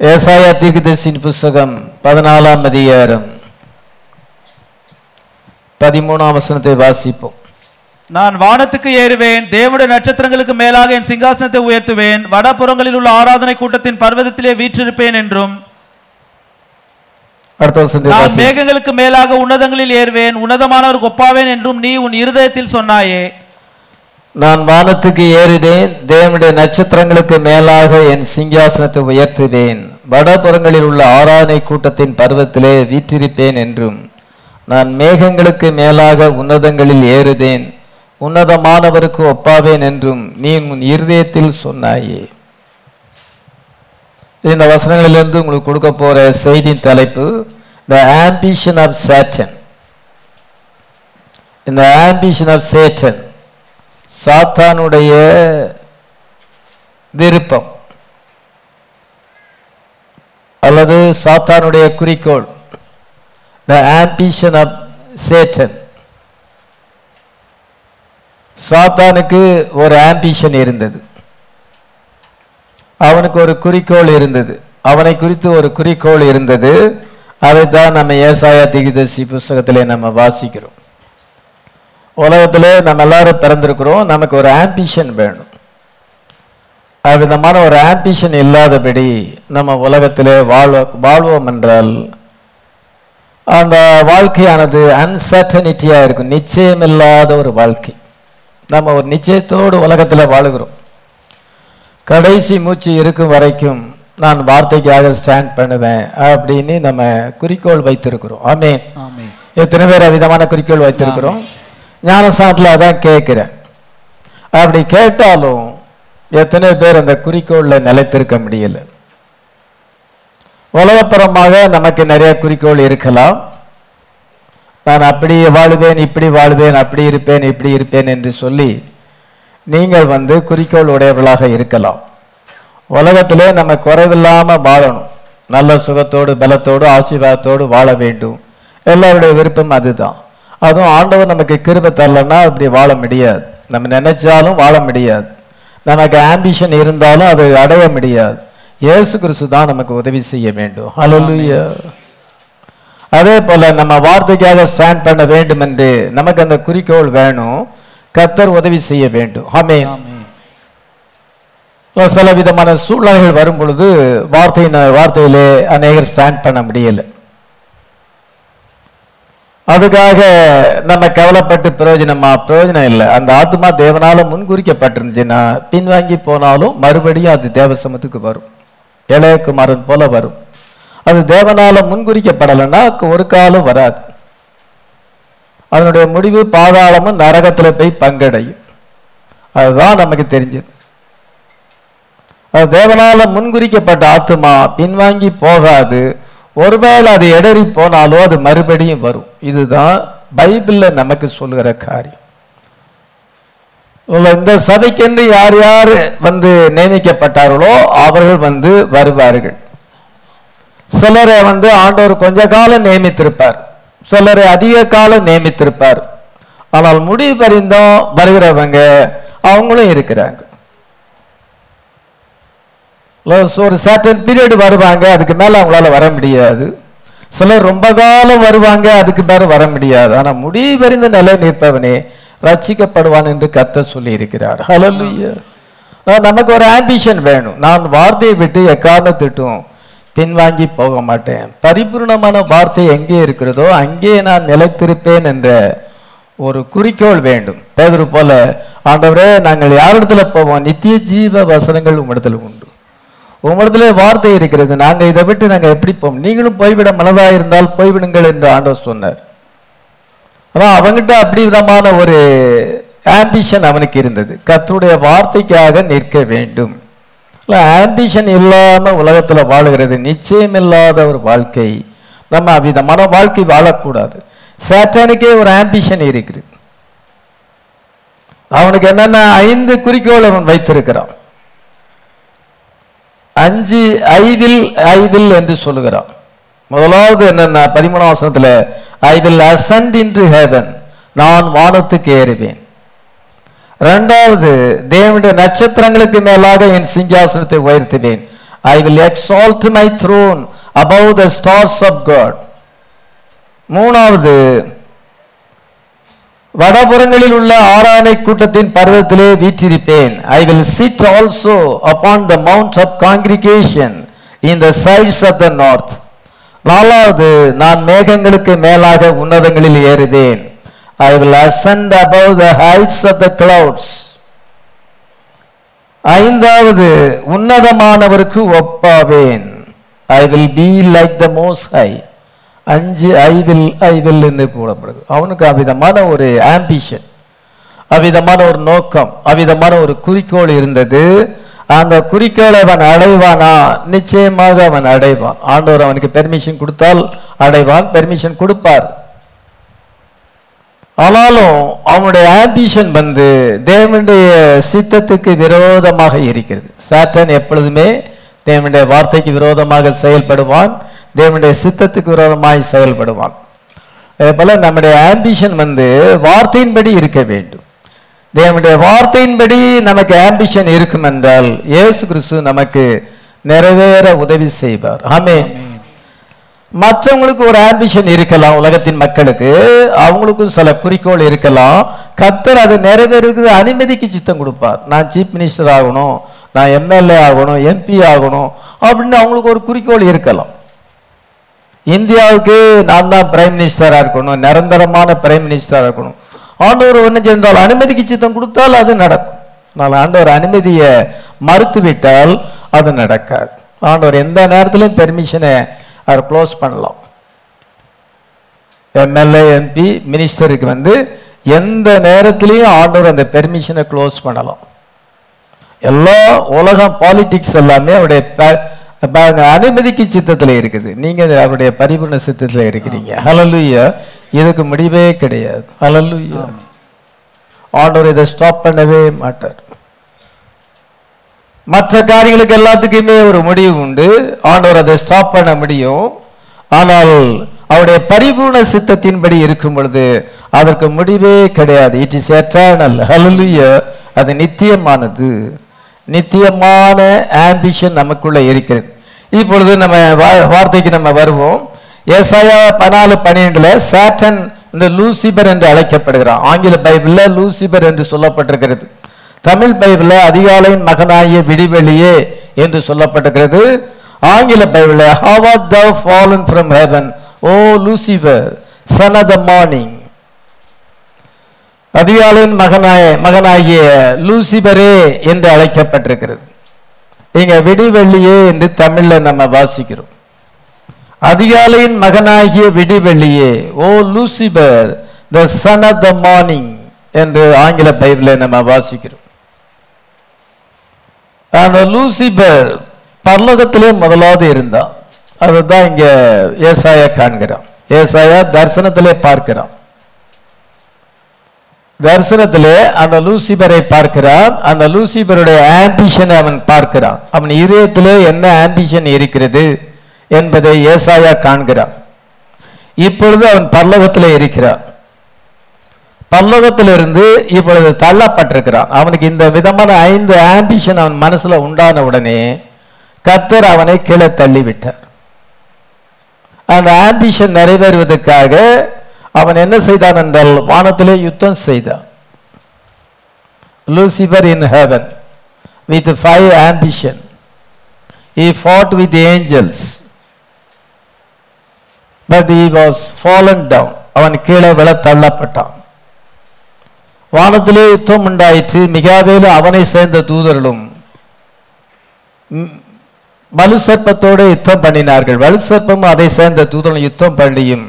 ஏசாயா தீர்க்கதரிசியின் புஸ்தகம் பதினாலாம் அதிகாரம். பதிமூணாம் வசனத்தை வாசிப்போம். நான் வானத்துக்கு ஏறுவேன் தேவனுடைய நட்சத்திரங்களுக்கு மேலாக என் சிங்காசனத்தை உயர்த்துவேன் வடபுறங்களில் உள்ள ஆராதனை கூட்டத்தின் பர்வதத்திலே வீற்றிருப்பேன் என்றும். நான் மேகங்களுக்கு மேலாக உன்னதங்களில் ஏறுவேன் உன்னதமானவருக்கு ஒப்பாவேன் என்றும் நீ உன் இருதயத்தில் சொன்னாயே. நான் வானத்துக்கு ஏறினேன் தேவனுடைய நட்சத்திரங்களுக்கு மேலாக என் சிங்காசனத்தை உயர்த்தினேன். வடபுறங்களில் உள்ள ஆராதனை கூட்டத்தின் பருவத்திலே வீற்றிருப்பேன் என்றும் நான் மேகங்களுக்கு மேலாக உன்னதங்களில் ஏறுதேன் உன்னதமானவருக்கு ஒப்பாவேன் என்றும் நீ உன் இருதயத்தில் சொன்னாயே. இந்த வசனங்களிலிருந்து உங்களுக்கு கொடுக்க போற செய்தியின் தலைப்பு த ஆம்பிஷன் ஆஃப் சேட்டன் இந்த ஆம்பிஷன் ஆஃப் சேட்டன் சாத்தானுடைய விருப்பம் அல்லது சாத்தானுடைய குறிக்கோள். த ஆம்பிஷன் ஆஃப் சேட்டன் சாத்தானுக்கு ஒரு ஆம்பிஷன் இருந்தது. அவனுக்கு ஒரு குறிக்கோள் இருந்தது. அவனை குறித்து ஒரு குறிக்கோள் இருந்தது. அதைத்தான் நம்ம ஏசாயா திகிதசி புஸ்தகத்திலே நம்ம வாசிக்கிறோம். உலகத்திலே நம்ம எல்லாரும் பிறந்திருக்கிறோம். நமக்கு ஒரு ஆம்பிஷன் வேணும். அவ்விதமான ஒரு ஆம்பிஷன் இல்லாதபடி நம்ம உலகத்திலே வாழ்வ வாழ்வோம் என்றால் அந்த வாழ்க்கையானது அன்சர்டனிட்டியாக இருக்கும். நிச்சயமில்லாத ஒரு வாழ்க்கை. நம்ம ஒரு நிச்சயத்தோடு உலகத்தில் வாழுகிறோம். கடைசி மூச்சு இருக்கும் வரைக்கும் நான் வார்த்தைக்காக ஸ்டாண்ட் பண்ணுவேன் அப்படின்னு நம்ம குறிக்கோள் வைத்திருக்கிறோம். ஆமே எத்தனை பேர் விதமான குறிக்கோள் வைத்திருக்கிறோம்? ஞானசாட்டில் அதான் கேட்குறேன். அப்படி கேட்டாலும் எத்தனை பேர் அந்த குறிக்கோளில் நிலைத்திருக்க முடியல. உலகப்புறமாக நமக்கு நிறைய குறிக்கோள் இருக்கலாம். நான் அப்படி வாழ்வேன் இப்படி வாழ்வேன் அப்படி இருப்பேன் இப்படி இருப்பேன் என்று சொல்லி நீங்கள் வந்து குறிக்கோள் உடையவர்களாக இருக்கலாம். உலகத்திலே நம்ம குறைவில்லாமல் வாழணும். நல்ல சுகத்தோடு பலத்தோடு ஆசீர்வாதத்தோடு வாழ வேண்டும். எல்லாருடைய விருப்பம் அதுதான். அதுவும் ஆண்டவர் நமக்கு கிருபை தரலன்னா அப்படி வாழ முடியாது. நம்ம நினைச்சாலும் வாழ முடியாது. நமக்கு ஆம்பிஷன் இருந்தாலும் அதை அடைய முடியாது. இயேசு கிறிஸ்து தான் நமக்கு உதவி செய்ய வேண்டும். ஹalleluya அதே போல நம்ம வார்த்தைக்காக ஸ்டாண்ட் பண்ண வேண்டும் என்று நமக்கு அந்த குறிக்கோள் வேணும். கத்தர் உதவி செய்ய வேண்டும். ஆமென் சில விதமான சூழ்நிலைகள் வரும் பொழுது வார்த்தையின் வார்த்தையிலே அநேகர் ஸ்டாண்ட் பண்ண முடியல. அதுக்காக நம்ம கவலைப்பட்டு பிரயோஜனமா? பிரயோஜனம் இல்லை. அந்த ஆத்மா தேவனால முன்குறிக்கப்பட்டிருந்துச்சுன்னா பின்வாங்கி போனாலும் மறுபடியும் அது தேவசமத்துக்கு வரும். இளையகுமாரன் போல வரும். அது தேவனால முன்குறிக்கப்படலைன்னா ஒரு காலம் வராது. அதனுடைய முடிவு பாதாளமும் நரகத்தில் போய் பங்கடையும். அதுதான் நமக்கு தெரிஞ்சது. அது தேவனால முன்குறிக்கப்பட்ட ஆத்மா பின்வாங்கி போகாது ஒருவேளை அது இடறி போனாலோ அது மறுபடியும் வரும். இதுதான் பைபிளில் நமக்கு சொல்லுகிற காரியம். இந்த சபைக்கென்று யார் யார் வந்து நியமிக்கப்பட்டார்களோ அவர்கள் வந்து வருவார்கள். சிலரை வந்து ஆண்டவர் கொஞ்ச காலம் நியமித்திருப்பார். சிலரை அதிக காலம் நியமித்திருப்பார். ஆனால் முடிவு பறிந்தும் வருகிறவங்க அவங்களும் இருக்கிறாங்க. ஒரு சர்டன் பீரியடு வருவாங்க அதுக்கு மேலே அவங்களால வர முடியாது. சிலர் ரொம்ப காலம் வருவாங்க அதுக்கு மேலே வர முடியாது. ஆனால் முடிவறிந்த நிலை நிற்பவனே ரச்சிக்கப்படுவான் என்று கத்த சொல்லி இருக்கிறார் ஹalleluya நமக்கு ஒரு ஆம்பிஷன் வேணும். நான் வார்த்தையை விட்டு எக்காரணத்திட்டும் பின்வாங்கி போக மாட்டேன். பரிபூர்ணமான வார்த்தை எங்கே இருக்கிறதோ அங்கே நான் நிலைத்திருப்பேன் என்ற ஒரு குறிக்கோள் வேண்டும். பேதர் போல ஆண்டவரே நாங்கள் யாரிடத்துல போவோம்? நித்திய ஜீவ வசனங்கள் உம்மிடத்தில் உண்டு. உங்களிடத்திலே வார்த்தை இருக்கிறது. நாங்கள் இதை விட்டு நாங்கள் எப்படி போம் நீங்களும் போய்விட மனதாக இருந்தால் போய்விடுங்கள் என்று ஆண்டவர் சொன்னார். ஆனால் அவங்கிட்ட அப்படி விதமான ஒரு ஆம்பிஷன் அவனுக்கு இருந்தது. கத்தருடைய வார்த்தைக்காக நிற்க வேண்டும். இல்லை ஆம்பிஷன் இல்லாமல் உலகத்தில் வாழுகிறது நிச்சயம் இல்லாத ஒரு வாழ்க்கை. நம்ம அவ்விதமான வாழ்க்கை வாழக்கூடாது. சேட்டானுக்கே ஒரு ஆம்பிஷன் இருக்குது அவனுக்கு என்னென்ன ஐந்து குறிக்கோள் அவன் வைத்திருக்கிறான். அஞ்சு ஐவில் ஐவில் என்று சொல்லுகிறான் முதலாவது என்னன்னா பதிமூணாம் வசனத்தில் I will ascend into heaven நான் வானத்துக்கு ஏறுவேன். இரண்டாவது தேவனுடைய நட்சத்திரங்களுக்கு மேலாக என் சிங்காசனத்தை உயர்த்துவேன். I will exalt my throne above the stars of God மூணாவது வடபுறங்களில் உள்ள ஆராதனை கூட்டத்தின் பர்வத்திலே வீற்றிருப்பேன். I will sit also upon the mount of congregation in the sides of the north நாலாவது நான் மேகங்களுக்கு மேலாக உன்னதங்களில் ஏறுவேன். I will ascend above the heights of the clouds ஐந்தாவது உன்னதமானவருக்கு ஒப்பாவேன். I will be like the most high அஞ்சு ஐதில் ஐதில் இருந்து என்று கூடப்படுது அவனுக்கு அவ்விதமான ஒரு ஆம்பிஷன் அவ்விதமான ஒரு நோக்கம் அவ்விதமான ஒரு குறிக்கோள் இருந்தது. அந்த குறிக்கோளை அவன் அடைவானா? நிச்சயமாக அவன் அடைவான். ஆண்டவர் அவனுக்கு பெர்மிஷன் கொடுத்தால் அடைவான் பெர்மிஷன் கொடுப்பார். ஆனாலும் அவனுடைய ஆம்பிஷன் வந்து தேவனுடைய சித்தத்துக்கு விரோதமாக இருக்கிறது. சாட்டன் எப்பொழுதுமே தேவனுடைய வார்த்தைக்கு விரோதமாக செயல்படுவான். தேவனுடைய சித்தத்துக்கு விரோதமாய் செயல்படுவான். அதே போல நம்முடைய ஆம்பிஷன் வந்து வார்த்தையின்படி இருக்க வேண்டும். தேவனுடைய வார்த்தையின்படி நமக்கு ஆம்பிஷன் இருக்கும் என்றால் இயேசு கிறிஸ்து நமக்கு நிறைவேற உதவி செய்வார். ஆமே மற்றவங்களுக்கு ஒரு ஆம்பிஷன் இருக்கலாம் உலகத்தின் மக்களுக்கு. அவங்களுக்கும் சில குறிக்கோள் இருக்கலாம். கத்தர் அது நிறைவேறுக்கு அனுமதிக்கு சித்தம் கொடுப்பார். நான் சீஃப் மினிஸ்டர் ஆகணும் நான் எம்எல்ஏ ஆகணும் எம்பி ஆகணும் அப்படின்னு அவங்களுக்கு ஒரு குறிக்கோள் இருக்கலாம். இந்தியாவுக்கு நான் தான் பிரைம் மினிஸ்டராக இருக்கணும் நிரந்தரமான பிரைம் மினிஸ்டராக இருக்கணும். ஆண்டவர் ஒன்று சென்றால் அனுமதிக்கு சித்தம் கொடுத்தால் அது நடக்கும். நான் ஆண்டவர் அனுமதியை மறுத்து விட்டால் அது நடக்காது. ஆண்டவர் எந்த நேரத்திலையும் பெர்மிஷனை அவர் க்ளோஸ் பண்ணலாம். எம்எல்ஏ எம்பி மினிஸ்டருக்கு வந்து எந்த நேரத்திலையும் ஆண்டவர் அந்த பெர்மிஷனை க்ளோஸ் பண்ணலாம். எல்லா உலகம் பாலிட்டிக்ஸ் எல்லாமே அவருடைய ப- பாருங்க, அனுமதிக்கு சித்தத்தில் இருக்குது. நீங்க அவருடைய பரிபூர்ண சித்தத்தில் இருக்கிறீங்க. ஹalleluya. இதுக்கு முடிவே கிடையாது. ஹalleluya. ஆண்டவர் இதை ஸ்டாப் பண்ணவே மாட்டார். மற்ற காரியங்களுக்கு எல்லாத்துக்குமே ஒரு முடிவு உண்டு. ஆண்டவர் அதை ஸ்டாப் பண்ண முடியும். ஆனால் அவருடைய பரிபூர்ண சித்தத்தின்படி இருக்கும் பொழுது அதற்கு முடிவே கிடையாது. இட் இஸ் எட்டர்னல் ஹalleluya அது நித்தியமானது. நித்தியமான ஆம்பிஷன் நமக்குள்ளே இருக்கிறது. இப்பொழுது நம்ம வார்த்தைக்கு நம்ம வருவோம். ஏசாயா பதினாலு பன்னிரெண்டுல சாட்டன் இந்த லூசிபர் என்று அழைக்கப்படுகிறான் ஆங்கில பைபிளில் லூசிபர் என்று சொல்லப்பட்டிருக்கிறது. தமிழ் பைபிளில் அதிகாலையின் மகனாகிய விடிவெளியே என்று சொல்லப்பட்டிருக்கிறது. ஆங்கில பைபிளில் how art thou fallen from heaven O Lucifer son of the morning அதிகாலையின் மகனாய மகனாகிய லூசிபரே என்று அழைக்கப்பட்டிருக்கிறது. இங்க விடிவெள்ளியே என்று தமிழ்ல நம்ம வாசிக்கிறோம். அதிகாலையின் மகனாகிய விடிவெள்ளியே O Lucifer the son of the morning என்று ஆங்கில பைபிளை நம்ம வாசிக்கிறோம். அந்த லூசிபர் பரலோகத்திலே முதலாவது இருந்தான். அதுதான் இங்க ஏசாயா காண்கிறான். ஏசாயா தரிசனத்திலே பார்க்கிறான். தரிசனத்திலே அந்த லூசிபரை பார்க்கிறான் அந்த லூசிபருடைய ஆம்பிஷனை அவன் பார்க்கிறான். அவன் இதயத்திலே என்ன ஆம்பிஷன் இருக்கிறது என்பதை ஏசாயா காண்கிறான். இப்பொழுது அவன் பல்லவத்தில் இருக்கிறான். பல்லவத்திலிருந்து இப்பொழுது தள்ளப்பட்டிருக்கிறான். அவனுக்கு இந்த விதமான ஐந்து ஆம்பிஷன் அவன் மனசுல உண்டான உடனே கத்தர் அவனை கீழே தள்ளிவிட்டார். அந்த ஆம்பிஷன் நிறைவேறுவதற்காக அவன் என்ன செய்தான் என்றால் வானத்திலே யுத்தம் செய்தான். Lucifer in heaven with five ambition he fought with angels but he was fallen down அவன் கீழே விழ தள்ளப்பட்டான். வானத்திலே யுத்தம் உண்டாயிற்று. மிகாவேலு அவனை சேர்ந்த தூதர்களும் ம், வலு சர்ப்பத்தோடு யுத்தம் பண்ணினார்கள். வலு சர்ப்பமும் அதை சேர்ந்த தூதர்களும் யுத்தம் பண்ணியும்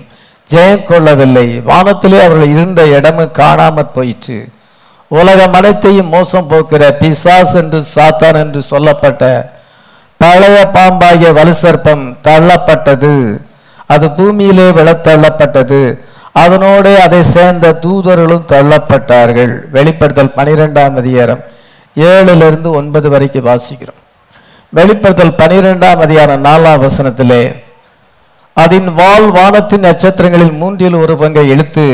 ஜெயம் கொள்ளவில்லை. வானத்திலே அவர்கள் இருந்த இடமும் காணாமற் போயிற்று. உலகம் அனைத்தையும் மோசம் போக்கிற பிசாஸ் என்று சாத்தான் என்று சொல்லப்பட்ட பழைய பாம்பாகிய வலுசர்ப்பம் தள்ளப்பட்டது. அது பூமியிலே விழத்தள்ளப்பட்டது அதனோடு அதை சேர்ந்த தூதர்களும் தள்ளப்பட்டார்கள். வெளிப்படுத்தல் பனிரெண்டாம் அதிகாரம் ஏழுல ஒன்பது வரைக்கும் வாசிக்கிறோம். வெளிப்படுத்தல் பனிரெண்டாம் அதிகாரம் நாலாம் வசனத்திலே அதன் வால் வானத்தின் நட்சத்திரங்களில் மூன்றில் ஒரு பங்கை இழுத்து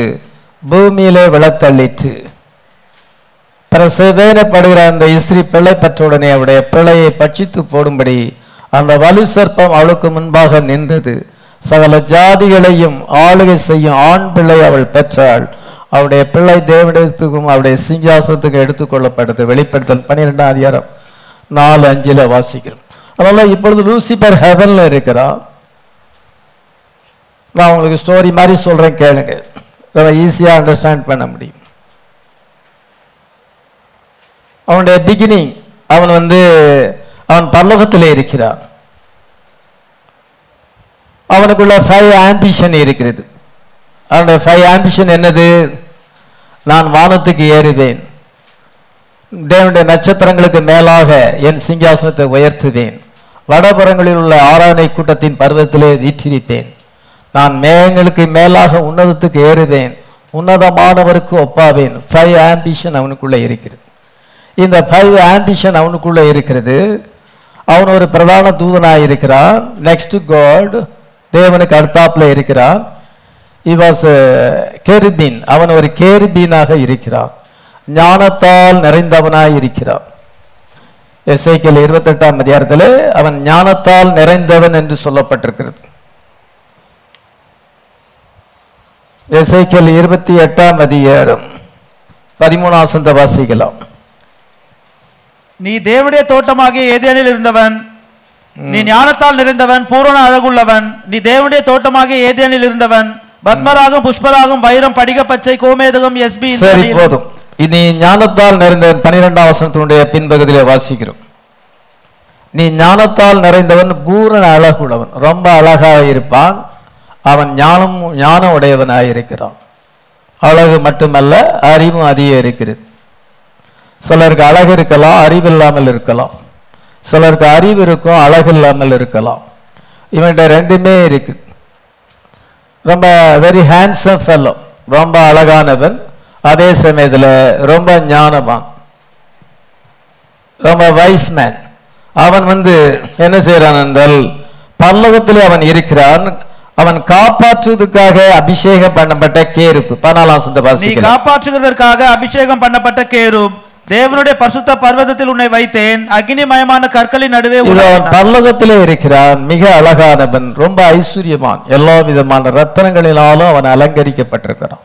பூமியிலே விளத்தள்ளிற்று பிரசவேதப்படுகிற அந்த இஸ்ரீ பிள்ளை பெற்றவுடனே அவருடைய பிள்ளையை பட்சித்து போடும்படி அந்த வலு சர்ப்பம் அவளுக்கு முன்பாக நின்றது. சகல ஜாதிகளையும் ஆளுகை செய்யும் ஆண் பிள்ளை அவள் பெற்றாள். அவருடைய பிள்ளை தேவனிடத்துக்கும் அவருடைய சிங்காசனத்துக்கும் எடுத்துக்கொள்ளப்பட்டது வெளிப்படுத்தல் பன்னிரெண்டாம் அதிகாரம் நாலு அஞ்சில் வாசிக்கிறோம். அதனால் இப்பொழுது லூசிபர் ஹெவனில் இருக்கிறான் நான் உங்களுக்கு ஸ்டோரி மாதிரி சொல்கிறேன் கேளுங்க. ரொம்ப ஈஸியாக அண்டர்ஸ்டாண்ட் பண்ண முடியும். அவனுடைய பிகினிங் அவன் வந்து அவன் பரலோகத்திலே இருக்கிறான். அவனுக்குள்ள ஃபைவ் ஆம்பிஷன் இருக்கிறது. அவனுடைய ஃபைவ் ஆம்பிஷன் என்னது? நான் வானத்துக்கு ஏறுவேன். தேவனுடைய நட்சத்திரங்களுக்கு மேலாக என் சிங்காசனத்தை உயர்த்துவேன். வடபுறங்களில் உள்ள ஆராதனை கூட்டத்தின் பருவத்திலே வீற்றிருப்பேன். நான் மேகங்களுக்கு மேலாக உன்னதத்துக்கு ஏறுவேன். உன்னதமானவருக்கு ஒப்பாவேன். ஃபைவ் ஆம்பிஷன் அவனுக்குள்ளே இருக்கிறது. இந்த ஃபைவ் ஆம்பிஷன் அவனுக்குள்ளே இருக்கிறது. அவன் ஒரு பிரதான தூதனாக இருக்கிறான். நெக்ஸ்ட் காட் தேவனுக்கு அடுத்தாப்பில் இருக்கிறான். இவாஸ் கேருபீன் uh, அவன் ஒரு கேருபீனாக இருக்கிறான். ஞானத்தால் நிறைந்தவனாய் இருக்கிறான். எஸ்ஐக்கியல் இருபத்தெட்டாம் அதிகாரத்தில் அவன் ஞானத்தால் நிறைந்தவன் என்று சொல்லப்பட்டிருக்கிறது. எஸ்ஐக்கியல் இருபத்தி எட்டாம் அதிகாரம் பதிமூணாம் வசந்த வாசிக்கலாம் நீ தேவனுடைய தோட்டமாகிய ஏதேனில் இருந்தவன் நீ ஞானத்தால் நிறைந்தவன் பூரண அழகுள்ளவன் நீ தேவனுடைய தோட்டமாகிய ஏதேனில் இருந்தவன் பத்மராகம் புஷ்பராகம் வைரம் படிக பச்சை கோமேதகம் எஸ்பி சரி போதும். இனி ஞானத்தால் நிறைந்தவன் பனிரெண்டாம் வசனத்தினுடைய பின்பகுதியிலே வாசிக்கிறோம். நீ ஞானத்தால் நிறைந்தவன் பூரண அழகுள்ளவன் ரொம்ப அழகாக இருப்பான். அவன் ஞானம் ஞானம் உடையவனாக இருக்கிறான் அழகு மட்டுமல்ல அறிவும் அதிகம் இருக்கிறது. சிலருக்கு அழகு இருக்கலாம் அறிவு இல்லாமல் இருக்கலாம். சிலருக்கு அறிவு இருக்கும் அழகு இல்லாமல் இருக்கலாம். இவன்கிட்ட ரெண்டுமே இருக்கு. ரொம்ப வெரி ஹேண்ட்ஸம் ஃபெல்லோ ரொம்ப அழகானவன் அதே சமயத்தில் ரொம்ப ஞானவான். ரொம்ப வைஸ் மேன் அவன் வந்து என்ன செய்கிறான் என்றால் பல்லவத்திலே அவன் இருக்கிறான் அவன் காப்பாற்றுவதற்காக அபிஷேகம் பண்ணப்பட்ட கேருப்பு பதினாலாம் சொந்த நீ வாசிக்கலாம். காப்பாற்றுகிறதற்காக அபிஷேகம் பண்ணப்பட்ட கேரும் தேவனுடைய பரிசுத்த பர்வதத்தில் உன்னை வைத்தேன். அக்னிமயமான கற்களின் நடுவே பல்லவத்திலே இருக்கிறான். மிக அழகானவன். ரொம்ப ஐஸ்வர்யமான். எல்லா விதமான ரத்தனங்களினாலும் அவன் அலங்கரிக்கப்பட்டிருக்கிறான்.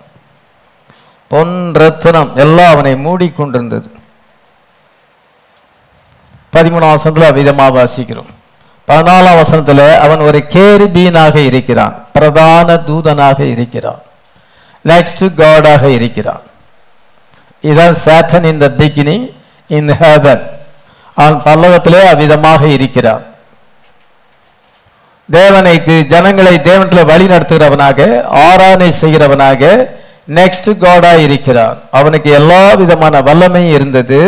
பொன் ரத்தினம் எல்லாம் அவனை மூடிக்கொண்டிருந்தது. பதிமூணாம் வசனத்துல விதமாக வாசிக்கிறோம். பதினாலாம் வசனத்தில் அவன் ஒரு கேருபீனாக இருக்கிறான். பிரதான தூதனாக இருக்கிறான். நெக்ஸ்ட் காடாக இருக்கிறான். இதான் Satan in the beginning in heaven அவன் பல்லவத்திலே அவ்விதமாக இருக்கிறான். தேவனைக்கு ஜனங்களை தேவனத்தில் வழி நடத்துகிறவனாக ஆராதனை செய்கிறவனாக நெக்ஸ்ட் காடா இருக்கிறான். அவனுக்கு எல்லா விதமான வல்லமையும் இருந்தது.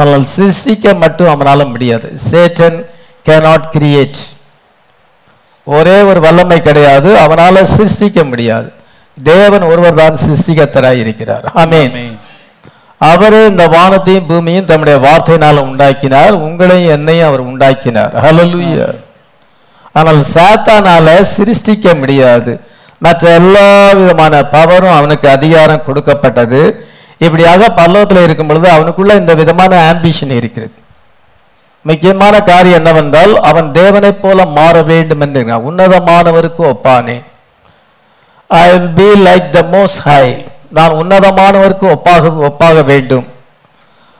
ஆனால் சிருஷ்டிக்க மட்டும் அவனால முடியாது. சேட்டன் cannot கிரியேட் ஒரே ஒரு வல்லமை கிடையாது அவனால சிருஷ்டிக்க முடியாது. தேவன் ஒருவர் தான் சிருஷ்டிகத்தராய் இருக்கிறார். ஆமென். அவரே இந்த வானத்தையும் பூமியும் தம்முடைய வார்த்தையினால உண்டாக்கினார் உங்களையும் என்னையும் அவர் உண்டாக்கினார். ஹalleluya ஆனால் சாத்தானால சிருஷ்டிக்க முடியாது. மற்ற எல்லா விதமான பவரும் அவனுக்கு அதிகாரம் கொடுக்கப்பட்டது. இப்படியாக பல்லவத்தில் இருக்கும் பொழுது அவனுக்குள்ள இந்த விதமான ஆம்பிஷன் இருக்கிறது. முக்கியமான காரியம் என்னவென்றால் அவன் தேவனைப் போல மாற வேண்டும் என்று உன்னதமானவருக்கு ஒப்பானே I will be like the most high நான் உன்னதமானவருக்கு ஒப்பாக ஒப்பாக வேண்டும்.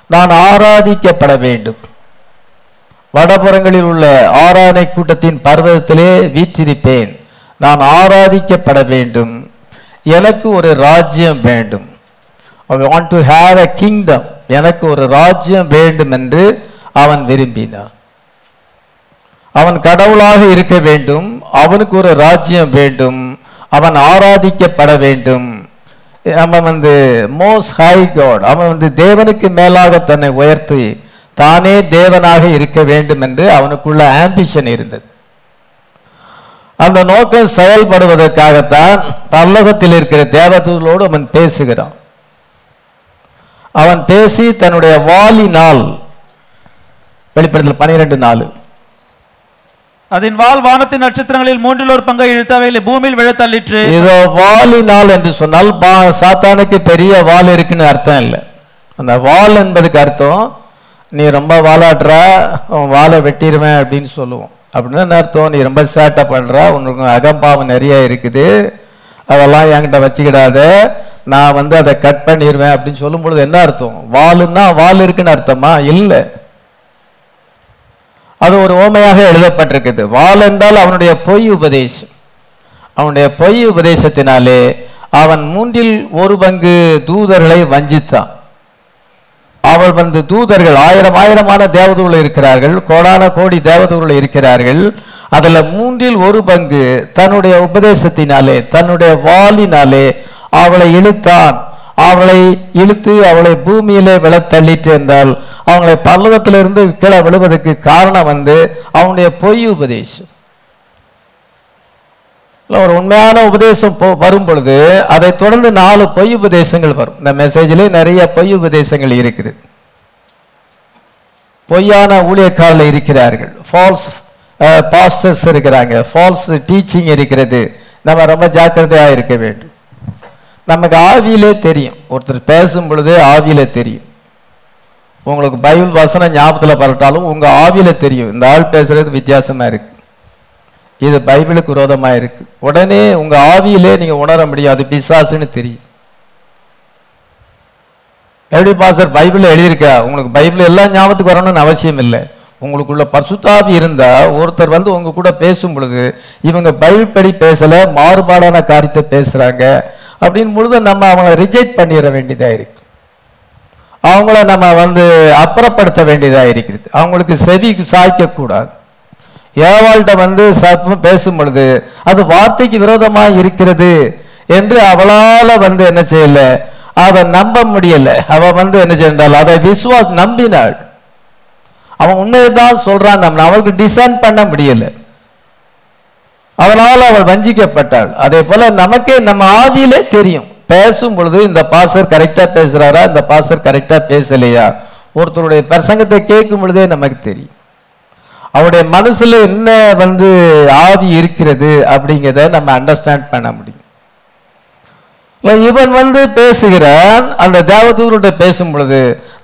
நான் ஆராதிக்கப்பட வேண்டும். வடபுறங்களில் உள்ள ஆராதனை கூட்டத்தின் பர்வதத்திலே வீற்றிருப்பேன். நான் ஆராதிக்கப்பட வேண்டும். எனக்கு ஒரு ராஜ்யம் வேண்டும். I want to have a kingdom எனக்கு ஒரு ராஜ்யம் வேண்டும் என்று அவன் விரும்பினான். அவன் கடவுளாக இருக்க வேண்டும் அவனுக்கு ஒரு ராஜ்யம் வேண்டும் அவன் ஆராதிக்கப்பட வேண்டும். அவன் வந்து மோஸ் ஹை காட் அவன் வந்து தேவனுக்கு மேலாக தன்னை உயர்த்தி தானே தேவனாக இருக்க வேண்டும் என்று அவனுக்குள்ள ஆம்பிஷன் இருந்தது. அந்த நோக்கம் செயல்படுவதற்காகத்தான் பரலோகத்தில் இருக்கிற தேவதூதலோடு அவன் பேசுகிறான். அவன் பேசி தன்னுடைய வாலினால் வெளிப்படத்தில் பனிரெண்டு நாலு. அதன் வால் வானத்தின் நட்சத்திரங்களில் மூன்றில் ஒரு பங்கை இழுத்தவைகளை பூமியில் விழ தள்ளிற்று இதோ வாளினால் என்று சொன்னால் சாத்தானுக்கு பெரிய வால் இருக்குன்னு அர்த்தம் இல்லை. அந்த வால் என்பதுக்கு அர்த்தம் நீ ரொம்ப வாலாடுற வாலை வெட்டிடுவேன் அப்படின்னு சொல்லுவோம். அப்படின்னா என்ன அர்த்தம்? நீ ரொம்ப சேட்டை பண்ற உனக்கு அகம்பாவம் நிறைய இருக்குது. அதெல்லாம் என்கிட்ட வச்சுக்கிடாத. நான் வந்து அதை கட் பண்ணிடுவேன் அப்படின்னு சொல்லும் பொழுது என்ன அர்த்தம்? வாளுன்னா வால் இருக்குன்னு அர்த்தமா? இல்லை. அது ஒரு ஓமையாக எழுதப்பட்டிருக்குது. வாள் என்றால் அவனுடைய பொய் உபதேசம். அவனுடைய பொய் உபதேசத்தினாலே அவன் மூன்றில் ஒரு பங்கு தூதர்களை வஞ்சித்தான். அவள் வந்து தூதர்கள் ஆயிரம் ஆயிரமான தேவதூர்கள் இருக்கிறார்கள் கோடான கோடி தேவதூர்கள் இருக்கிறார்கள். அதில் மூன்றில் ஒரு பங்கு தன்னுடைய உபதேசத்தினாலே தன்னுடைய வாளினாலே அவளை இழுத்தான். அவளை இழுத்து அவளை பூமியிலே விழ தள்ளிட்டு என்றால் அவங்களை பல்லவத்திலிருந்து கீழே விழுவதற்கு காரணம் வந்து அவனுடைய பொய் உபதேசம். ஒரு உண்மையான உபதேசம் போ- வரும் பொழுது அதை தொடர்ந்து நாலு பொய் உபதேசங்கள் வரும். இந்த மெசேஜிலே நிறைய பொய் உபதேசங்கள் இருக்குது. பொய்யான ஊழியக்காரர்கள் இருக்கிறார்கள். ஃபால்ஸ் பாஸ்டர்ஸ் இருக்கிறாங்க. ஃபால்ஸ் டீச்சிங் இருக்கிறது. நம்ம ரொம்ப ஜாக்கிரதையாக இருக்க வேண்டும். நமக்கு ஆவியிலே தெரியும். ஒருத்தர் பேசும் பொழுதே ஆவியிலே தெரியும். உங்களுக்கு பைபிள் வசனம் ஞாபகத்தில் பரட்டாலும் உங்க ஆவியில தெரியும். இந்த ஆள் பேசுறது வித்தியாசமா இருக்கு. இது பைபிளுக்கு விரோதமா இருக்கு. உடனே உங்க ஆவியிலே நீங்க உணர முடியும். அது பிசாசுன்னு தெரியும். எப்படி பாசர் பைபிள் எழுதியிருக்கா? உங்களுக்கு பைபிள் எல்லாம் ஞாபகத்துக்கு வரணும்னு அவசியம் இல்லை. உங்களுக்குள்ள பசுத்தாவி இருந்தா ஒருத்தர் வந்து உங்க கூட பேசும் பொழுது இவங்க பைபிள் படி பேசல மாறுபாடான காரியத்தை பேசுறாங்க. அப்படின்னு பொழுது நம்ம அவங்களை ரிஜெக்ட் பண்ணிட வேண்டியதாக இருக்கு. அவங்கள நம்ம வந்து அப்புறப்படுத்த வேண்டியதாக இருக்கிறது. அவங்களுக்கு செவி சாய்க்கக்கூடாது. ஏவாள்கிட்ட வந்து சர்ப்பம் பேசும் பொழுது அது வார்த்தைக்கு விரோதமாக இருக்கிறது என்று அவளால் வந்து என்ன செய்யல அதை நம்ப முடியல. அவள் வந்து என்ன செய்தால் அதை விசுவாஸ் நம்பினாள். அவன் உண்மையை தான் சொல்றான் நம்ம அவளுக்கு டிசைன் பண்ண முடியலை. அதனால் அவள் வஞ்சிக்கப்பட்டாள். அதே போல நமக்கே நம்ம ஆவியிலே தெரியும். பேசும் பொழுது இந்த பாசர் கரெக்டா பேசுறாரா? இந்த பாசர் கரெக்டா பேசலையா? ஒருத்தருடைய பிரசங்கத்தை கேட்கும் பொழுதே நமக்கு தெரியும். அவருடைய மனசுல என்ன வந்து ஆவி இருக்கிறது அப்படிங்கிறத நம்ம அண்டர்ஸ்டாண்ட் பண்ண முடியும். இவன் வந்து பேசுகிறான். அந்த தேவதூரோட பேசும் பொழுது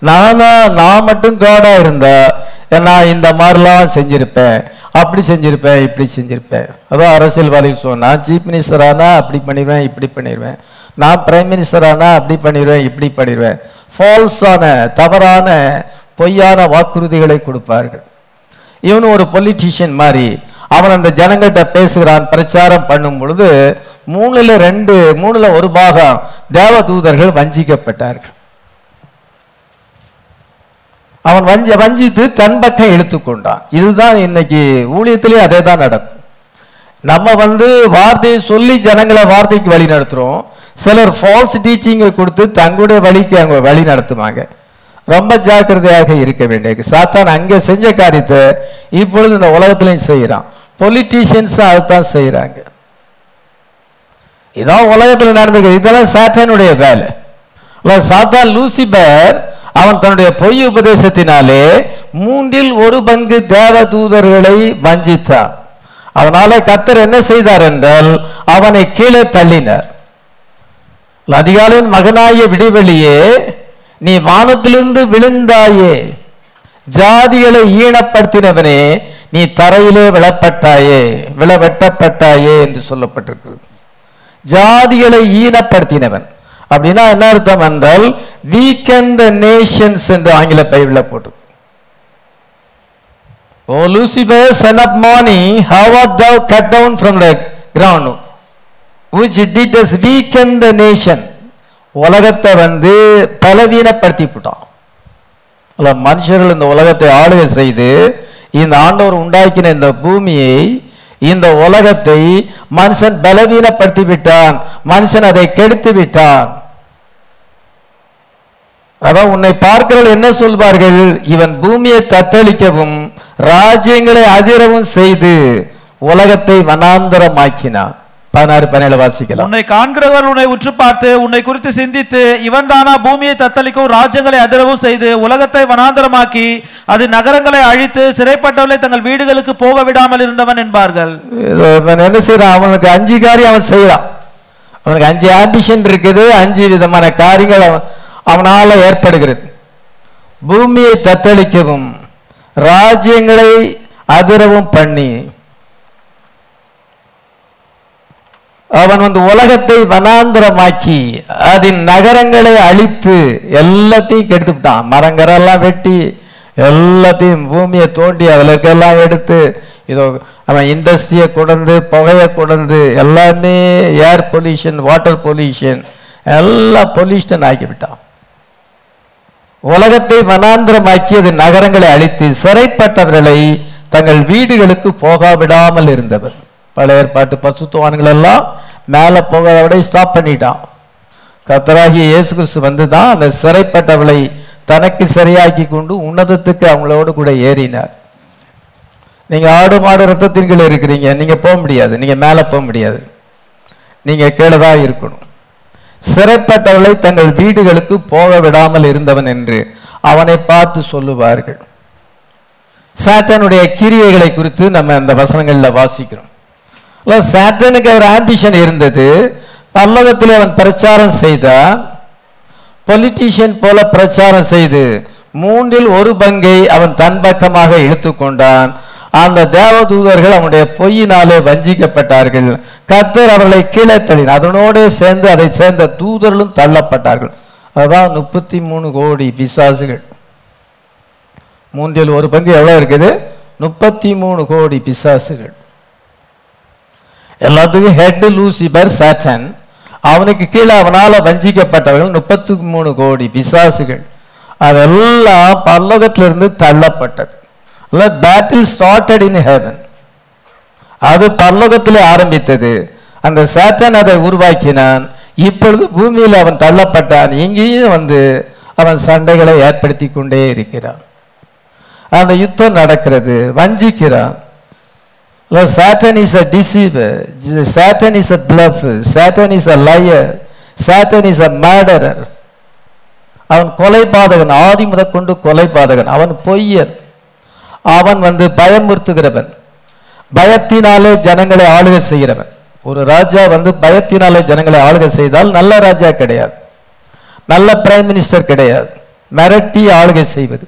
நானா நான் மட்டும் காடா இருந்தா நான் இந்த மாதிரிலாம் செஞ்சிருப்பேன் அப்படி செஞ்சிருப்பேன் இப்படி செஞ்சிருப்பேன். அதான் அரசியல்வாதி சொன்னா சீஃப் மினிஸ்டர் ஆனால் அப்படி பண்ணிடுவேன் இப்படி பண்ணிடுவேன் நான் பிரைம் மினிஸ்டர் ஆனால் அப்படி பண்ணிடுவேன் இப்படி பண்ணிடுவேன் ஃபால்ஸான தவறான பொய்யான வாக்குறுதிகளை கொடுப்பார்கள். இவனு ஒரு பொலிட்டீஷியன் மாதிரி அவன் அந்த ஜனங்கள்கிட்ட பேசுகிறான் பிரச்சாரம் பண்ணும் பொழுது மூணுல ரெண்டு மூணுல ஒரு பாகம் தேவதூதர்கள் வஞ்சிக்கப்பட்டார்கள். அவன் வஞ்ச வஞ்சித்து தன் பக்கம் இழுத்துக்கொண்டான் இதுதான் இன்னைக்கு ஊழியத்திலே அதே தான் நடக்கும். நம்ம வந்து வார்த்தையை சொல்லி ஜனங்களை வார்த்தைக்கு வழி நடத்துறோம். சிலர் ஃபால்ஸ் டீச்சிங்கை கொடுத்து தங்களுடைய வழிக்கு அவங்க வழி நடத்துவாங்க. ரொம்ப ஜாக்கிரதையாக இருக்க வேண்டிய சாத்தான் அங்கே செஞ்ச காரியத்தை இப்பொழுது இந்த உலகத்திலையும் செய்கிறான் பொலிட்டீஷியன்ஸும் அதுதான் செய்கிறாங்க இதான் உலகத்தில் நடந்திருக்கு. இதெல்லாம் சாத்தானுடைய வேலை. சாத்தான் லூசிபர் அவன் தன்னுடைய பொய் உபதேசத்தினாலே மூன்றில் ஒரு பங்கு தேவ தூதர்களை வஞ்சித்தான். அதனால கத்தர் என்ன செய்தார் என்றால் அவனை கீழே தள்ளினார். அதிகாலின் மகனாய விடிவெளியே நீ வானத்திலிருந்து விழுந்தாயே ஜாதிகளை ஈனப்படுத்தினவனே நீ தரையிலே விழப்பட்டாயே விழ வெட்டப்பட்டாயே என்று சொல்லப்பட்டிருக்கு ஜாதிகளை ஈனப்படுத்தினவன். அப்படின்னா என்ன அர்த்தம் என்றால் வீக்கன் த நேஷன்ஸ் என்று ஆங்கில பைபிள்ல போட்டு. O Lucifer son of morning how art thou cut down from the ground which did us weaken the nation உலகத்தை வந்து பலவீனப்படுத்தி விட்டான் மனுஷர்கள் இந்த உலகத்தை ஆளுகை செய்து இந்த ஆண்டவர் உண்டாக்கின இந்த பூமியை இந்த உலகத்தை மனுஷன் பலவீனப்படுத்தி விட்டான் மனுஷன் அதை கெடுத்து விட்டான் அதான் உன்னை பார்க்கிறவர்கள் என்ன சொல்வார்கள்? இவன் பூமியை தத்தளிக்கவும் ராஜ்யங்களை அதிரவும் செய்து உலகத்தை வனாந்தரமாக்கினான். பதினாறு பதினேழு வாசிக்கலாம். உன்னை காண்கிறவர் உன்னை உற்று பார்த்து உன்னை குறித்து சிந்தித்து இவன் தானா பூமியை தத்தளிக்கவும் ராஜ்யங்களை அதிரவும் செய்து உலகத்தை வனாந்தரமாக்கி அது நகரங்களை அழித்து சிறைப்பட்டவர்களை தங்கள் வீடுகளுக்கு போக விடாமல் இருந்தவன் என்பார்கள். என்ன செய்யறான் அவனுக்கு அஞ்சு காரியம் அவன் செய்யறான் அவனுக்கு அஞ்சு ஆம்பிஷன் இருக்குது அஞ்சு விதமான காரியங்கள் அவன் அவனால ஏற்படுகிறது. பூமியை தத்தளிக்கவும் ராஜ்யங்களை அதிரவும் பண்ணி அவன் வந்து உலகத்தை வனாந்திரமாக்கி அதன் நகரங்களை அழித்து எல்லாத்தையும் கெடுத்துட்டான் மரங்கரெல்லாம் வெட்டி எல்லாத்தையும் பூமியை தோண்டி அதில் இருக்கலாம் எடுத்து இதோ அவன் இண்டஸ்ட்ரியை கொண்டு புகையை கொண்டு எல்லாமே ஏர் பொல்யூஷன் வாட்டர் பொல்யூஷன் எல்லாம் பொல்யூஷன் ஆக்கிவிட்டான். உலகத்தை வனாந்திரமாக்கி அது நகரங்களை அழித்து சிறைப்பட்டவர்களை தங்கள் வீடுகளுக்கு போகாவிடாமல் இருந்தவன் இருந்தவர். பழைய ஏற்பாட்டு பசுத்துவான்கள் எல்லாம் மேலே போக விட ஸ்டாப் பண்ணிட்டான். கத்தராகிய இயேசு கிறிஸ்து வந்து தான் அந்த சிறைப்பட்டவளை தனக்கு சரியாக்கி கொண்டு உன்னதத்துக்கு அவங்களோடு கூட ஏறினார். நீங்கள் ஆடு மாடு ரத்தத்தின் கீழே இருக்கிறீங்க. நீங்கள் போக முடியாது. நீங்கள் மேலே போக முடியாது. நீங்கள் கீழே தான் இருக்கணும். சிறைப்பட்டவளை தங்கள் வீடுகளுக்கு போக விடாமல் இருந்தவன் என்று அவனை பார்த்து சொல்லுவார்கள். சாத்தானுடைய கிரியைகளை குறித்து நம்ம அந்த வசனங்களில் வாசிக்கிறோம். இல்ல, சாட்டனுக்கு ஒரு ஆம்பிஷன் இருந்தது. பல்லவத்தில் அவன் பிரச்சாரம் செய்தான் பொலிட்டீஷியன் போல பிரச்சாரம் செய்து மூன்றில் ஒரு பங்கை அவன் தன் பக்கமாக இழுத்துக்கொண்டான் அந்த தேவதூதர்கள் அவனுடைய பொய்யினாலே வஞ்சிக்கப்பட்டார்கள். கத்தர் அவர்களை கீழே தள்ளினார். அதனோடு சேர்ந்து அதை சேர்ந்த தூதர்களும் தள்ளப்பட்டார்கள். அதான் முப்பத்தி மூணு கோடி பிசாசுகள். மூன்றில் ஒரு பங்கு எவ்வளோ இருக்குது? முப்பத்தி மூணு கோடி பிசாசுகள். எல்லாத்துக்கும் ஹெட் லூசிபர் சாட்டன். அவனுக்கு கீழே அவனால் வஞ்சிக்கப்பட்டவர்கள் முப்பத்தி மூணு கோடி பிசாசுகள். அதெல்லாம் பல்லோகத்திலிருந்து தள்ளப்பட்டது. பேட்டில் ஸ்டார்டட் இன் ஹெவன் அது பல்லோகத்தில் ஆரம்பித்தது. அந்த சாட்டன் அதை உருவாக்கினான். இப்பொழுது பூமியில் அவன் தள்ளப்பட்டான். இங்கேயும் வந்து அவன் சண்டைகளை ஏற்படுத்தி கொண்டே இருக்கிறான். அந்த யுத்தம் நடக்கிறது. வஞ்சிக்கிறான். Satan is a deceiver Satan is a bluffer. Satan is a liar Satan is a murderer அவன் கொலை பாதகன் ஆதி முதற்கொண்டு கொலைபாதகன். அவன் பொய்யன். அவன் வந்து பயமுறுத்துகிறவன். பயத்தினாலே ஜனங்களை ஆளுகை செய்கிறவன். ஒரு ராஜா வந்து பயத்தினாலே ஜனங்களை ஆளுகை செய்தால் நல்ல ராஜா கிடையாது. நல்ல பிரைம் மினிஸ்டர் கிடையாது. மிரட்டி ஆளுகை செய்வது.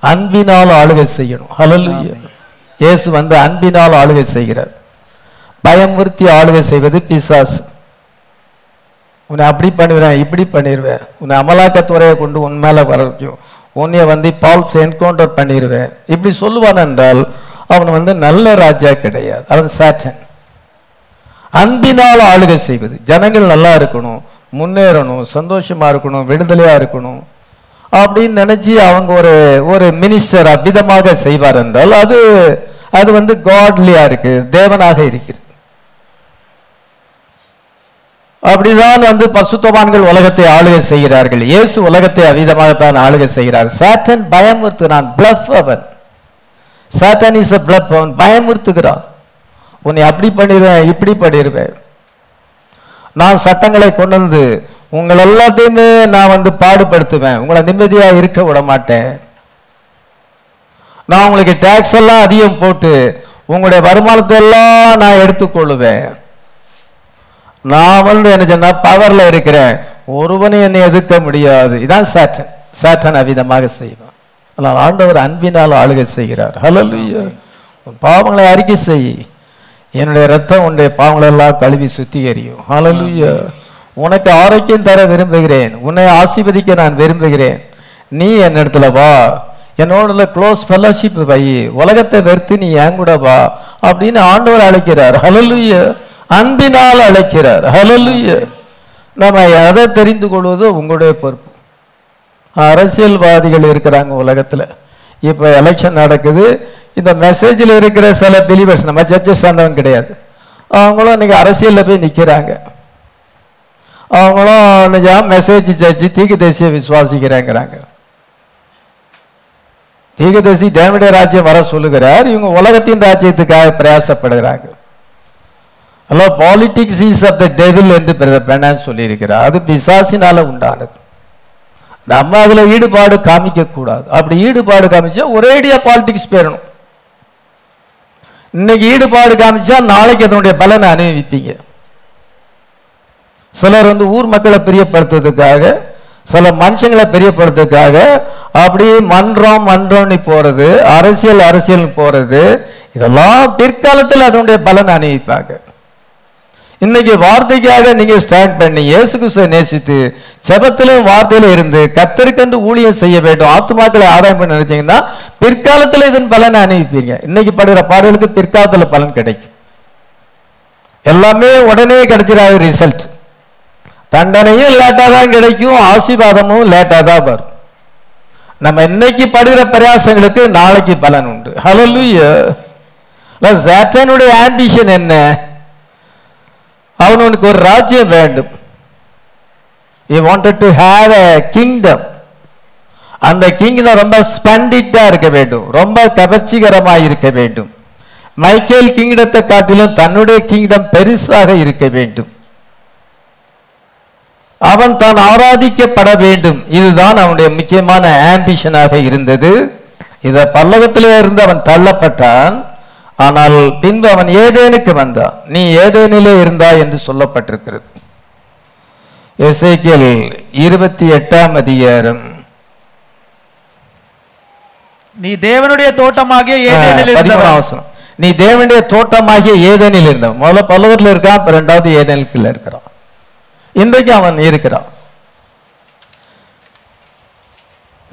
அன்பினால் ஆளுகை செய்யணும். ஹலலுயா இயேசு வந்து அன்பினால் ஆளுகை செய்கிறார். பயமுறுத்தி ஆளுகை செய்வது பிசாசு. உன்னை அப்படி பண்ணிடுவேன் இப்படி பண்ணிடுவேன். உன்னை அமலாக்கத்துறையை கொண்டு உன் மேல வரைக்கும் உன்னைய வந்து பால்ஸ் என்கவுண்டர் பண்ணிடுவேன். இப்படி சொல்லுவான் என்றால் அவன் வந்து நல்ல ராஜா கிடையாது. அவன் சாட்டன். அன்பினால் ஆளுகை செய்வது. ஜனங்கள் நல்லா இருக்கணும் முன்னேறணும் சந்தோஷமா இருக்கணும் விடுதலையா இருக்கணும். அப்படின்னு நினைச்சு அவங்க ஒரு ஒரு மினிஸ்டர் அவ்விதமாக செய்வார் என்றால் அது அது வந்து காட்லியா இருக்கு தேவனாக இருக்கிறது. அப்படிதான் வந்து பசுத்தவான்கள் உலகத்தை ஆளுகை செய்கிறார்கள். இயேசு உலகத்தை அவிதமாகத்தான் ஆளுகை செய்கிறார். சாட்டன் பயமுறுத்துனான் பிளஃப் அவன். சாட்டன் இஸ் அ பிளஃப் அவன் பயமுறுத்துகிறான். உன்னை அப்படி பண்ணிடுவேன் இப்படி பண்ணிடுவேன். நான் சட்டங்களை கொண்டு வந்து உங்களை எல்லாத்தையுமே நான் வந்து பாடுபடுத்துவேன். உங்களை நிம்மதியாக இருக்க விட மாட்டேன். நான் உங்களுக்கு டேக்ஸ் எல்லாம் அதிகம் போட்டு உங்களுடைய வருமானத்தை எல்லாம் நான் எடுத்துக்கொள்ளுவேன். நான் வந்து என்ன சொன்னா பவர்ல இருக்கிறேன். ஒருவனை என்னை எதிர்க்க முடியாது. இதான் சாட்டன். சாட்டன் அவிதமாக செய்வான். ஆனால் ஆண்டவர் அன்பினால் ஆளுகை செய்கிறார். ஹalleluya பாவங்களை அறிக்கை செய். என்னுடைய ரத்தம் உன்னுடைய பாவங்களெல்லாம் கழுவி சுத்திகரியும். ஹalleluya உனக்கு ஆரோக்கியம் தர விரும்புகிறேன். உன்னை ஆசீர்வதிக்க நான் விரும்புகிறேன். நீ என்னிடத்துல வா. என்னோட க்ளோஸ் ஃபெல்லோஷிப் வை. உலகத்தை வெறுத்து நீ என் கூட வா. அப்படின்னு ஆண்டவர் அழைக்கிறார். ஹலலுய அன்பினால் அழைக்கிறார். ஹலலுய நம்ம எதை தெரிந்து கொள்வதோ உங்களுடைய பொறுப்பு. அரசியல்வாதிகள் இருக்கிறாங்க உலகத்தில். இப்போ எலெக்ஷன் நடக்குது. இந்த மெசேஜில் இருக்கிற சில பிலிவர்ஸ் நம்ம ஜட்ஜஸ் ஆனவங்க கிடையாது. அவங்களும் இன்னைக்கு அரசியலில் போய் நிற்கிறாங்க அவங்களும் நிஜம் மெசேஜ் ஜட்ஜி தீக்கு தேசிய விசுவாசிக்கிறாங்கிறாங்க. தீகதரிசி தேவனுடைய ராஜ்யம் வர சொல்லுகிறார். இவங்க உலகத்தின் ராஜ்யத்துக்காக பிரயாசப்படுகிறாங்க. Hello politics is of the devil என்று பெண்ணான் சொல்லியிருக்கிறார். அது பிசாசினால உண்டானது. நம்ம அதில் ஈடுபாடு காமிக்க கூடாது அப்படி ஈடுபாடு காமிச்சா ஒரேடியா பாலிடிக்ஸ் போயிடணும். இன்னைக்கு ஈடுபாடு காமிச்சா நாளைக்கு அதனுடைய பலனை அனுபவிப்பீங்க. சிலர் வந்து ஊர் மக்களை பிரியப்படுத்துவதற்காக சில மனுஷங்களை பெரியப்படுத்துறதுக்காக அப்படி மன்றம் மன்றம்னு போறது அரசியல் அரசியல் போறது இதெல்லாம் பிற்காலத்தில் அதனுடைய பலன் அணிவிப்பாங்க. இன்னைக்கு வார்த்தைக்காக நீங்க ஸ்டாண்ட் பண்ணி இயேசு கிறிஸ்துவை நேசித்து செபத்திலும் வார்த்தையில இருந்து கத்தருக்கென்று ஊழியம் செய்ய வேண்டும் ஆத்துமாக்களை ஆதாயம் பண்ண நினைச்சீங்கன்னா பிற்காலத்தில் இதன் பலனை அணிவிப்பீங்க. இன்னைக்கு படுகிற பாடலுக்கு பிற்காலத்தில் பலன் கிடைக்கும். எல்லாமே உடனே கிடைச்சிடாது ரிசல்ட் தண்டனையும் லேட்டாக தான் கிடைக்கும் ஆசீர்வாதமும் லேட்டாக தான் வரும். நம்ம இன்னைக்கு படுகிற பிரயாசங்களுக்கு நாளைக்கு பலன் உண்டு. ஹalleluya சாட்டனுடைய ஆம்பிஷன் என்ன? அவனுக்கு ஒரு ராஜ்யம் வேண்டும். You wanted to have a kingdom அந்த கிங்டம் ரொம்ப ஸ்பண்டிட்டா இருக்க வேண்டும். ரொம்ப கவர்ச்சிகரமாக இருக்க வேண்டும். மைக்கேல் கிங்டத்தை காட்டிலும் தன்னுடைய கிங்டம் பெருசாக இருக்க வேண்டும். அவன் தான் ஆராதிக்கப்பட வேண்டும். இதுதான் அவனுடைய முக்கியமான ஆம்பிஷனாக இருந்தது. இத பல்லவத்திலே இருந்து அவன் தள்ளப்பட்டான். ஆனால் பின்பு அவன் ஏதேனுக்கு வந்தான். நீ ஏதேனிலே இருந்தா என்று சொல்லப்பட்டிருக்கிறது. எசேக்கியேல் இருபத்தி எட்டாம் அதிகாரம். நீ தேவனுடைய தோட்டமாகிய ஏதேனில். நீ தேவனுடைய தோட்டமாகிய ஏதேனில் இருந்தவன். முதல்ல பல்லவத்தில் இருக்கான் ரெண்டாவது ஏதேனுக்குள்ள இருக்கிறான். இன்றைக்கு அவன் இருக்கிறான்.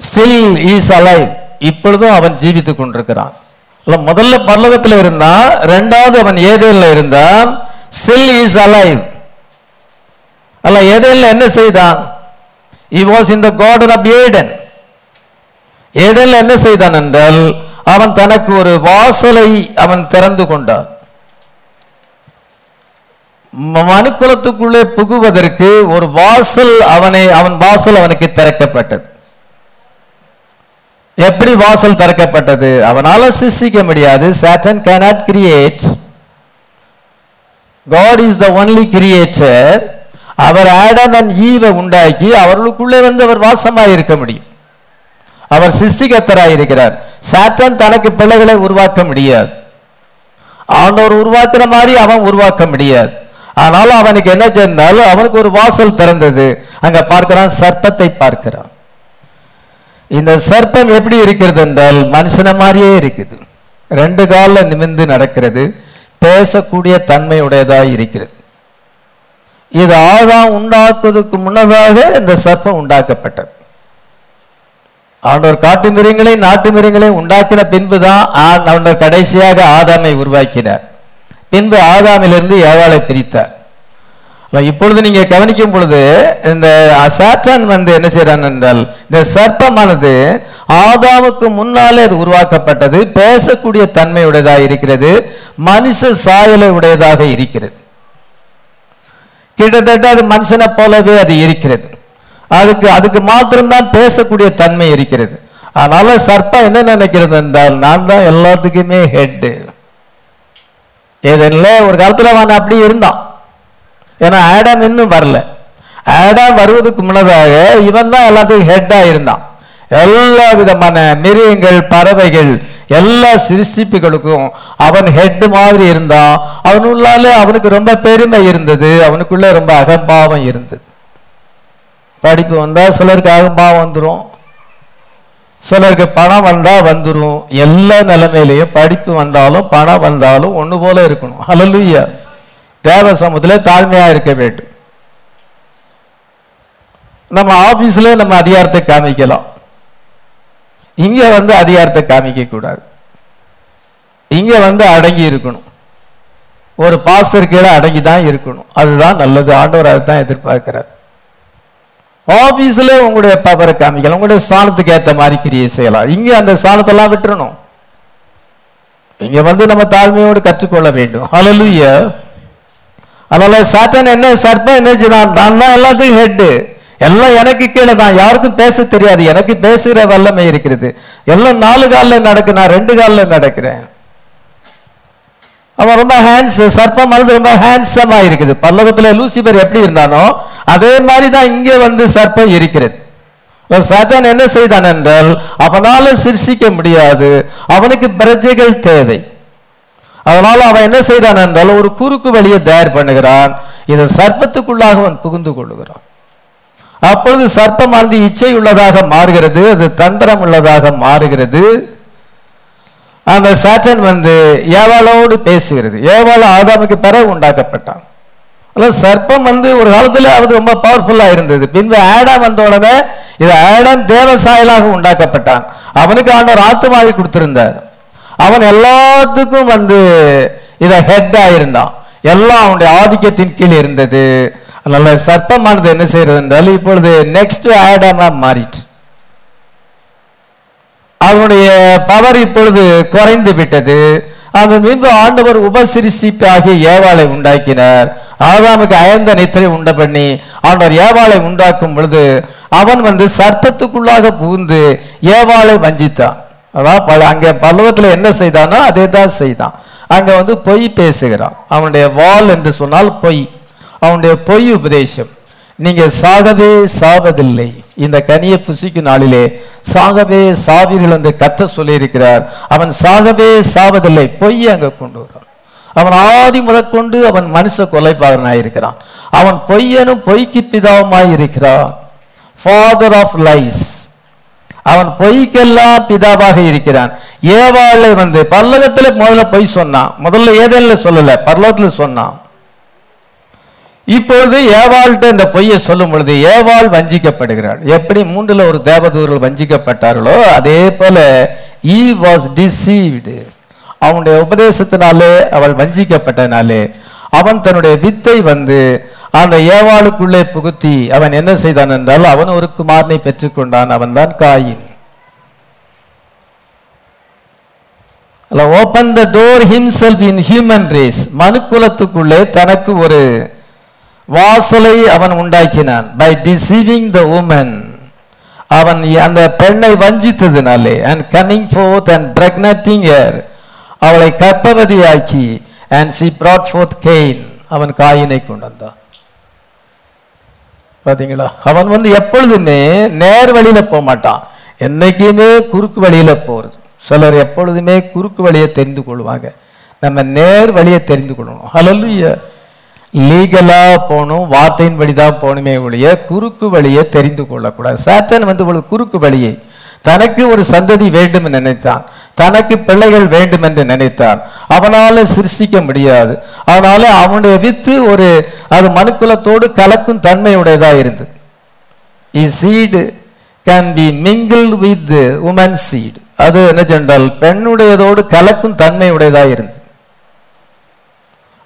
ஸ்டில் இஸ் அலைவ் இப்பொழுதும் அவன் ஜீவித்துக் கொண்டிருக்கிறான். இல்ல முதல்ல பல்லவத்தில் இருந்தான் ரெண்டாவது அவன் ஏதேல இருந்தான். ஸ்டில் இஸ் அலைவ் அல்ல ஏதேல என்ன செய்தான்? He was in the garden of Eden ஏதேனில் என்ன செய்தான் என்றால் அவன் தனக்கு ஒரு வாசலை அவன் திறந்து கொண்டான். மனுக்குலத்துக்குள்ளே புகுவதற்கு ஒரு வாசல் அவனை அவன் வாசல் அவனுக்கு திறக்கப்பட்டது. எப்படி வாசல் திறக்கப்பட்டது? அவனால சிருஷ்டிக்க முடியாது. Satan cannot create God is the only creator our Adam and ஈவை உண்டாக்கி அவர்களுக்குள்ளே வந்து அவர் வாசமாக இருக்க முடியும். அவர் சிருஷ்டிகத்தராய் இருக்கிறார். சாட்டன் தனக்கு பிள்ளைகளை உருவாக்க முடியாது. ஆண்டவர் உருவாக்குற மாதிரி அவன் உருவாக்க முடியாது. ஆனால் அவனுக்கு என்ன செஞ்சால் அவனுக்கு ஒரு வாசல் திறந்தது. அங்க பார்க்கிறான் சர்ப்பத்தை பார்க்கிறான். இந்த சர்ப்பம் எப்படி இருக்கிறது என்றால் மனுஷன மாதிரியே இருக்குது. ரெண்டு காலில் நிமிர்ந்து நடக்கிறது பேசக்கூடிய தன்மையுடையதாய் இருக்கிறது. இது ஆதாம் உண்டாக்குவதற்கு முன்னதாக இந்த சர்ப்பம் உண்டாக்கப்பட்டது. ஆண்டவர் காட்டு மிருகங்களையும் நாட்டு மிருகங்களையும் உண்டாக்கின பின்புதான் ஆண்டவர் கடைசியாக ஆதாமை உருவாக்கினார். பின்பு ஆதாமிலிருந்து ஏவாளை பிரித்தார். இப்பொழுது நீங்க கவனிக்கும் பொழுது இந்த சாத்தான் வந்து என்ன செய்யறான் என்றால் இந்த சர்ப்பமானது ஆதாமுக்கு முன்னாலே அது உருவாக்கப்பட்டது பேசக்கூடிய தன்மையுடையதாக இருக்கிறது மனுஷ சாயலை உடையதாக இருக்கிறது. கிட்டத்தட்ட அது மனுஷனை போலவே அது இருக்கிறது. அதுக்கு அதுக்கு மாத்திரம்தான் பேசக்கூடிய தன்மை இருக்கிறது. அதனால சர்ப்பம் என்ன நினைக்கிறது என்றால் நான் தான் எல்லாத்துக்குமே ஹெட்டு ஏதென்ல ஒரு காலத்தில் அவன் அப்படி இருந்தான். ஏன்னா ஆடம் இன்னும் வரல. ஆடம் வருவதுக்கு முன்னதாக இவன் தான் எல்லாத்துக்கும் ஹெட்டாக இருந்தான். எல்லா விதமான மிருகங்கள் பறவைகள் எல்லா சிருஷ்டிப்புகளுக்கும் அவன் ஹெட் மாதிரி இருந்தான். அவனுள்ளாலே அவனுக்கு ரொம்ப பெருமை இருந்தது. அவனுக்குள்ள ரொம்ப அகம்பாவம் இருந்தது. படிப்பு வந்தால் சிலருக்கு அகம்பாவம் வந்துடும் சிலருக்கு பணம் வந்தா வந்துடும் எல்லா நிலைமையிலையும் படிப்பு வந்தாலும் பணம் வந்தாலும் ஒன்று போல இருக்கணும். ஹalleluya. தேவ சமூகத்திலே தாழ்மையா இருக்க வேண்டும். நம்ம ஆபீஸ்ல நம்ம அதிகாரத்தை காமிக்கலாம். இங்க வந்து அதிகாரத்தை காமிக்க கூடாது. இங்க வந்து அடங்கி இருக்கணும். ஒரு பாஸ்டர் கீழே அடங்கி தான் இருக்கணும். அதுதான் நல்லது. ஆண்டவர் அதுதான் எதிர்பார்க்கிறார். ஆபீஸ்ல உங்களுடைய பவரை காமிக்கலாம் உங்களுடைய ஸ்தானத்துக்கு ஏத்த மாதிரி கிரியை செய்யலாம். இங்க அந்த ஸ்தானத்தெல்லாம் விட்டுறணும். இங்க வந்து நம்ம தாழ்மையோடு கற்றுக்கொள்ள வேண்டும். அலலுய அதனால சாட்டன் என்ன சர்ப்பம் என்ன செய்யலாம் நான் தான் எல்லாத்துக்கும் ஹெட்டு எல்லாம் எனக்கு கீழே தான். யாருக்கும் பேச தெரியாது. எனக்கு பேசுகிற வல்லமை இருக்கிறது. எல்லாம் நாலு காலில் நடக்கு நான் ரெண்டு காலில் நடக்கிறேன். அவன் ரொம்ப ஹேண்ட்ஸ் சர்ப்பம் அல்லது ரொம்ப ஹேண்ட்ஸமா இருக்குது. பல்லவத்தில் லூசிபர் எப்படி இருந்தானோ அதே மாதிரி தான் இங்கே வந்து சர்ப்பம் இருக்கிறது. சாத்தான் என்ன செய்தான் என்றால் அவனால சிருஷிக்க முடியாது அவனுக்கு பிரஜைகள் தேவை. அதனால அவன் என்ன செய்தான் என்றால் ஒரு குறுக்கு வழியை தயார் பண்ணுகிறான். இந்த சர்ப்பத்துக்குள்ளாக அவன் புகுந்து கொள்ளுகிறான். அப்பொழுது சர்ப்பமானது இச்சை உள்ளதாக மாறுகிறது அது தந்திரம் உள்ளதாக மாறுகிறது. அந்த சாட்டன் வந்து ஏவாளோடு பேசுகிறது. ஏவாள ஆதாமுக்கு பிறகு உண்டாக்கப்பட்டான். அல்ல சர்ப்பம் வந்து ஒரு காலத்துல அது ரொம்ப பவர்ஃபுல்லா இருந்தது. பின்பு ஆடம் வந்த உடனே இது ஆடம் தேவசாயலாக உண்டாக்கப்பட்டான். அவனுக்கு ஆண்டவர் ஆத்துமாவை கொடுத்திருந்தார். அவன் எல்லாத்துக்கும் வந்து இத ஹெட் இருந்தான். எல்லாம் அவனுடைய ஆதிக்கத்தின் கீழ் இருந்தது. அதனால சர்ப்பமானது என்ன செய்யறது என்றால் இப்பொழுது நெக்ஸ்ட் ஆடமா மாறிட்டு. அவனுடைய பவர் இப்பொழுது குறைந்து விட்டது. அவன் பின்பு ஆண்டவர் உபசிரிசிப்பாகிய ஏவாளை உண்டாக்கினார். ஆதாமுக்கு அயர்ந்த நித்திரை உண்ட பண்ணி ஆண்டவர் ஏவாளை உண்டாக்கும் பொழுது அவன் வந்து சர்ப்பத்துக்குள்ளாக புகுந்து ஏவாளை வஞ்சித்தான். அதான் பல அங்கே பல்லவத்தில் என்ன செய்தானோ அதே தான் செய்தான். அங்கே வந்து பொய் பேசுகிறான். அவனுடைய வாள் என்று சொன்னால் பொய். அவனுடைய பொய் உபதேசம். நீங்க சாகவே சாவதில்லை. இந்த கனியை புசிக்கும் நாளிலே சாகவே சாவீர்கள் என்று கத்த சொல்லியிருக்கிறார். அவன் சாகவே சாவதில்லை. பொய் அங்க கொண்டு வரான். அவன் ஆதி முதற்கொண்டு அவன் மனுஷ கொலைபாதனாயிருக்கிறான் அவன் பொய்யனும் பொய்க்கு பிதாவுமாய் இருக்கிறான். ஃபாதர் ஆஃப் லைஸ் அவன் பொய்க்கெல்லாம் பிதாவாக இருக்கிறான். ஏவாளை வந்து பல்லகத்துல முதல்ல பொய் சொன்னான். முதல்ல ஏதேல சொல்லல. பரலோகத்துல சொன்னான். இப்பொழுது ஏவாள்கிட்ட இந்த பொய்யை சொல்லும் பொழுது ஏவாள் வஞ்சிக்கப்படுகிறாள். எப்படி மூன்றுல ஒரு தேவதூர்கள் வஞ்சிக்கப்பட்டார்களோ அதே போல ஈ வாஸ் டிசீவ்டு அவனுடைய உபதேசத்தினாலே அவள் வஞ்சிக்கப்பட்டனாலே அவன் தன்னுடைய வித்தை வந்து அந்த ஏவாளுக்குள்ளே புகுத்தி அவன் என்ன செய்தான் என்றால் அவன் ஒரு குமாரனை பெற்றுக்கொண்டான் அவன் தான் Cain open the door himself in human race மனுக்குலத்துக்குள்ளே தனக்கு ஒரு வாசலை அவன் உண்டாக்கினான். பை டிசீவிங் த உமன் அவன் அந்த பெண்ணை வஞ்சித்ததினாலே and coming forth and pregnanting her அவளை கற்பவதியாக்கி and she brought forth Cain அவன் காயினை கொண்டு வந்தான். பாத்தீங்களா? அவன் வந்து எப்பொழுதுமே நேர் வழியில போக மாட்டான். என்னைக்குமே குறுக்கு வழியில போறது. சிலர் எப்பொழுதுமே குறுக்கு வழியை தெரிந்து கொள்வாங்க. நம்ம நேர் வழியை தெரிந்து கொள்ளணும். ஹalleluya லீகலா போகணும் வார்த்தையின் வழிதான் போகணுமே ஒழிய குறுக்கு வழியை தெரிந்து கொள்ளக்கூடாது. சாத்தன் வந்து ஒரு குறுக்கு வழியை தனக்கு ஒரு சந்ததி வேண்டும் என்று நினைத்தான். தனக்கு பிள்ளைகள் வேண்டும் என்று நினைத்தான். அவனால சிருஷ்டிக்க முடியாது. அதனால அவனுடைய வித்து ஒரு அது மனுக்குலத்தோடு கலக்கும் தன்மையுடையதா இருந்தது. Seed can be mingle with woman seed அது என்ன சென்றால் பெண்ணுடையதோடு கலக்கும் தன்மையுடையதா இருந்தது.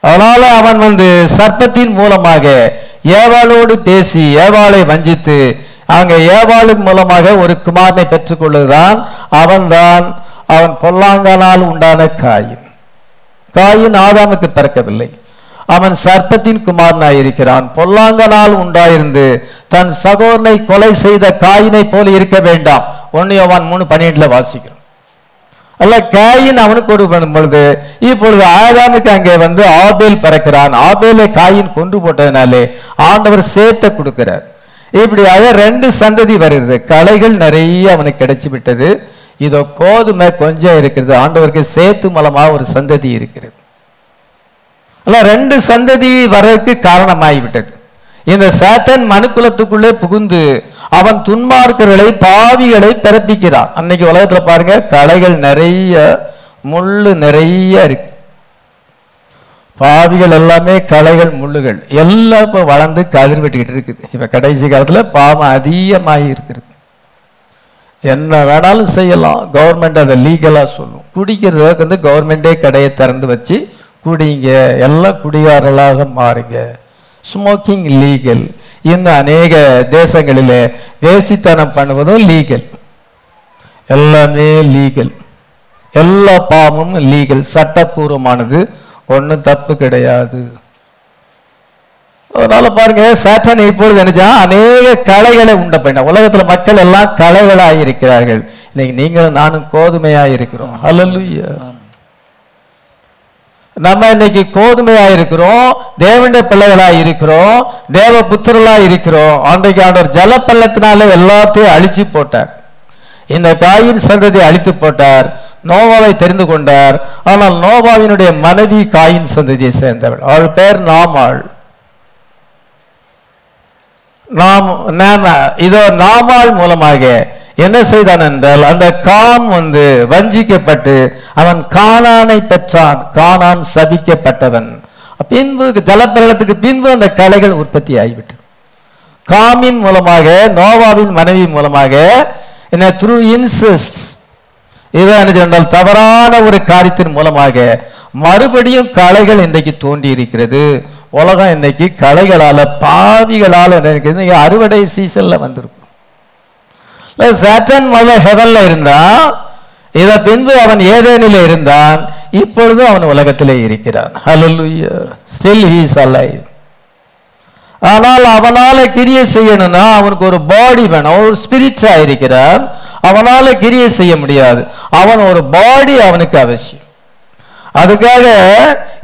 அதனால அவன் வந்து சர்ப்பத்தின் மூலமாக ஏவாளோடு பேசி ஏவாளை வஞ்சித்து அங்க ஏவாளின் மூலமாக ஒரு குமாரனை பெற்றுக்கொள்ளுதான் அவன்தான். அவன் பொல்லாங்கனால் உண்டான காயின். காயின் ஆதாமுக்கு பிறக்கவில்லை. அவன் சர்ப்பத்தின் குமாரனாய் இருக்கிறான் பொல்லாங்கனால் உண்டாயிருந்து தன் சகோதரனை கொலை செய்த காயினை போல இருக்க வேண்டாம். ஒன்னு அவன் மூணு பன்னிரெண்டுல வாசிக்கிறோம். அல்ல காயின் அவனுக்கு கொண்டு பண்ணும் பொழுது இப்பொழுது ஆதாமுக்கு அங்கே வந்து ஆபேல் பறக்கிறான். ஆபேலை காயின் கொண்டு போட்டதுனாலே ஆண்டவர் சேர்த்த கொடுக்கிறார். இப்படியாக ரெண்டு சந்ததி வருகிறது. களைகள் நிறைய அவனுக்கு கிடைச்சி விட்டது. இதோ கோதுமை கொஞ்சம் இருக்கிறது. ஆண்டவருக்கு சேத்து மூலமா ஒரு சந்ததி இருக்கிறது. அல்ல ரெண்டு சந்ததி வரதுக்கு காரணமாகிவிட்டது. இந்த சேத்தன் மனுக்குலத்துக்குள்ளே புகுந்து அவன் துன்மார்க்கர்களை பாவிகளை பிறப்பிக்கிறான். அன்னைக்கு உலகத்துல பாருங்க களைகள் நிறைய முள்ளு நிறைய இருக்கு. பாவிகள் எல்லாமே களைகள் முள்ளுகள் எல்லாம் இப்போ வளர்ந்து கதிர் வெட்டிக்கிட்டு இருக்குது. இப்போ கடைசி காலத்தில் பாவம் அதிகமாகி இருக்கிறது என்ன வேணாலும் செய்யலாம். கவர்மெண்ட் அதை லீகலாக சொல்லும். குடிக்கிறதுக்கு வந்து கவர்மெண்டே கடையை திறந்து வச்சு குடிங்க. எல்லாம் குடிகாரர்களாக மாறுங்க. ஸ்மோக்கிங் லீகல் இன்னும் அநேக தேசங்களிலே வேசித்தனம் பண்ணுவதும் லீகல் எல்லாமே லீகல் எல்லா பாவமும் லீகல் சட்டப்பூர்வமானது ஒன்றும் தப்பு கிடையாது அதனால பாருங்க சாத்தன் இப்பொழுது நினைச்சா அநேக கலைகளை உண்ட பண்ண உலகத்துல மக்கள் எல்லாம் கலைகளாக இருக்கிறார்கள் இன்னைக்கு நீங்களும் நானும் கோதுமையா இருக்கிறோம் ஹalleluya நம்ம இன்னைக்கு கோதுமையா இருக்கிறோம் தேவனுடைய பிள்ளைகளா இருக்கிறோம் தேவ புத்திரலா இருக்கிறோம். அன்றைக்கு ஆண்டவர் ஜலப்பள்ளத்தினால எல்லாத்தையும் அழிச்சு போட்டார். இந்த காயின் சந்ததி அழித்து போட்டார். நோவாவை தெரிந்து கொண்டார். ஆனால் நோவாவினுடைய மனைவி காயின் சந்ததியை சேர்ந்தவள். அவள் பேர் நாமாள். நாம் இதோ நாமாள் மூலமாக என்ன செய்தான் என்றால் அந்த காம் வந்து வஞ்சிக்கப்பட்டு அவன் கானானை பெற்றான். கானான் சபிக்கப்பட்டவன். பின்பு ஜலப்பிரளத்துக்கு பின்பு அந்த கலைகள் உற்பத்தி ஆகிவிட்டது. காமின் மூலமாக நோவாவின் மனைவி மூலமாக என்ன த்ரூ இன்சஸ்ட் இதான் என்ன சொன்னால் தவறான ஒரு காரியத்தின் மூலமாக மறுபடியும் கலைகள் இன்றைக்கு தோண்டி இருக்கிறது உலகம் இன்னைக்கு கலைகளால பாவிகளால அறுவடை சீசன்ல வந்திருக்கும். சேட்டன் முதல்ல ஹெவனில் இருந்தான். இதை பின்பு அவன் ஏதேனில் இருந்தான். இப்பொழுதும் அவன் உலகத்திலே இருக்கிறான். ஹalleluya ஸ்டில் ஹீஸ் is ஆனால் அவனால் கிரியை செய்யணும்னா அவனுக்கு ஒரு பாடி வேணும். ஒரு ஸ்பிரிட்டாக இருக்கிறான். அவனால் கிரியை செய்ய முடியாது. அவன் ஒரு பாடி அவனுக்கு அவசியம். அதுக்காக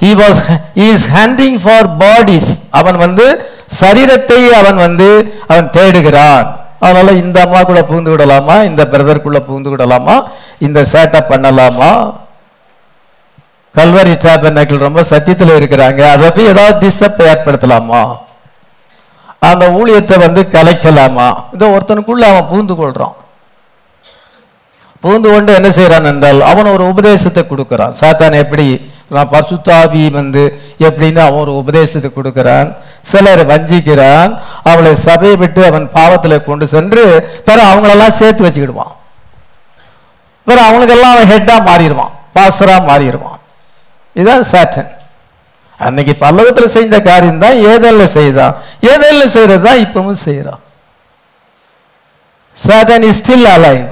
he was is hunting for bodies அவன் வந்து சரீரத்தை அவன் வந்து அவன் தேடுகிறான். அதனால இந்த அம்மாக்குள்ள புகுந்து விடலாமா? இந்த பிரதருக்குள்ள புகுந்து விடலாமா? இந்த சேட்டை பண்ணலாமா? கல்வரி சாப்பனர்கள் ரொம்ப சத்தியத்தில் இருக்கிறாங்க. அதை போய் ஏதாவது டிஸ்டர்ப் ஏற்படுத்தலாமா? அந்த ஊழியத்தை வந்து கலைக்கலாமா? இதோ ஒருத்தனுக்குள்ள அவன் புகுந்து கொள்றான். புகுந்து கொண்டு என்ன செய்யறான் என்றால் அவன் ஒரு உபதேசத்தை கொடுக்கிறான். சாத்தான் எப்படி நான் பசுத்தாவி வந்து எப்படின்னு அவன் ஒரு உபதேசத்தை கொடுக்கிறான். சிலர் வஞ்சிக்கிறான். அவளை சபையை விட்டு அவன் பாவத்தில் கொண்டு சென்று பிற அவங்களெல்லாம் சேர்த்து வச்சுக்கிடுவான். பிற அவங்களுக்கெல்லாம் அவன் ஹெட்டாக மாறிடுவான். பாசரா மாறிடுவான். இதுதான் சாட்டன். அன்னைக்கு பல்லவத்தில் செஞ்ச காரியம் தான் ஏதல்ல செய்தான். ஏதல்ல செய்யறது தான் இப்பவும் செய்கிறான் Satan is still alive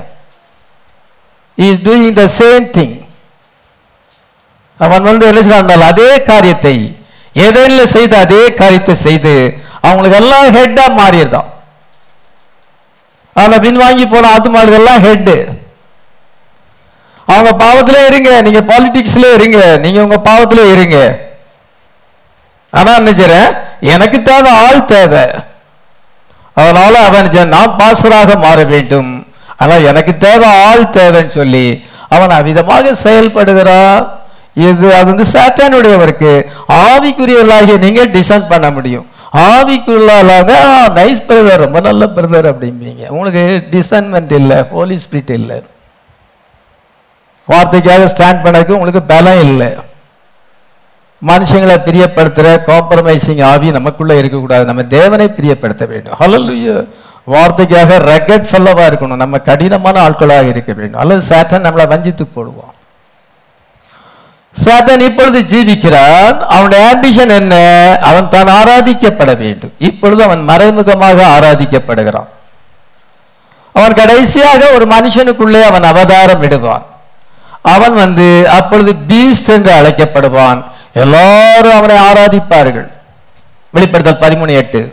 is doing the same thing அவன் வந்து என்ன செய்யறான் அதே காரியத்தை ஏதேனில் செய்த அதே காரியத்தை செய்து அவங்களுக்கு எல்லாம் ஹெட்டா மாறிடுதான் ஆனா பின்வாங்கி போன ஆத்துமாடுகள்லாம் ஹெட்டு அவங்க பாவத்திலே இருங்க நீங்க பாலிடிக்ஸ்ல இருங்க நீங்க உங்க பாவத்திலே இருங்க. ஆனா நினைக்கிறேன் எனக்கு தேவை ஆள் தேவை. அதனால அவன் நான் பாசராக மாற வேண்டும். ஆனால் எனக்கு தேவை ஆள் தேவைன்னு சொல்லி அவன் அவ்விதமாக செயல்படுகிறான். இது அது வந்து சாத்தானுடைய ஒர்க்கு ஆவிக்குரியவர்களாகிய நீங்கள் டிசைன் பண்ண முடியும். ஆவிக்குள்ளாக நைஸ் பிரதர் ரொம்ப நல்ல பிரதர் அப்படிம்பீங்க. உங்களுக்கு டிசைன்மெண்ட் இல்லை ஹோலி ஸ்பிரிட் இல்லை. வார்த்தைக்காக ஸ்டாண்ட் பண்ணதுக்கு உங்களுக்கு பலம் இல்லை. மனுஷங்களை பிரியப்படுத்துகிற காம்ப்ரமைசிங் ஆவி நமக்குள்ளே இருக்கக்கூடாது. நம்ம தேவனை பிரியப்படுத்த வேண்டும். ஹalleluya வார்த்தைக்காக ரெக்கட் ஃபெல்லவாக இருக்கணும். நம்ம கடினமான ஆட்களாக இருக்க வேண்டும். அல்லது சேட்டன் நம்மளை வஞ்சித்து போடுவோம் சாத்தான் இப்பொழுது ஜீவிக்கிறான். அவனுடைய ஆம்பிஷன் என்ன? அவன் தான் ஆராதிக்கப்பட வேண்டும். இப்பொழுது அவன் மறைமுகமாக ஆராதிக்கப்படுகிறான். அவன் கடைசியாக ஒரு மனுஷனுக்குள்ளே அவன் அவதாரம் இடுவான். அவன் வந்து அப்பொழுது பீஸ்ட் என்று அழைக்கப்படுவான். எல்லாரும் அவனை ஆராதிப்பார்கள். வெளிப்படுத்தல் பதிமூணு எட்டு.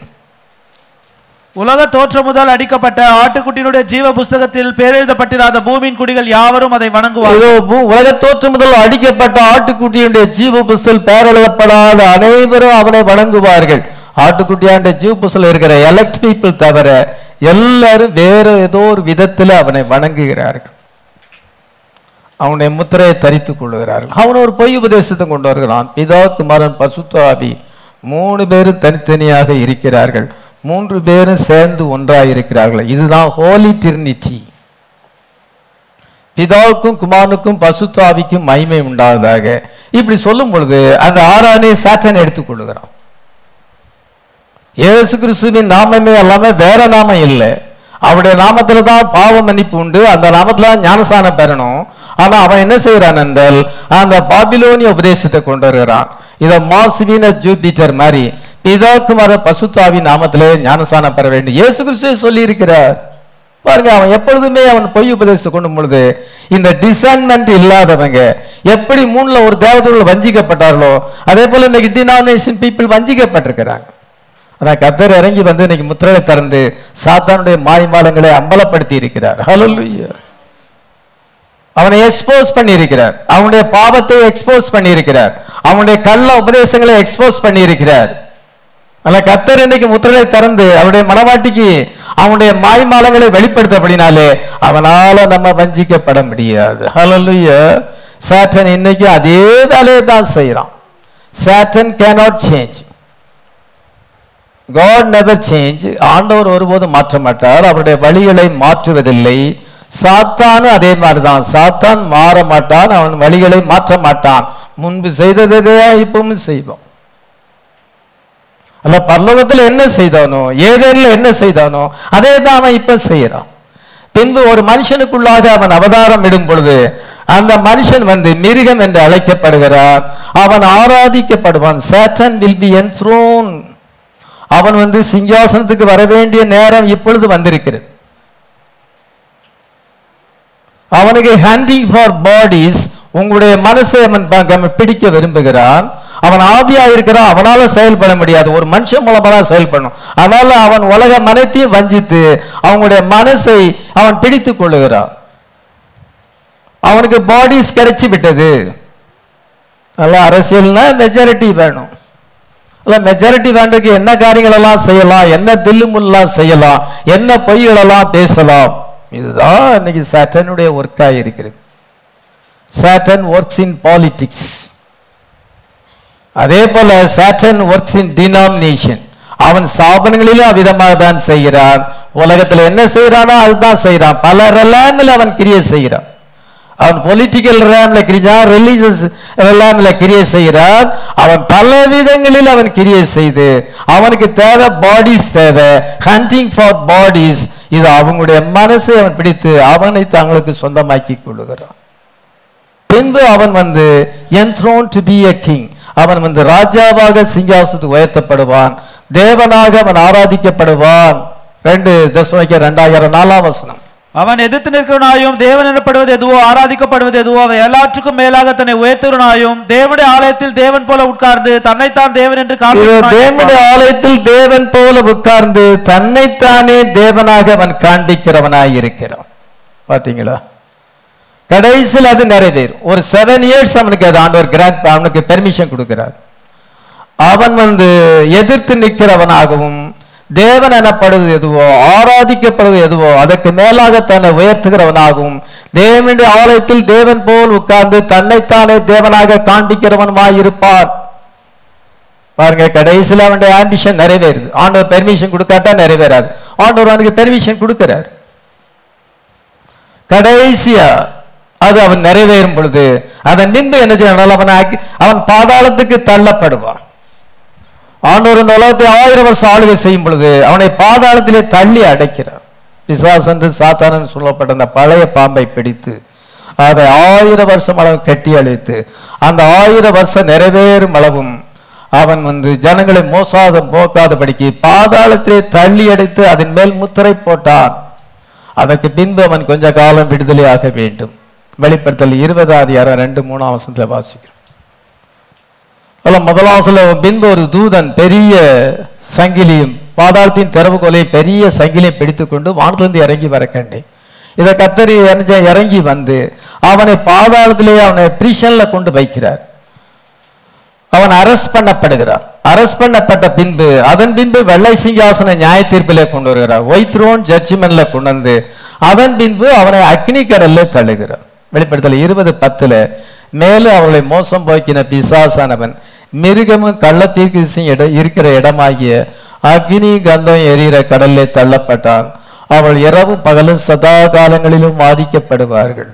உலக தோற்றம் முதல் அடிக்கப்பட்ட ஆட்டுக்குட்டியினுடைய ஜீவ புஸ்தகத்தில் பேரெழுதப்பட்டிராத பூமியின் குடிகள் யாவரும் அதை வணங்குவார்கள். பூ- உலக தோற்றம் முதல் அடிக்கப்பட்ட ஆட்டுக்குட்டியுடைய ஜீவ புஸ்தல் பேரெழுதப்படாத அனைவரும் அவனை வணங்குவார்கள். ஆட்டுக்குட்டியாண்ட ஜீவ புஸ்தல் இருக்கிற எலக்ட் பீப்புள் தவிர எல்லாரும் வேற ஏதோ ஒரு விதத்தில் அவனை வணங்குகிறார்கள். அவனுடைய முத்திரையை தரித்துக் கொள்கிறார்கள் அவன் ஒரு பொய் உபதேசத்தை கொண்டு வருகிறான். பிதா குமாரன் பசுத்தாபி மூணு பேரும் தனித்தனியாக இருக்கிறார்கள். மூன்று பேரும் சேர்ந்து ஒன்றாக இருக்கிறார்கள் இதுதான் ஹோலி டிரினிட்டி பிதாவுக்கும் குமாரனுக்கும் பசுத்தாவிக்கும் மகிமை உண்டாவதாக. இப்படி சொல்லும் பொழுது அந்த ஆறானே சாத்தன் எடுத்துக் கொள்ளுகிறான். ஏசு கிறிஸ்துவின் நாமமே எல்லாமே வேற நாமம் இல்லை. அவருடைய நாமத்துல தான் பாவ மன்னிப்பு உண்டு. அந்த நாமத்துல தான் ஞானசானம் பெறணும். ஆனா அவன் என்ன செய்யறான் என்றால் அந்த பாபிலோனிய உபதேசத்தை கொண்டு வருகிறான். இதை மாசுவீனஸ் ஜூபிட்டர் மாதிரி பிதாக்குமார பசுத்தாவின் நாமத்திலே ஞானசானம் பெற வேண்டும். இயேசு கிறிஸ்துவே சொல்லி இருக்கிறார் பாருங்க அவன் எப்பொழுதுமே அவன் பொய் உபதேசம் கொண்டு பொழுது இந்த டிசைன்மெண்ட் இல்லாதவங்க எப்படி மூணுல ஒரு தேவதைகள் வஞ்சிக்கப்பட்டார்களோ அதே போல இன்னைக்கு டினாமினேஷன் பீப்புள் வஞ்சிக்கப்பட்டிருக்கிறாங்க. ஆனா கத்தர் இறங்கி வந்து இன்னைக்கு முத்திரையை திறந்து சாத்தானுடைய மாய்மாலங்களை அம்பலப்படுத்தி இருக்கிறார். ஹலோ அவனை எக்ஸ்போஸ் பண்ணி இருக்கிறார் அவனுடைய பாவத்தை எக்ஸ்போஸ் பண்ணி இருக்கிறார் அவனுடைய கள்ள உபதேசங்களை எக்ஸ்போஸ் பண்ணி இருக்கிறார் ஆனால் கத்தர் இன்னைக்கு முத்திரையை திறந்து அவருடைய மனவாட்டிக்கு அவனுடைய மாய்மாலங்களை வெளிப்படுத்தப்படினாலே அவனால நம்ம வஞ்சிக்கப்பட முடியாது. ஹalleluya சேட்டன் இன்னைக்கு அதே வேலையை தான் செய்யறான் Satan cannot change God never change ஆண்டவர் ஒருபோதும் மாற்ற மாட்டார். அவருடைய வழிகளை மாற்றுவதில்லை. சாத்தானும் அதே மாதிரி தான் சாத்தான் மாற மாட்டான். அவன் வழிகளை மாற்ற மாட்டான். முன்பு செய்ததே இப்பவும் செய்வோம். அல்ல பரலோகத்தில் என்ன செய்தானோ ஏதேனில் என்ன செய்தானோ அதே தான் அவன் இப்ப செய்யறான். பின்பு ஒரு மனுஷனுக்குள்ளாக அவன் அவதாரம் இடும் பொழுது அந்த மனுஷன் வந்து மிருகம் என்று அழைக்கப்படுகிறான் அவன் ஆராதிக்கப்படுவான். சேட்டன் வில் பி என்த்ரோன் அவன் வந்து சிங்காசனத்துக்கு வர வேண்டிய நேரம் இப்பொழுது வந்திருக்கிறது. அவனுக்கு ஹேண்டிங் ஃபார் பாடிஸ் உங்களுடைய மனசை அவன் பிடிக்க விரும்புகிறான். அவன் ஆவியா இருக்கிறான் அவனால செயல்பட முடியாது. ஒரு மனுஷன் மூலமா தான் செயல்படணும். அதனால அவன் உலக மனத்தையும் வஞ்சித்து அவங்களுடைய மனசை அவன் பிடித்துக் கொள்ளுகிறான். அவனுக்கு பாடிஸ் கிடைச்சி விட்டது. நல்லா அரசியல்னா மெஜாரிட்டி வேணும். அல்ல மெஜாரிட்டி வேண்டதுக்கு என்ன காரியங்கள் எல்லாம் செய்யலாம் என்ன தில்லுமுல்லாம் செய்யலாம் என்ன பொய்களெல்லாம் பேசலாம். இதுதான் இன்னைக்கு சேட்டனுடைய ஒர்க்காக இருக்கிறது. சேட்டன் ஒர்க்ஸ் இன் பாலிடிக்ஸ் அதே போல சாட்டன் ஒர்க்ஸ் இன் டினாமினேஷன் அவன் ஸ்தாபனங்களிலும் அவ்விதமாக தான் செய்கிறான். உலகத்தில் என்ன செய்யறானோ அதுதான் செய்யறான் பல ரெலாமில் அவன் கிரியை செய்கிறான். அவன் பொலிட்டிக்கல் ரேம்ல கிரியான் ரிலீஜியஸ் ரேம்ல கிரியை செய்கிறான். அவன் பல விதங்களில் அவன் கிரியை செய்து அவனுக்கு தேவை பாடிஸ் தேவை. ஹண்டிங் ஃபார் பாடிஸ் இது அவங்களுடைய மனசை அவன் பிடித்து அவனை தங்களுக்கு சொந்தமாக்கி கொள்ளுகிறான். பின்பு அவன் வந்து enthroned to be a king அவன் வந்து ராஜாவாக சிங்காசத்துக்கு உயர்த்தப்படுவான். தேவனாக அவன் ஆராதிக்கப்படுவான். ரெண்டு தசமிக்க ரெண்டாயிரம் நாலாம் வசனம். அவன் எதிர்த்து நிற்கிறவனாயும் தேவன் எனப்படுவது எதுவோ ஆராதிக்கப்படுவது எதுவோ அவை எல்லாற்றுக்கும் மேலாக தன்னை உயர்த்துவனாயும் தேவனுடைய ஆலயத்தில் தேவன் போல உட்கார்ந்து தன்னைத்தான் தேவன் என்று தேவனுடைய. ஆலயத்தில் தேவன் போல உட்கார்ந்து தன்னைத்தானே தேவனாக அவன் காண்பிக்கிறவனாய் இருக்கிறான். பாத்தீங்களா? கடைசியில் அது நிறைவேறும் ஒரு செவன் இயர்ஸ் அவனுக்கு அது ஆண்டவர் கிராண்ட் அவனுக்கு பெர்மிஷன் கொடுக்கிறார். அவன் வந்து எதிர்த்து நிற்கிறவனாகவும் தேவன் எனப்படுவது எதுவோ ஆராதிக்கப்படுவது எதுவோ அதற்கு மேலாக தன்னை உயர்த்துகிறவனாகவும் தேவனுடைய ஆலயத்தில் தேவன் போல் உட்கார்ந்து தன்னைத்தானே தேவனாக காண்பிக்கிறவனுமாய் இருப்பான் பாருங்க கடைசியில் அவனுடைய ஆம்பிஷன் நிறைவேறுது. ஆண்டவர் பெர்மிஷன் கொடுக்காட்டா நிறைவேறாது. ஆண்டவர் அவனுக்கு பெர்மிஷன் கொடுக்கிறார். கடைசியா அது அவன் நிறைவேறும் பொழுது அதன் பின்பு என்ன செய்யணும் அவன் ஆக்கி அவன் பாதாளத்துக்கு தள்ளப்படுவான். ஆண்டோர் இந்த உலகத்தை ஆயிரம் வருஷம் ஆளுகை செய்யும் பொழுது அவனை பாதாளத்திலே தள்ளி அடைக்கிறான் பிசாஸ் என்று சாத்தானன் சொல்லப்பட்ட அந்த பழைய பாம்பை பிடித்து அதை ஆயிரம் வருஷம் அளவு கட்டி அழித்து அந்த ஆயிரம் வருஷம் நிறைவேறும் அளவும் அவன் வந்து ஜனங்களை மோசாத போக்காதபடிக்கு பாதாளத்திலே தள்ளி அடைத்து அதன் மேல் முத்திரை போட்டான். அதற்கு பின்பு அவன் கொஞ்ச காலம் விடுதலை ஆக வேண்டும். வெளிப்படுத்தல் இருபதாவது அதிகாரம் ரெண்டு மூணாம் வசனத்துல வாசிக்கிறோம். அல்ல முதலாவதுல பின்பு ஒரு தூதன் பெரிய சங்கிலியும் பாதாளத்தின் திறவுகோலை பெரிய சங்கிலியை பிடித்துக்கொண்டு வானத்திலிருந்து இறங்கி வர கண்டேன். இதை கத்தரி எறிஞ்ச இறங்கி வந்து அவனை பாதாளத்திலேயே அவனை பிரிஷனில் கொண்டு வைக்கிறார். அவன் அரெஸ்ட் பண்ணப்படுகிறார். அரெஸ்ட் பண்ணப்பட்ட பின்பு அதன் பின்பு வெள்ளை சிங்காசன நியாய தீர்ப்பிலே கொண்டு வருகிறார். ஒயிட் த்ரோன் ஜட்ஜ்மெண்ட்ல கொண்டு வந்து அதன் பின்பு அவனை அக்னி கடல்ல தள்ளுகிறார். வெளிப்படுத்தல இருபது பத்துல மேலும் அவர்களை மோசம் போக்கின பிசாசானவன் மிருகமும் கள்ளத்தீர்க்கு இட இருக்கிற இடமாகிய அக்னி கந்தம் எரிகிற கடல்லே தள்ளப்பட்டான். அவள் இரவும் பகலும் சதா காலங்களிலும் பாதிக்கப்படுவார்கள்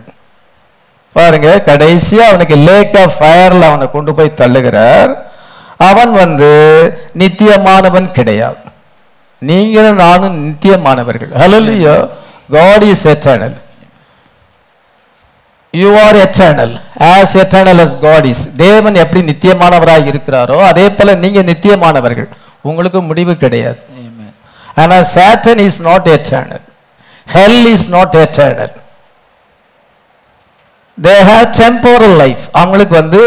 பாருங்க கடைசியா அவனுக்கு லேக் ஆஃப் ஃபயர்ல அவனை கொண்டு போய் தள்ளுகிறார். அவன் வந்து நித்தியமானவன் கிடையாது. நீங்களும் நானும் நித்தியமானவர்கள். Hello God is eternal you are eternal. As eternal as God is. தேவன் எப்படி நித்தியமானவராய் இருக்கிறாரோ அதே போல நீங்க நித்தியமானவர்கள். உங்களுக்கு முடிவு கிடையாது. Amen. ஆனா Satan is not eternal. Hell is not eternal. They have temporal life அவங்களுக்கு வந்து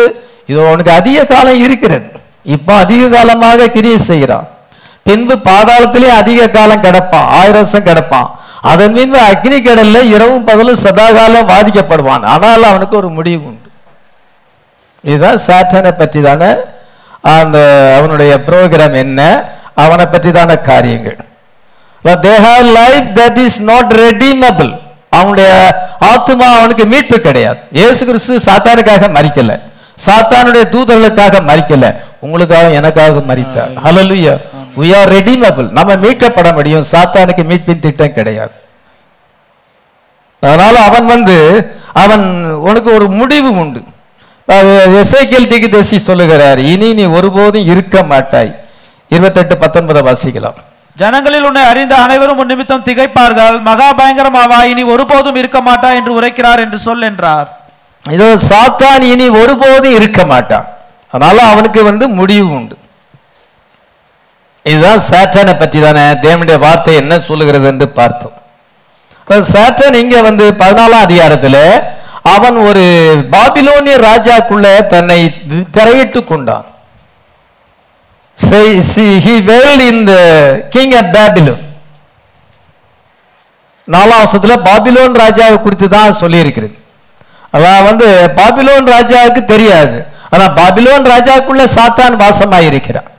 இது உனக்கு அதிக காலம் இருக்கிறது. இப்போ அதிக காலமாக கிரியை செய்கிறான். பின்பு பாதாளத்திலே அதிக காலம் கிடப்பான். ஆயிரம் வருஷம் கிடப்பான். அதன் பின்பு அக்னி கடல்ல இரவும் பகலும் சதா காலம் வாதிக்கப்படுவான். ஆனால் அவனுக்கு ஒரு முடிவு உண்டு இதுதான் சாட்டனை பற்றி தானே அந்த அவனுடைய ப்ரோக்ராம் என்ன அவனை பற்றி தான காரியங்கள். They have life that is not redeemable அவனுடைய ஆத்மா அவனுக்கு மீட்பு கிடையாது. இயேசு கிறிஸ்து சாத்தானுக்காக மறிக்கல சாத்தானுடைய தூதர்களுக்காக மறிக்கல உங்களுக்காக எனக்காக மறித்தார் ஹalleluya we are redeemable. நம்ம மீட்கப்பட முடியும். சாத்தானுக்கு மீட்பின் திட்டம் கிடையாது. அதனால அவன் வந்து அவன் உனக்கு ஒரு முடிவு உண்டு. எசைக்கேல் திகுதேசி சொல்லுகிறார் இனி நீ ஒருபோதும் இருக்க மாட்டாய். இருபத்தெட்டு பத்தொன்பதை வாசிக்கலாம். ஜனங்களில் உன்னை அறிந்த அனைவரும் உன் நிமித்தம் திகைப்பார்கள். மகா பயங்கரமாவா? இனி ஒருபோதும் இருக்க மாட்டா என்று உரைக்கிறார் என்று சொல் என்றார். இதோ சாத்தான் இனி ஒருபோதும் இருக்க மாட்டான். அதனால அவனுக்கு வந்து முடிவு உண்டு. இதுதான் சேட்டனை பற்றி தானே தேவனுடைய வார்த்தை என்ன சொல்லுகிறது என்று பார்த்தோம். சேட்டன் இங்க வந்து பதினாலாம் அதிகாரத்தில் அவன் ஒரு பாபிலோனிய ராஜாக்குள்ள தன்னை திரையிட்டு கொண்டான். கிங் அட் பேபிலோன் நாலாம் வருஷத்தில் பாபிலோன் ராஜாவை குறித்து தான் சொல்லியிருக்கிறது. அதான் வந்து பாபிலோன் ராஜாவுக்கு தெரியாது. ஆனால் பாபிலோன் ராஜாக்குள்ள சாத்தான் வாசமாக இருக்கிறான்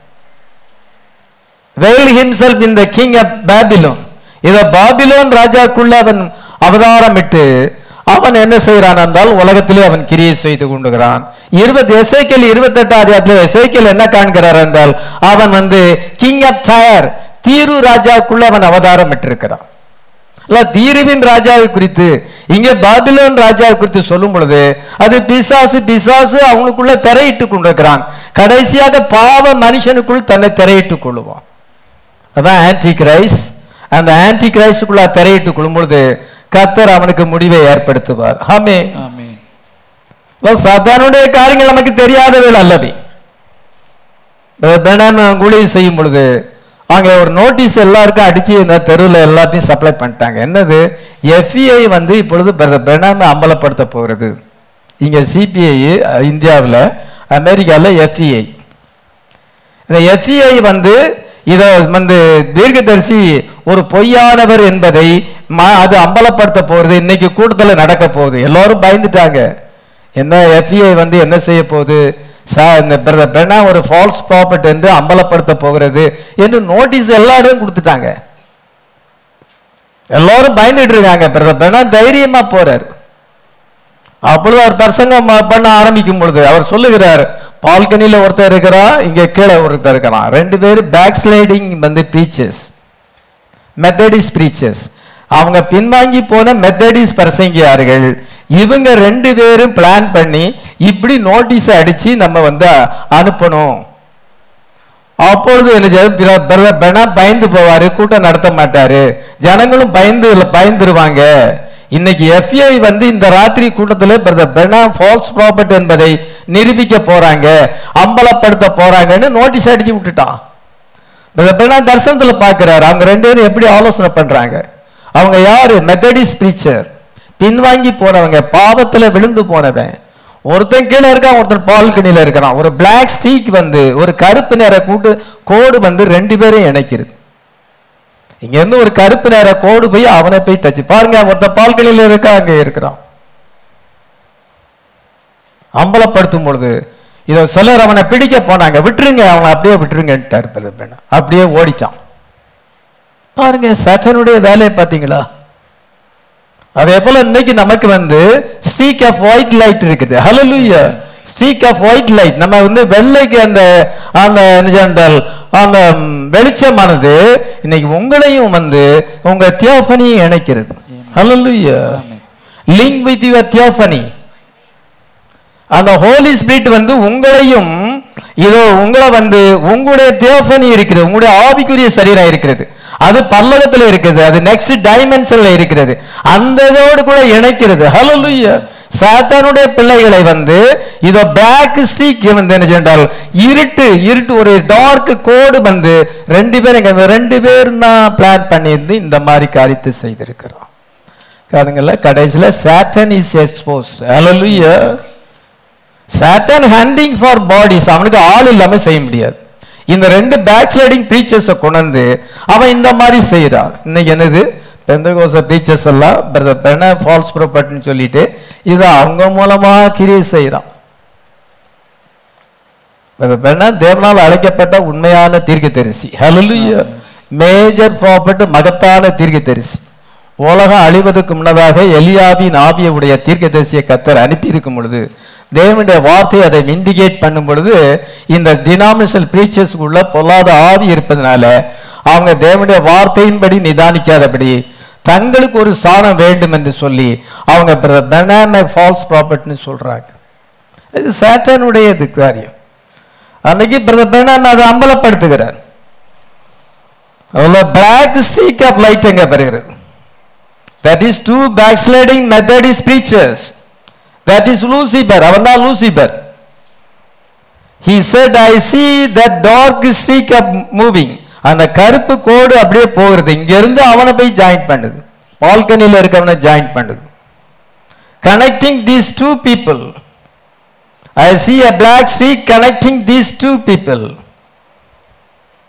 வெல் ஹிம்செல்ஃப் இந்த த கிங் ஆஃப் பாபிலோன் இதை பாபிலோன் ராஜாக்குள்ள அவன் அவதாரமிட்டு அவன் என்ன செய்கிறான் என்றால் உலகத்திலே அவன் கிரியை செய்து கொண்டுகிறான். இருபது எசைக்கல் இருபத்தெட்டாம் அதிகாரத்தில் எசைக்கல் என்ன காண்கிறார் என்றால் அவன் வந்து கிங் ஆஃப் டயர் தீரு ராஜாக்குள்ள அவன் அவதாரம் இட்டிருக்கிறான் இல்ல தீருவின் ராஜாவை குறித்து இங்க பாபிலோன் ராஜாவை குறித்து சொல்லும் பொழுது அது பிசாசு பிசாசு அவனுக்குள்ள திரையிட்டு கொண்டிருக்கிறான். கடைசியாக பாவ மனுஷனுக்குள் தன்னை திரையிட்டு கொள்ளுவான். அதான் ஆன்டி கிரைஸ் அந்த ஆன்டி கிரைஸ்டுக்குள்ள திரையிட்டு கொள்ளும் பொழுது கத்தர் அவனுக்கு முடிவை ஏற்படுத்துவார். ஆமே சாத்தானுடைய காரியங்கள் நமக்கு தெரியாதவைகள் அல்லவே. ஊழியம் செய்யும் பொழுது அங்க ஒரு நோட்டீஸ் எல்லாருக்கும் அடிச்சு இந்த தெருவில் எல்லாத்தையும் சப்ளை பண்ணிட்டாங்க. என்னது? எஃப்இஐ வந்து இப்பொழுது பெனாம அம்பலப்படுத்த போகிறது. இங்க சிபிஐ இந்தியாவில் அமெரிக்காவில் எஃப்இஐ இந்த எஃப்இஐ வந்து இதை வந்து தீர்க்கதரிசி ஒரு பொய்யானவர் என்பதை ம- அது அம்பலப்படுத்த போகிறது இன்னைக்கு கூட்டத்தில் நடக்க போகுது. எல்லாரும் பயந்துட்டாங்க. என்ன எஃப்இஐ வந்து என்ன செய்ய போகுது? சார் இந்த பிரதர் ஒரு ஃபால்ஸ் ப்ராப்பர்ட் என்று அம்பலப்படுத்த போகிறது என்று நோட்டீஸ் எல்லாரும் கொடுத்துட்டாங்க. எல்லாரும் பயந்துட்டு இருக்காங்க. பிரதர் பெண்ணா தைரியமா போறார். அப்பொழுது அவர் பிரசங்கம் ம- பண்ண ஆரம்பிக்கும் பொழுது அவர் சொல்லுகிறார் பால்கனியில் ஒருத்தர் இருக்கிறா இங்கே கீழே ஒருத்தர் இருக்கிறான் ரெண்டு பேரும் பேக் ஸ்லைடிங் வந்து பிரீச்சர்ஸ் மெத்தடிஸ் பீச்சஸ் அவங்க பின்வாங்கி போன மெத்தடிஸ் பிரசங்கியார்கள். இவங்க ரெண்டு பேரும் பிளான் பண்ணி இப்படி நோட்டீஸ் அடிச்சு நம்ம வந்து அனுப்பணும். அப்பொழுது என்ன பிர- பயந்து போவாரு கூட்டம் நடத்த மாட்டாரு. ஜனங்களும் பயந்து பயந்துருவாங்க. இன்னைக்கு எஃப்ஐ வந்து இந்த ராத்திரி கூட்டத்தில் பிரதர் பெனா ஃபால்ஸ் ப்ராப்பர்ட் என்பதை நிரூபிக்க போறாங்க அம்பலப்படுத்த போறாங்கன்னு நோட்டீஸ் அடிச்சு விட்டுட்டான். பிரதர் பெனா தரிசனத்தில் பார்க்கிறாரு அவங்க ரெண்டு பேரும் எப்படி ஆலோசனை பண்றாங்க? அவங்க யாரு? மெத்தடிஸ் பிரீச்சர் பின்வாங்கி போனவங்க பாவத்தில் விழுந்து போனவன். ஒருத்தன் கீழே இருக்கான் ஒருத்தன் பால்கனியில் இருக்கிறான். ஒரு பிளாக் ஸ்டீக் வந்து ஒரு கருப்பு நிற கூட்டு கோடு வந்து ரெண்டு பேரும் இணைக்கிறது. இங்க இருந்து ஒரு கருப்பு நேர கோடு போய் அவனை போய் டச் பாருங்க ஒருத்தன் பால்களில் இருக்கா அங்க இருக்கிறான் அம்பலப்படுத்தும் பொழுது இதை சிலர் அவனை பிடிக்க போனாங்க விட்டுருங்க அவனை அப்படியே விட்டுருங்கன்ட்டார் அப்படியே ஓடிட்டான் பாருங்க சத்தனுடைய வேலையை பார்த்தீங்களா? அதே போல இன்னைக்கு நமக்கு வந்து ஸ்ட்ரீக் ஆஃப் ஒயிட் லைட் இருக்குது. Hallelujah streak of white light நம்ம வந்து வெள்ளைக்கு அந்த அந்த என்றால் அந்த வெளிச்சமானது இன்னைக்கு உங்களையும் வந்து உங்க தியோபனியை இணைக்கிறது. Hallelujah link with your theophany. அந்த ஹோலி ஸ்பிரிட் வந்து உங்களையும் இதோ உங்களை வந்து உங்களுடைய தியோபனி இருக்கிறது உங்களுடைய ஆவிக்குரிய சரீரம் இருக்கிறது. அது பல்லகத்துல இருக்குது அது நெக்ஸ்ட் டைமென்ஷன்ல இருக்கிறது. அந்த இதோடு கூட இணைக்கிறது. ஹalleluya சாத்தானுடைய பிள்ளைகளை வந்து இதோ பேக் ஸ்டீக் வந்து என்ன சென்றால் இருட்டு இருட்டு ஒரு டார்க் கோடு வந்து ரெண்டு பேரும் ரெண்டு பேரும் தான் பிளான் பண்ணியிருந்து இந்த மாதிரி காரியத்தை செய்திருக்கிறோம். காரணங்கள்ல கடைசியில் Satan is expose hallelujah Satan hunting for bodies அவனுக்கு ஆள் இல்லாமல் செய்ய முடியாது. இந்த ரெண்டு பேக் ஸ்லைடிங் ப்ரீச்சர்ஸை கொண்டு அவன் இந்த மாதிரி செய்கிறான் இன்னைக்கு என்னது? பெந்தகோச ப்ரீச்சர்ஸ் எல்லாம் பிரதர் பென ஃபால்ஸ் ப்ராப்பர்ட்டின்னு சொல்லிட்டு இதை அவங்க மூலமாக கிரியை செய்கிறான் பிரதர் பென தேவனால் அழைக்கப்பட்ட உண்மையான தீர்க்கதரிசி. ஹalleluya மேஜர் ப்ராப்பர்ட் மகத்தான தீர்க்கதரிசி. உலகம் அழிவதற்கு முன்னதாக எலியாவின் தீர்க்க தரிசியை கத்தர் அனுப்பி இருக்கும் பொழுது தேவனுடைய வார்த்தையை அதை இண்டிகேட் பண்ணும் பொழுது இந்த டினாமினேஷன் பிரீச்சர்ஸ்க்குள்ள பொல்லாத ஆவி இருப்பதனால அவங்க தேவனுடைய வார்த்தையின்படி நிதானிக்காதபடி தங்களுக்கு ஒரு ஸ்தானம் வேண்டும் என்று சொல்லி அவங்க பெனான ஃபால்ஸ் ப்ராப்பர்ட்னு சொல்றாங்க. இது சேட்டனுடைய இது காரியம். அன்னைக்கு பிரதர் பெனான் அதை அம்பலப்படுத்துகிறார். அதில் பேக் ஸ்டீக் ஆஃப் லைட் எங்க பெறுகிறது that is to back sliding Methodist preachers that is Lucifer அவன் தான் Lucifer he said i see that dark streak of moving. அந்த கருப்பு கோடு அப்படியே போகிறது. இங்கேருந்து அவனை போய் ஜாயின் பண்ணுது. பால்கனியில் இருக்கவனை ஜாயின் பண்ணுது. Connecting these two people I see a black see connecting these two people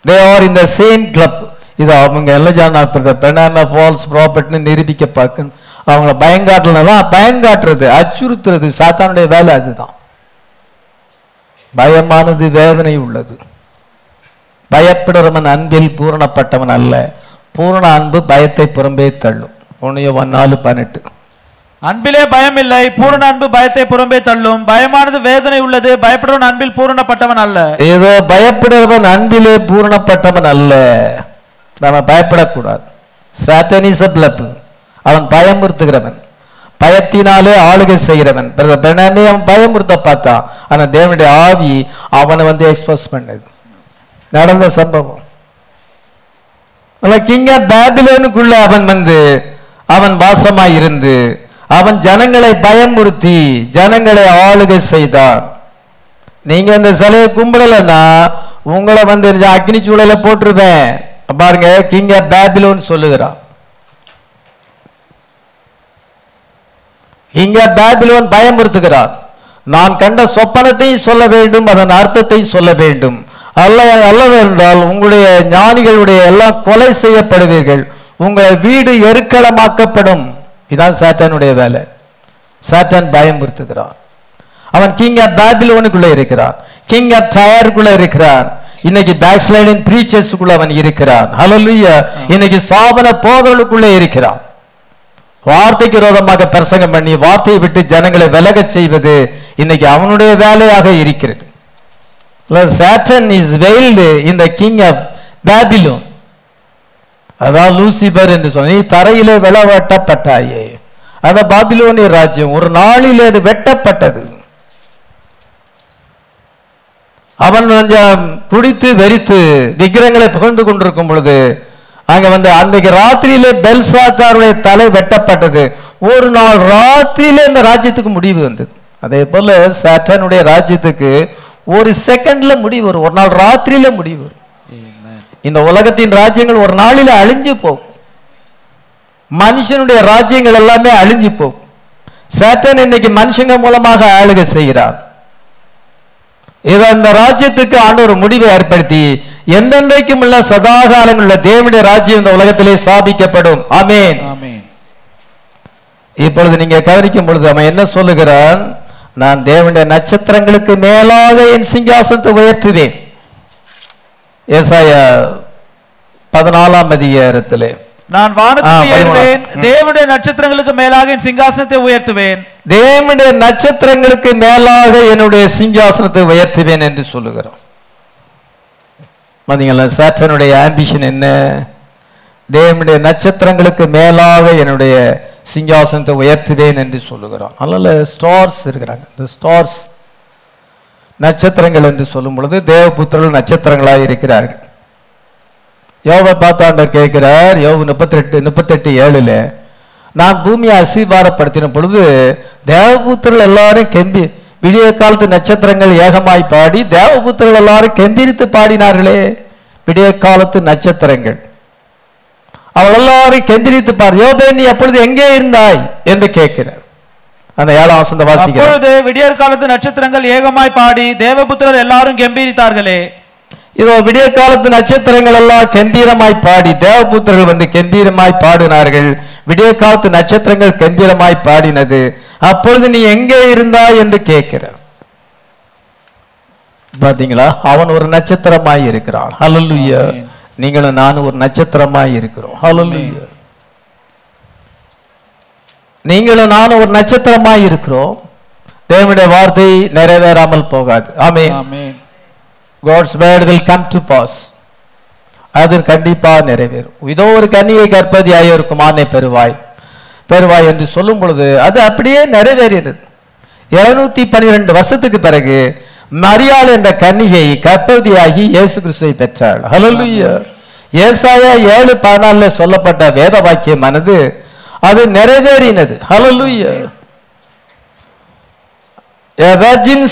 they are in the same club இது அவங்க எல்லாம் ஜானா பெனானா ஃபால்ஸ் ப்ராப்பர்ட்னு நிரூபிக்க பார்க்க அவங்கள பயங்காட்டலாம் பயங்காட்டுறது அச்சுறுத்துறது. சாத்தானுடைய வேலை அதுதான். பயமானது வேதனை உள்ளது. பயப்படுறவன் அன்பில் பூரணப்பட்டவன் அல்ல. பூரண அன்பு பயத்தை புறம்பே தள்ளும். ஒன்னைய நாலு பதினெட்டு. அன்பிலே பயம் இல்லை பூரண அன்பு பயத்தை புறம்பே தள்ளும். பயமானது வேதனை உள்ளது பயப்படுவன் அன்பில் பூரணப்பட்டவன் அல்ல. ஏதோ பயப்படுறவன் அன்பிலே பூரணப்பட்டவன் அல்ல. நாம பயப்படக்கூடாது. சாட்டனிசப்லப்பு அவன் பயமுறுத்துகிறவன் பயத்தினாலே ஆளுகை செய்கிறவன். அவன் பயமுறுத்த பார்த்தான். ஆனா தேவனுடைய ஆவி அவனை வந்து எக்ஸ்போஸ் பண்ணது. நடந்த சம்பவம். கிங் பேபிலோனுக்குள்ள அவன் வந்து அவன் வாசமாய் இருந்து அவன் ஜனங்களை பயமுறுத்தி ஜனங்களை ஆளுகை செய்தான். நீங்க இந்த சிலையை கும்பிடலன்னா உங்களை வந்து அக்னி சூழல போட்டிருப்பேன். பாருங்க கிங்க பேபிலோன் சொல்லுகிறான். இங்க பேபிலோன் பயமுறுத்துகிறார் நான் கண்ட சொப்பனத்தையும் சொல்ல வேண்டும் அதன் அர்த்தத்தை சொல்ல வேண்டும். அல்ல அல்லவென்றால் உங்களுடைய ஞானிகளுடைய எல்லாம் கொலை செய்யப்படுவீர்கள். உங்கள் வீடு எருக்களமாக்கப்படும் இதான் சாத்தானுடைய வேலை. சாத்தான் பயமுறுத்துகிறான். அவன் கிங் ஆஃப் பேபிலோனுக்குள்ள இருக்கிறான். கிங் ஆஃப் டயருக்குள்ளே இருக்கிறான். இன்னைக்கு பேக் ஸ்லைடின் பிரீச்சர்ஸுக்குள்ள அவன் இருக்கிறான். ஹலலுய இன்னைக்கு சாபன போதலுக்குள்ளே இருக்கிறான். வார்த்தைக்கு விரோதமாக பிரசங்கம் பண்ணி வார்த்தையை விட்டு ஜனங்களை விலகச் செய்வது இன்னைக்கு அவனுடைய வேலையாக இருக்கிறது. சாட்டன் இஸ் வெயில்டு இந்த கிங் ஆஃப் பேபிலோன் அதான் லூசிபர் என்று சொன்ன தரையிலே விளவட்டப்பட்டாயே அத பாபிலோனிய ராஜ்யம் ஒரு நாளில் அது வெட்டப்பட்டது. அவன் கொஞ்சம் குடித்து வெறித்து விக்கிரங்களை புகழ்ந்து கொண்டிருக்கும் பொழுது அங்க வந்து அன்றைக்கு ராத்திரியிலே பெல்சாத்தாருடைய தலை வெட்டப்பட்டது. ஒரு நாள் ராத்திரியிலே இந்த ராஜ்யத்துக்கு முடிவு வந்தது. அதே போல சாட்டனுடைய ராஜ்யத்துக்கு ஒரு செகண்ட்ல முடிவு வரும். ஒரு நாள் ராத்திரியில முடிவு வரும். இந்த உலகத்தின் ராஜ்யங்கள் ஒரு நாளில அழிஞ்சு போகும். மனுஷனுடைய ராஜ்யங்கள் எல்லாமே அழிஞ்சு போகும். சாத்தான் இன்னைக்கு மனுஷங்க மூலமாக ஆளுகை செய்கிறார். இதை அந்த ராஜ்யத்துக்கு ஆண்டு ஒரு முடிவை ஏற்படுத்தி எந்தெந்தைக்கும் உள்ள சதாகாலங்களுள்ள தேவனுடைய ராஜ்யம் இந்த உலகத்திலே ஸ்தாபிக்கப்படும். ஆமென். ஆமென். இப்பொழுது நீங்க கவனிக்கும் பொழுது அவன் என்ன சொல்லுகிறான்? நான் தேவனுடைய நட்சத்திரங்களுக்கு மேலாக என் சிங்காசனத்தை உயர்த்துவேன் ஏசாயா பதினாலாம் அதிகாரத்திலே. நான். ஏறுவேன் தேவனுடைய நட்சத்திரங்களுக்கு மேலாக என் சிங்காசனத்தை உயர்த்துவேன். தேவனுடைய நட்சத்திரங்களுக்கு மேலாக என்னுடைய சிங்காசனத்தை உயர்த்துவேன் என்று சொல்லுகிறான் பாத்தீங்களா சாத்தனுடைய ஆம்பிஷன் என்ன? தேவனுடைய நட்சத்திரங்களுக்கு மேலாக என்னுடைய சிங்காசனத்தை உயர்த்துவேன் என்று சொல்லுகிறான். அதனால் ஸ்டார்ஸ் இருக்கிறாங்க. இந்த ஸ்டார்ஸ் நட்சத்திரங்கள் என்று சொல்லும் பொழுது தேவபுத்திரர்கள் நட்சத்திரங்களாக இருக்கிறார்கள். யோவை பார்த்தாண்டர் கேட்கிறார் யோவு முப்பத்தெட்டு முப்பத்தெட்டு ஏழில் நான் பூமியை அசீபாரப்படுத்தின பொழுது தேவபுத்திரர்கள் எல்லாரும் கெம்பி விடிய காலத்து நட்சத்திரங்கள் ஏகமாய் பாடி தேவபுத்திரர்கள் எல்லாரும் கெம்பிரித்து பாடினார்களே. விடிய காலத்து நட்சத்திரங்கள். அவள் எல்லாரும் கெம்பிரித்து பாடு யோபே நீ அப்பொழுது எங்கே இருந்தாய்? என்று கேட்கிறார். அந்த ஏழாம் வசந்த வாசிக்கிறார் அப்பொழுது விடியற் காலத்து நட்சத்திரங்கள் ஏகமாய் பாடி தேவபுத்திரர் எல்லாரும் கெம்பீரித்தார்களே. இதோ விடிய காலத்து நட்சத்திரங்கள் எல்லாம் கம்பீரமாய் பாடி தேவபுத்திரர்கள் வந்து கம்பீரமாய் பாடினார்கள். விடிய காலத்து நட்சத்திரங்கள் கம்பீரமாய் பாடினது. அப்பொழுது நீ எங்கே இருந்தாய் என்று கேட்கிறார். பாத்தீங்களா? அவன் ஒரு நட்சத்திரமாய் இருக்கிறான். ஹalleluya. நீங்களும் நானும் ஒரு நட்சத்திரமாய் இருக்கிறோம். ஹalleluya நீங்களும் நானும் ஒரு நட்சத்திரமாய் இருக்கிறோம். தேவனுடைய வார்த்தை நிறைவேறாமல் போகாது. Amen. God's word will come to pass அது கண்டிப்பா நிறைவேறும். இதோ ஒரு கன்னிகை கற்பதியாய் ஒரு குமாரனை பெறுவாய். பெறுவாய் என்று சொல்லும் பொழுது அது அப்படியே நிறைவேறியது. இருநூத்தி பனிரெண்டு வருஷத்துக்கு பிறகு மரியாள் என்ற கன்னிகை கற்பதியாகி இயேசு கிறிஸ்துவை பெற்றாள். ஹalleluya ஏசாயா ஏழு பதினாலுல சொல்லப்பட்ட வேத வாக்கியமானது அது நிறைவேறினது.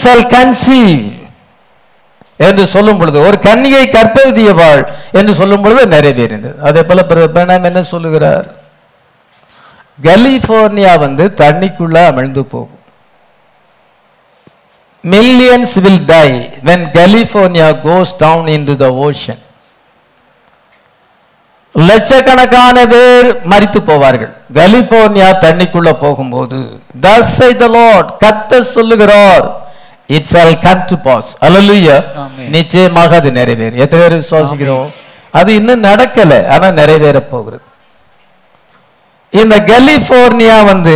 Shall conceive என்று சொல்லும் பொழுது ஒரு கன்னிகை கற்பதியவாள் என்று சொல்லும் பொழுது நிறைவேறினது. அதே போல பிரணம் என்ன சொல்லுகிறார்? கலிபோர்னியா வந்து தண்ணிக்குள்ள அமிழ்ந்து போகும். Millions will die when California goes down into the ocean லட்சக்கணக்கான பேர் மரித்து போவார்கள். கலிபோர்னியா தண்ணிக்குள்ள போகும்போது say the lord கத்த சொல்லுகிறார் it shall come to pass. Hallelujah. ஆமென். நிச்சயமாக அது நிறைவேறும். எத்தனை பேர் விசுவாசிக்கிறோம்? அது இன்னும் நடக்கல ஆனா நிறைவேற போகிறது. இந்த கலிபோர்னியா வந்து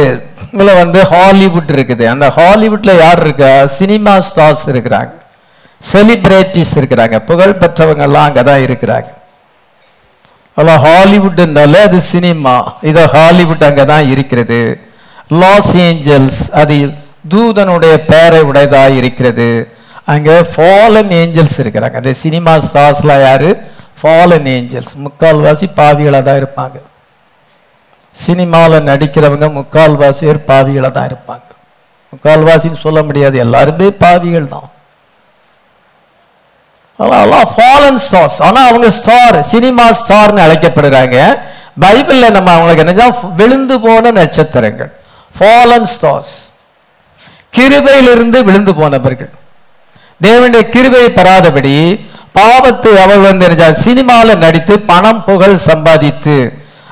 இதுல வந்து ஹாலிவுட் இருக்குது. அந்த ஹாலிவுட்ல யார் இருக்கா? சினிமா ஸ்டார்ஸ் இருக்கிறாங்க. செலிபிரிட்டிஸ் இருக்கிறாங்க. புகழ் பெற்றவங்கெல்லாம் அங்கே தான் இருக்கிறாங்க. அதான் ஹாலிவுட்னால அது சினிமா இது ஹாலிவுட் அங்கே தான் இருக்கிறது. லாஸ் ஏஞ்சல்ஸ் அது தூதனுடைய பெயரை உடையதாக இருக்கிறது. அங்கே ஃபாலன் ஏஞ்சல்ஸ் இருக்கிறாங்க. அந்த சினிமா ஸ்டார்ஸ்லாம் யார்? ஃபாலன் ஏஞ்சல்ஸ் முக்கால்வாசி பாவிகளாக தான் இருப்பாங்க. சினிமாவில் நடிக்கிறவங்க முக்கால்வாசி பேர் பாவிகளை தான் இருப்பாங்க. முக்கால்வாசின்னு சொல்ல முடியாது. எல்லாருமே பாவிகள் தான். அதெல்லாம் ஃபாலன் ஸ்டார்ஸ் ஆனால் அவங்க ஸ்டார் சினிமா ஸ்டார்னு அழைக்கப்படுறாங்க. பைபிளில் நம்ம அவங்களுக்கு என்ன விழுந்து போன நட்சத்திரங்கள். ஃபாலன் ஸ்டார்ஸ் கிருபையிலிருந்து விழுந்து போனவர்கள். தேவனுடைய கிருபையை பெறாதபடி பாவத்து அவள் வந்து சினிமாவில் நடித்து பணம் புகழ் சம்பாதித்து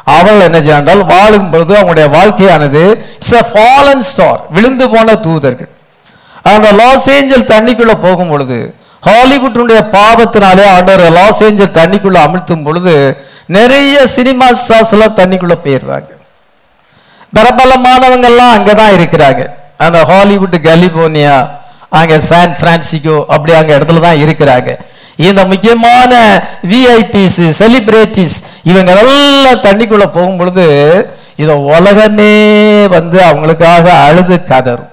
அவள் என்ன செய்தால் வாழும் பொழுது அவங்களுடைய வாழ்க்கையானது இட்ஸ் a ஸ்டார் விழுந்து போன தூதர்கள். அந்த லாஸ் ஏஞ்சல் தண்ணிக்குள்ள போகும் பொழுது ஹாலிவுட்டுடைய பாவத்தினாலே ஆண்டவர் லாஸ் ஏஞ்சல் தண்ணிக்குள்ள அமிழ்த்தும் பொழுது நிறைய சினிமா ஸ்டார்ஸ் எல்லாம் தண்ணிக்குள்ள போயிடுவாங்க. பிரபலமானவங்க எல்லாம் அங்கதான் இருக்கிறாங்க. அந்த ஹாலிவுட் கலிபோர்னியா அங்க சான் பிரான்சிகோ அப்படி அங்க இடத்துல தான் இருக்கிறாங்க. இந்த முக்கியமான விஐபிஸ் செலிபிரிட்டிஸ் இவங்க எல்லாம் தண்ணிக்குள்ள போகும் பொழுது இதை உலகமே வந்து அவங்களுக்காக அழுது கதறும்.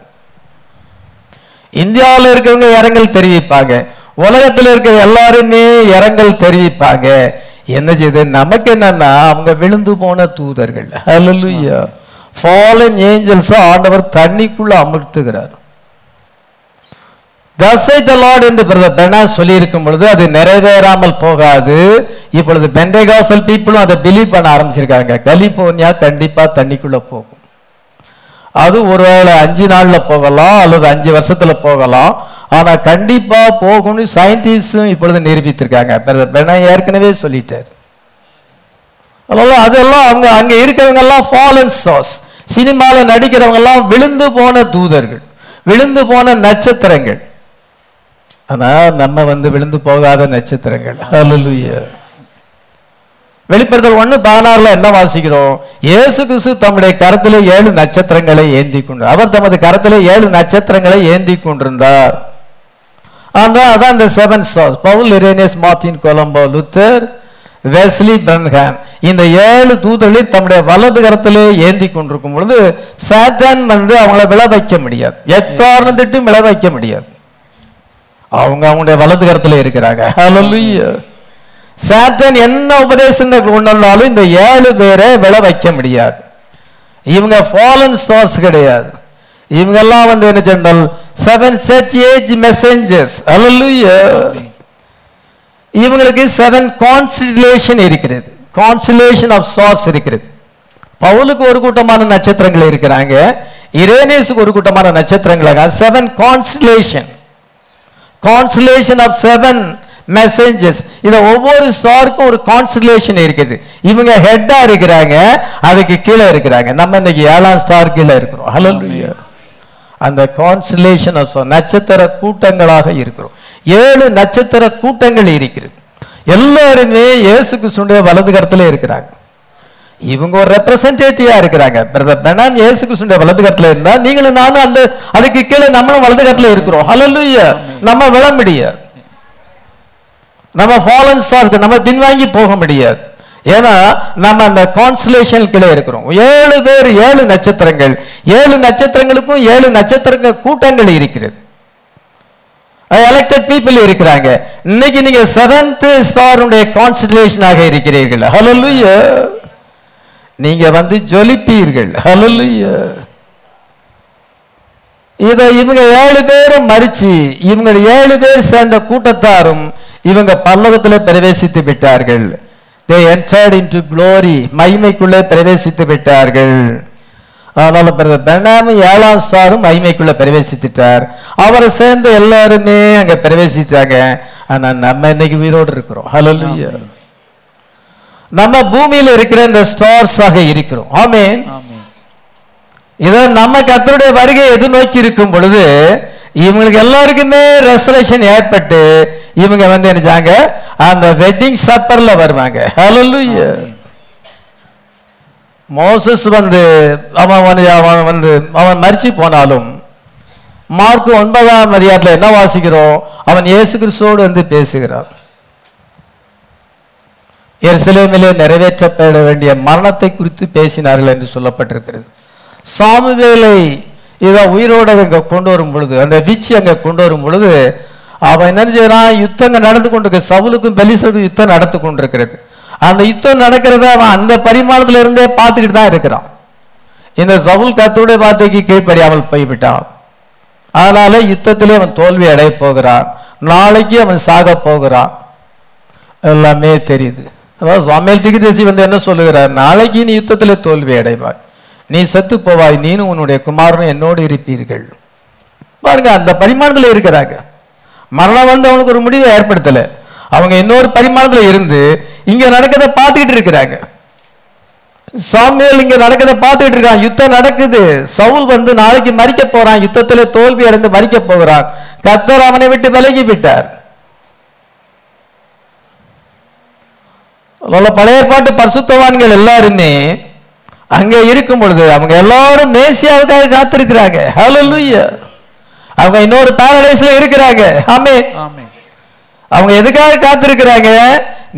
இந்தியாவில் இருக்கிறவங்க இரங்கல் தெரிவிப்பாங்க. உலகத்தில் இருக்கிற எல்லாருமே இரங்கல் தெரிவிப்பாங்க. என்ன செய்யுது நமக்கு என்னன்னா அவங்க விழுந்து போன தூதர்கள். ஹalleluya. Fallen angels ஆண்டவர் தண்ணிக்குள்ள அமர்த்துகிறார். தசை த லார்ட் என்று பிரதர் பெனா சொல்லி இருக்கும் பொழுது அது நிறைவேறாமல் போகாது. இப்பொழுது பெண்டேகாசல் பீப்புளும் அதை பிலீவ் பண்ண ஆரம்பிச்சிருக்காங்க. கலிபோர்னியா கண்டிப்பா தண்ணிக்குள்ள போகும். அது ஒருவேளை அஞ்சு நாள்ல போகலாம் அல்லது அஞ்சு வருஷத்துல போகலாம். ஆனா கண்டிப்பா போகும்னு சயின்டிஸ்டும் இப்பொழுது நிரூபித்திருக்காங்க. பிரதர் பெனா ஏற்கனவே சொல்லிட்டார். அதனால அதெல்லாம் அவங்க அங்க இருக்கிறவங்க எல்லாம் ஃபாலன் சாஸ் சினிமாவில் நடிக்கிறவங்க எல்லாம் விழுந்து போன தூதர்கள் விழுந்து போன நட்சத்திரங்கள். ஆனா நம்ம வந்து விழுந்து போகாத நட்சத்திரங்கள். வெளிப்படுத்தல் ஒண்ணு பதினாறுல என்ன வாசிக்கிறோம்? இயேசு கிறிஸ்து தம்முடைய கரத்திலே ஏழு நட்சத்திரங்களை ஏந்தி கொண்டு அவர் தமது கரத்திலே ஏழு நட்சத்திரங்களை ஏந்தி கொண்டிருந்தார். ஆனா அதான் இந்த seven stars Paul Irenaeus Martin Columba Luther Wesley Branham. இந்த ஏழு தூதர்களை தம்முடைய வலது கரத்திலே ஏந்தி கொண்டிருக்கும் பொழுது சாத்தான் வந்து அவங்கள விழ வைக்க முடியாது. எக்காரணத்திட்டும் விழ வைக்க முடியாது. அவங்க அவங்களுடைய வலது கரத்துல இருக்கிறாங்க. சாத்தான் என்ன உபதேசங்கள் கொண்டு வந்தாலும் இந்த ஏழு பேரை விழ வைக்க முடியாது. இவங்க ஃபாலன் ஸ்டார்ஸ் கிடையாது. இவங்க எல்லாம் வந்து என்ன சொன்னால் செவன் சர்ச் ஏஜ் மெசஞ்சர்ஸ் இவங்களுக்கு செவன் கான்சிலேஷன் இருக்கிறது. கான்சிலேஷன் ஆஃப் ஸ்டார்ஸ் இருக்கிறது. பவுலுக்கு ஒரு கூட்டமான நட்சத்திரங்கள் இருக்கிறாங்க. இரேனியஸுக்கு ஒரு கூட்டமான நட்சத்திரங்கள் seven constellation consolation of seven messengers இத ஒவ்வொரு ஸ்டாருக்கும் ஒரு கான்சுலேஷன் இருக்குது. இவங்க ஹெட்டா இருக்கிறாங்க அதுக்கு கீழே இருக்கிறாங்க. நம்ம இன்னைக்கு ஏழாம் ஸ்டார் கீழே இருக்கிறோம். ஹலோ அந்த கான்சுலேஷன் ஆஃப் நட்சத்திர கூட்டங்களாக இருக்கிறோம். ஏழு நட்சத்திர கூட்டங்கள் இருக்கிறது. எல்லாருமே இயேசு கிருஷ்ணனுடைய வலது கரத்துல இருக்கிறாங்க. இவங்க ஒரு ரெப்ரசன்டேட்டிவா இருக்கிறாங்க. பிரதர் பெனான் இயேசு கிறிஸ்துடைய வலது கரத்துல இருந்தா நீங்களும் நானும் அந்த அதுக்கு கீழே நம்மளும் வலது கரத்துல இருக்கிறோம். ஹalleluya நம்ம விழ முடியாது. நம்ம ஃபாலன் ஸ்டார்க்கு நம்ம பின்வாங்கி போக முடியாது. ஏன்னா நம்ம அந்த கான்சுலேஷன் கீழே இருக்கிறோம். ஏழு பேர் ஏழு நட்சத்திரங்கள். ஏழு நட்சத்திரங்களுக்கும் ஏழு நட்சத்திரங்கள் கூட்டங்கள் இருக்கிறது. எலெக்டட் பீப்புள் இருக்கிறாங்க. இன்னைக்கு நீங்க செவன்த் ஸ்டாருடைய கான்சுலேஷனாக இருக்கிறீர்கள். ஹalleluya நீங்க வந்து ஜொலிப்பீர்கள். ஹalleluya இதை இவங்க ஏழு பேரும் மறிச்சு இவங்க ஏழு பேர் சேர்ந்த கூட்டத்தாரும் இவங்க பல்லவத்துல பிரவேசித்து விட்டார்கள். They entered into glory மகிமைக்குள்ளே பிரவேசித்து விட்டார்கள். அதனால பெனாமி ஏழாம் ஸ்டாரும் மகிமைக்குள்ள பிரவேசித்துட்டார். அவரை சேர்ந்த எல்லாருமே அங்க பிரவேசித்தாங்க. ஆனா நம்ம இன்னைக்கு உயிரோடு இருக்கிறோம். ஹalleluya நம்ம பூமியில இருக்கிற இந்த ஸ்டார்ஸ் ஆக இருக்கிறோம். ஆமென். இதை நம்ம கர்த்தருடைய வருகை எதிர்நோக்கி இருக்கும் பொழுது இவங்களுக்கு எல்லாருக்குமே ரெசலேஷன் ஏற்பட்டு இவங்க வந்து என்னச்சாங்க அந்த வெட்டிங் சப்பர்ல வருவாங்க. ஹalleluya மோசஸ் வந்து அவன் வந்து அவன் வந்து அவன் மரிச்சு போனாலும் மார்க் ஒன்பதாம் அதிகாரத்தில் என்ன வாசிக்கிறோம்? அவன் இயேசு கிறிஸ்துவோடு வந்து பேசுகிறான் எருசலேமிலே நிறைவேற்றப்பட வேண்டிய மரணத்தை குறித்து பேசினார்கள் என்று சொல்லப்பட்டிருக்கிறது. சாமுவேலை இதை உயிரோடு இங்கே கொண்டு வரும் பொழுது அந்த வீச்சு அங்கே கொண்டு வரும் பொழுது அவன் என்ன செய்யறான்? யுத்தங்க நடந்து கொண்டிருக்கு. சவுலுக்கும் பெலிசலுக்கும் யுத்தம் நடந்து கொண்டிருக்கிறது. அந்த யுத்தம் நடக்கிறத அவன் அந்த பரிமாணத்துல இருந்தே பார்த்துக்கிட்டு தான் இருக்கிறான். இந்த சவுல் கத்தோட வார்த்தைக்கு கீழ்ப்படியாமல் போய்விட்டான். அதனால யுத்தத்திலே அவன் தோல்வி அடைய போகிறான். நாளைக்கு அவன் சாக போகிறான். எல்லாமே தெரியுது. அதாவது சாமியல் திகுதேசி வந்து என்ன சொல்லுகிறார்? நாளைக்கு நீ யுத்தத்தில் தோல்வி அடைவாய். நீ செத்து போவாய். நீனும் உன்னுடைய குமாரனும் என்னோடு இருப்பீர்கள். பாருங்க அந்த பரிமாணத்தில் இருக்கிறாங்க. மரணம் வந்து அவனுக்கு ஒரு முடிவை ஏற்படுத்தல. அவங்க இன்னொரு பரிமாணத்தில் இருந்து இங்க நடக்கிறத பார்த்துக்கிட்டு இருக்கிறாங்க. சாமியல் இங்க நடக்கிறத பார்த்துக்கிட்டு இருக்கான். யுத்தம் நடக்குது. சவுல் வந்து நாளைக்கு மறிக்க போறான். யுத்தத்திலே தோல்வி அடைந்து மறிக்க போகிறான். கத்தர் அவனை விட்டு விலகி விட்டார். அதனால பழைய ஏற்பாட்டு பரிசுத்தவான்கள் எல்லாருமே அங்க இருக்கும் பொழுது அவங்க எல்லாரும் மேசியாவுக்காக காத்திருக்கிறாங்க. ஹalleluya அவங்க இன்னொரு பாரடைஸ்ல இருக்கிறாங்க. ஆமே அவங்க எதுக்காக காத்திருக்கிறாங்க?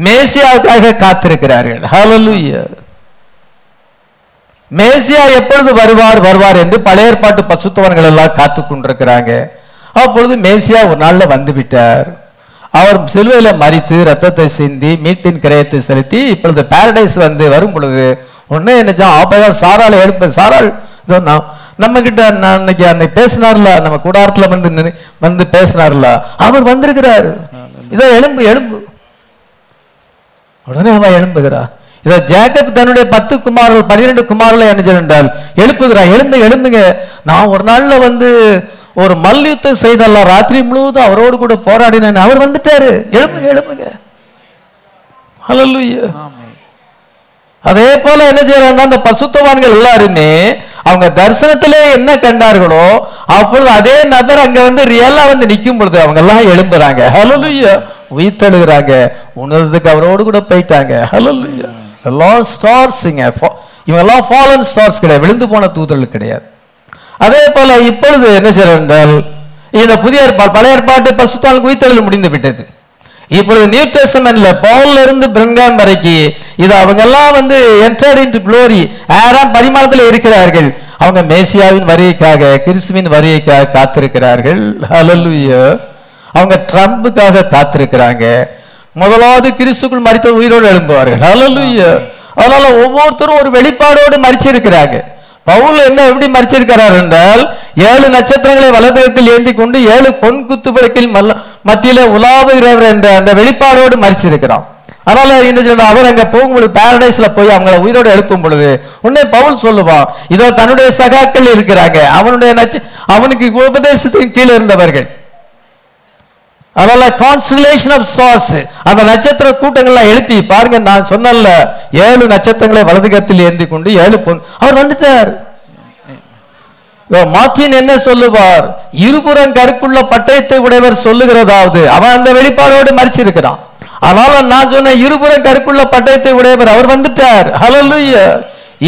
மேசியாவுக்காக காத்திருக்கிறார்கள். ஹalleluya மேசியா எப்பொழுது வருவார்? வருவார் என்று பழைய ஏற்பாட்டு பசுத்தவன்கள் எல்லாம் காத்து கொண்டிருக்கிறாங்க. அப்பொழுது மேசியா ஒரு நாள்ல வந்து விட்டார். அவர் சிலுவையில மறித்து ரத்தத்தை சிந்தி மீட்பின் கிரயத்தை செலுத்தி இப்பொழுது பாரடைஸ் வந்து வரும் பொழுது உடனே என்னச்சா ஆப்பதா சாரால் எழுப்ப சாரால் நம்ம கிட்ட நான் அன்னைக்கு அன்னைக்கு பேசினார்ல நம்ம கூடாரத்துல வந்து வந்து பேசினார்ல அவர் வந்திருக்கிறாரு. இதோ எலும்பு எலும்பு உடனே அவன் எழும்புகிறா. இதோ ஜேக்கப் தன்னுடைய பத்து குமாரர்கள் பன்னிரெண்டு குமாரில் என்ன என்றால் எழுப்புகிறா எழும்பு எழும்புங்க. நான் ஒரு நாள்ல வந்து ஒரு மல்யுத்தம் செய்தல்ல ராத்திரி முழுவதும் அவரோடு கூட போராடினேன். அவர் வந்துட்டாரு. எழுப்புங்க எழுப்புங்க. ஹalleluya. அதே போல என்ன செய்யறாங்க அந்த பசுத்தவான்கள் எல்லாருமே அவங்க தரிசனத்திலே என்ன கண்டார்களோ அப்பொழுது அதே நபர் அங்க வந்து ரியலா வந்து நிக்கும் பொழுது அவங்க எல்லாம் எழும்புறாங்க. உயிர் தெழுகுறாங்க உணர்றதுக்கு அவரோடு கூட போயிட்டாங்க. ஹலலுய்யா எல்லாம் ஸ்டார்ஸுங்க இவங்க எல்லாம் ஃபாலன் ஸ்டார்ஸ் கிடையாது. விழுந்து போன தூதர்கள் கிடையாது. அதே போல இப்பொழுது என்ன செய்யறோம் என்றால் இந்த புதிய ஏற்பாடு பழைய ஏற்பாட்டு பசுத்தாளுக்கு உயிர்த்தெழுதல் முடிந்து விட்டது. இப்பொழுது நியூ டெஸ்டமெண்ட்ல பவுல்ல இருந்து பிரிங்காம் வரைக்கும் இது அவங்க எல்லாம் வந்து என்டர்ட் இன் குளோரி ஆறாம் பரிமாணத்தில் இருக்கிறார்கள். அவங்க மேசியாவின் வருகைக்காக கிறிஸ்துவின் வருகைக்காக காத்திருக்கிறார்கள். ஹalleluya அவங்க ட்ரம்புக்காக காத்திருக்கிறாங்க. முதலாவது கிறிஸ்துக்குள் மறித்த உயிரோடு எழும்புவார்கள். ஹalleluya அதனால ஒவ்வொருத்தரும் ஒரு வெளிப்பாடோடு மறிச்சிருக்கிறாங்க பவுல் என்ன எப்படி மறிச்சிருக்கிறார் என்றால் ஏழு நட்சத்திரங்களை வலதுகத்தில் ஏந்தி கொண்டு ஏழு பொன் குத்து விளக்கில் மத்தியில உலாவுகிறவர் என்ற அந்த வெளிப்பாடோடு மறிச்சிருக்கிறான். அதனால என்ன சொல்ற அவர் அங்க போகும்பொழுது பாரடைஸ்ல போய் அவங்கள உயிரோடு எழுப்பும் பொழுது உன்னே பவுல் சொல்லுவான் இதோ தன்னுடைய சகாக்கள் இருக்கிறாங்க. அவனுடைய நட்ச அவனுக்கு உபதேசத்தின் கீழே இருந்தவர்கள். அதெல்லாம் கான்ஸ்டலேஷன் ஆஃப் ஸ்டார்ஸ் அந்த நட்சத்திர கூட்டங்கள்லாம் எழுப்பி பாருங்க நான் சொன்னல ஏழு நட்சத்திரங்களை வலதுகத்தில் ஏந்தி கொண்டு ஏழு பொன் அவர் வந்துட்டார். மார்டின் என்ன சொல்லுவார்? இருபுறம் கருப்புள்ள பட்டயத்தை உடையவர் சொல்லுகிறதாவது. அவன் அந்த வெளிப்பாடோடு மறிச்சிருக்கிறான். அதனால நான் சொன்ன இருபுறம் கருப்புள்ள பட்டயத்தை உடையவர் அவர் வந்துட்டார். ஹalleluya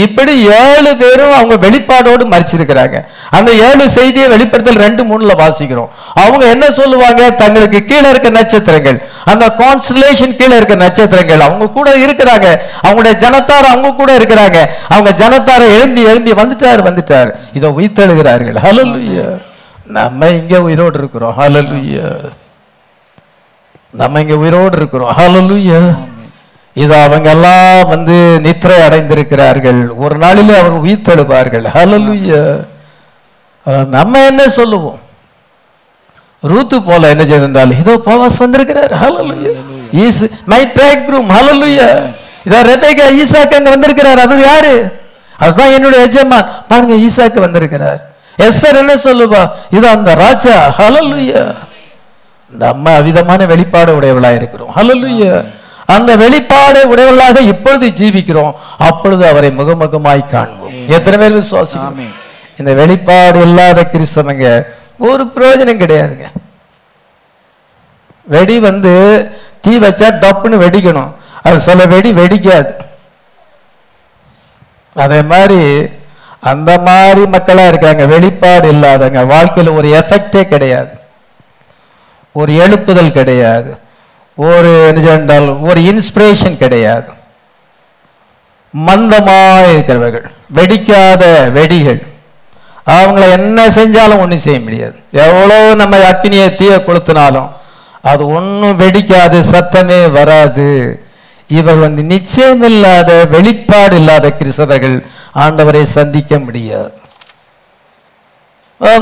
இப்படி ஏழு பேரும் அவங்க வெளிப்பாடோடு மறிச்சிருக்கிறாங்க. அந்த ஏழு செய்தியை வெளிப்படுத்தல் ரெண்டு மூணுல வாசிக்கிறோம். அவங்க என்ன சொல்லுவாங்க? தங்களுக்கு கீழே இருக்க நட்சத்திரங்கள். அந்த கான்ஸ்டலேஷன் கீழே இருக்க நட்சத்திரங்கள். அவங்க கூட இருக்கிறாங்க. அவங்களுடைய ஜனத்தார் அவங்க கூட இருக்கிறாங்க. அவங்க ஜனத்தாரை எழுந்தி எழுந்தி வந்துட்டார் வந்துட்டார். இதோ உயிர்த்தெழுகிறார்கள். ஹalleluya நம்ம இங்க உயிரோடு இருக்கிறோம். ஹalleluya நம்ம இங்க உயிரோடு இருக்கிறோம். ஹalleluya இது அவங்க எல்லாம் வந்து நித்திரை அடைந்திருக்கிறார்கள். ஒரு நாளிலே அவர் ஹalleluya. அஹ் நம்ம என்ன சொல்லுவோம்? ரூத்து போல என்ன செய்தால் இதோ போவாஸ் வந்திருக்கிறார். Hallelujah. Is my bridegroom hallelujah. இதோ ரெபேக்கா ஈசாக்கு அங்க வந்திருக்கிறார். அது யாரு? அதுதான் என்னுடைய எஜமான். பாருங்க ஈசாக்கு வந்திருக்கிறார். எஸ்ஸர் என்ன சொல்லுவா? இது அந்த ராஜா ஹalleluya. நம்ம அவிதமான வெளிப்பாடு உடையவளா இருக்கிறோம். ஹalleluya. அந்த வெளிப்பாடு உடையவளாக இப்பொழுது ஜீவிக்கிறோம். அப்பொழுது அவரை முகமுகமாய் காண்போம். எத்தனை பேர் ஆமென். இந்த வெளிப்பாடு இல்லாத கிறிஸ்தவங்க ஒரு பிரயோஜனம் கிடையாதுங்க. வெடி வந்து தீ வச்சா டப்புன்னு வெடிக்கணும். அது சில வெடி வெடிக்காது. அதே மாதிரி அந்த மாதிரி மக்களா இருக்காங்க. வெளிப்பாடு இல்லாதவங்க. வாழ்க்கையில ஒரு எஃபெக்டே கிடையாது. ஒரு எழுப்புதல் கிடையாது. ஒரு என்றால் ஒரு இன்ஸ்பிரேஷன் கிடையாது. மந்தமாக இருக்கிறவர்கள் வெடிக்காத வெடிகள் அவங்கள என்ன செஞ்சாலும் ஒன்றும் செய்ய முடியாது. எவ்வளோ நம்ம அக்னியை தீய கொளுத்தினாலும் அது ஒன்றும் வெடிக்காது சத்தமே வராது. இவர் வந்து நிச்சயமில்லாத வெளிப்பாடு இல்லாத கிறிஸ்தவர்கள் ஆண்டவரை சந்திக்க முடியாது.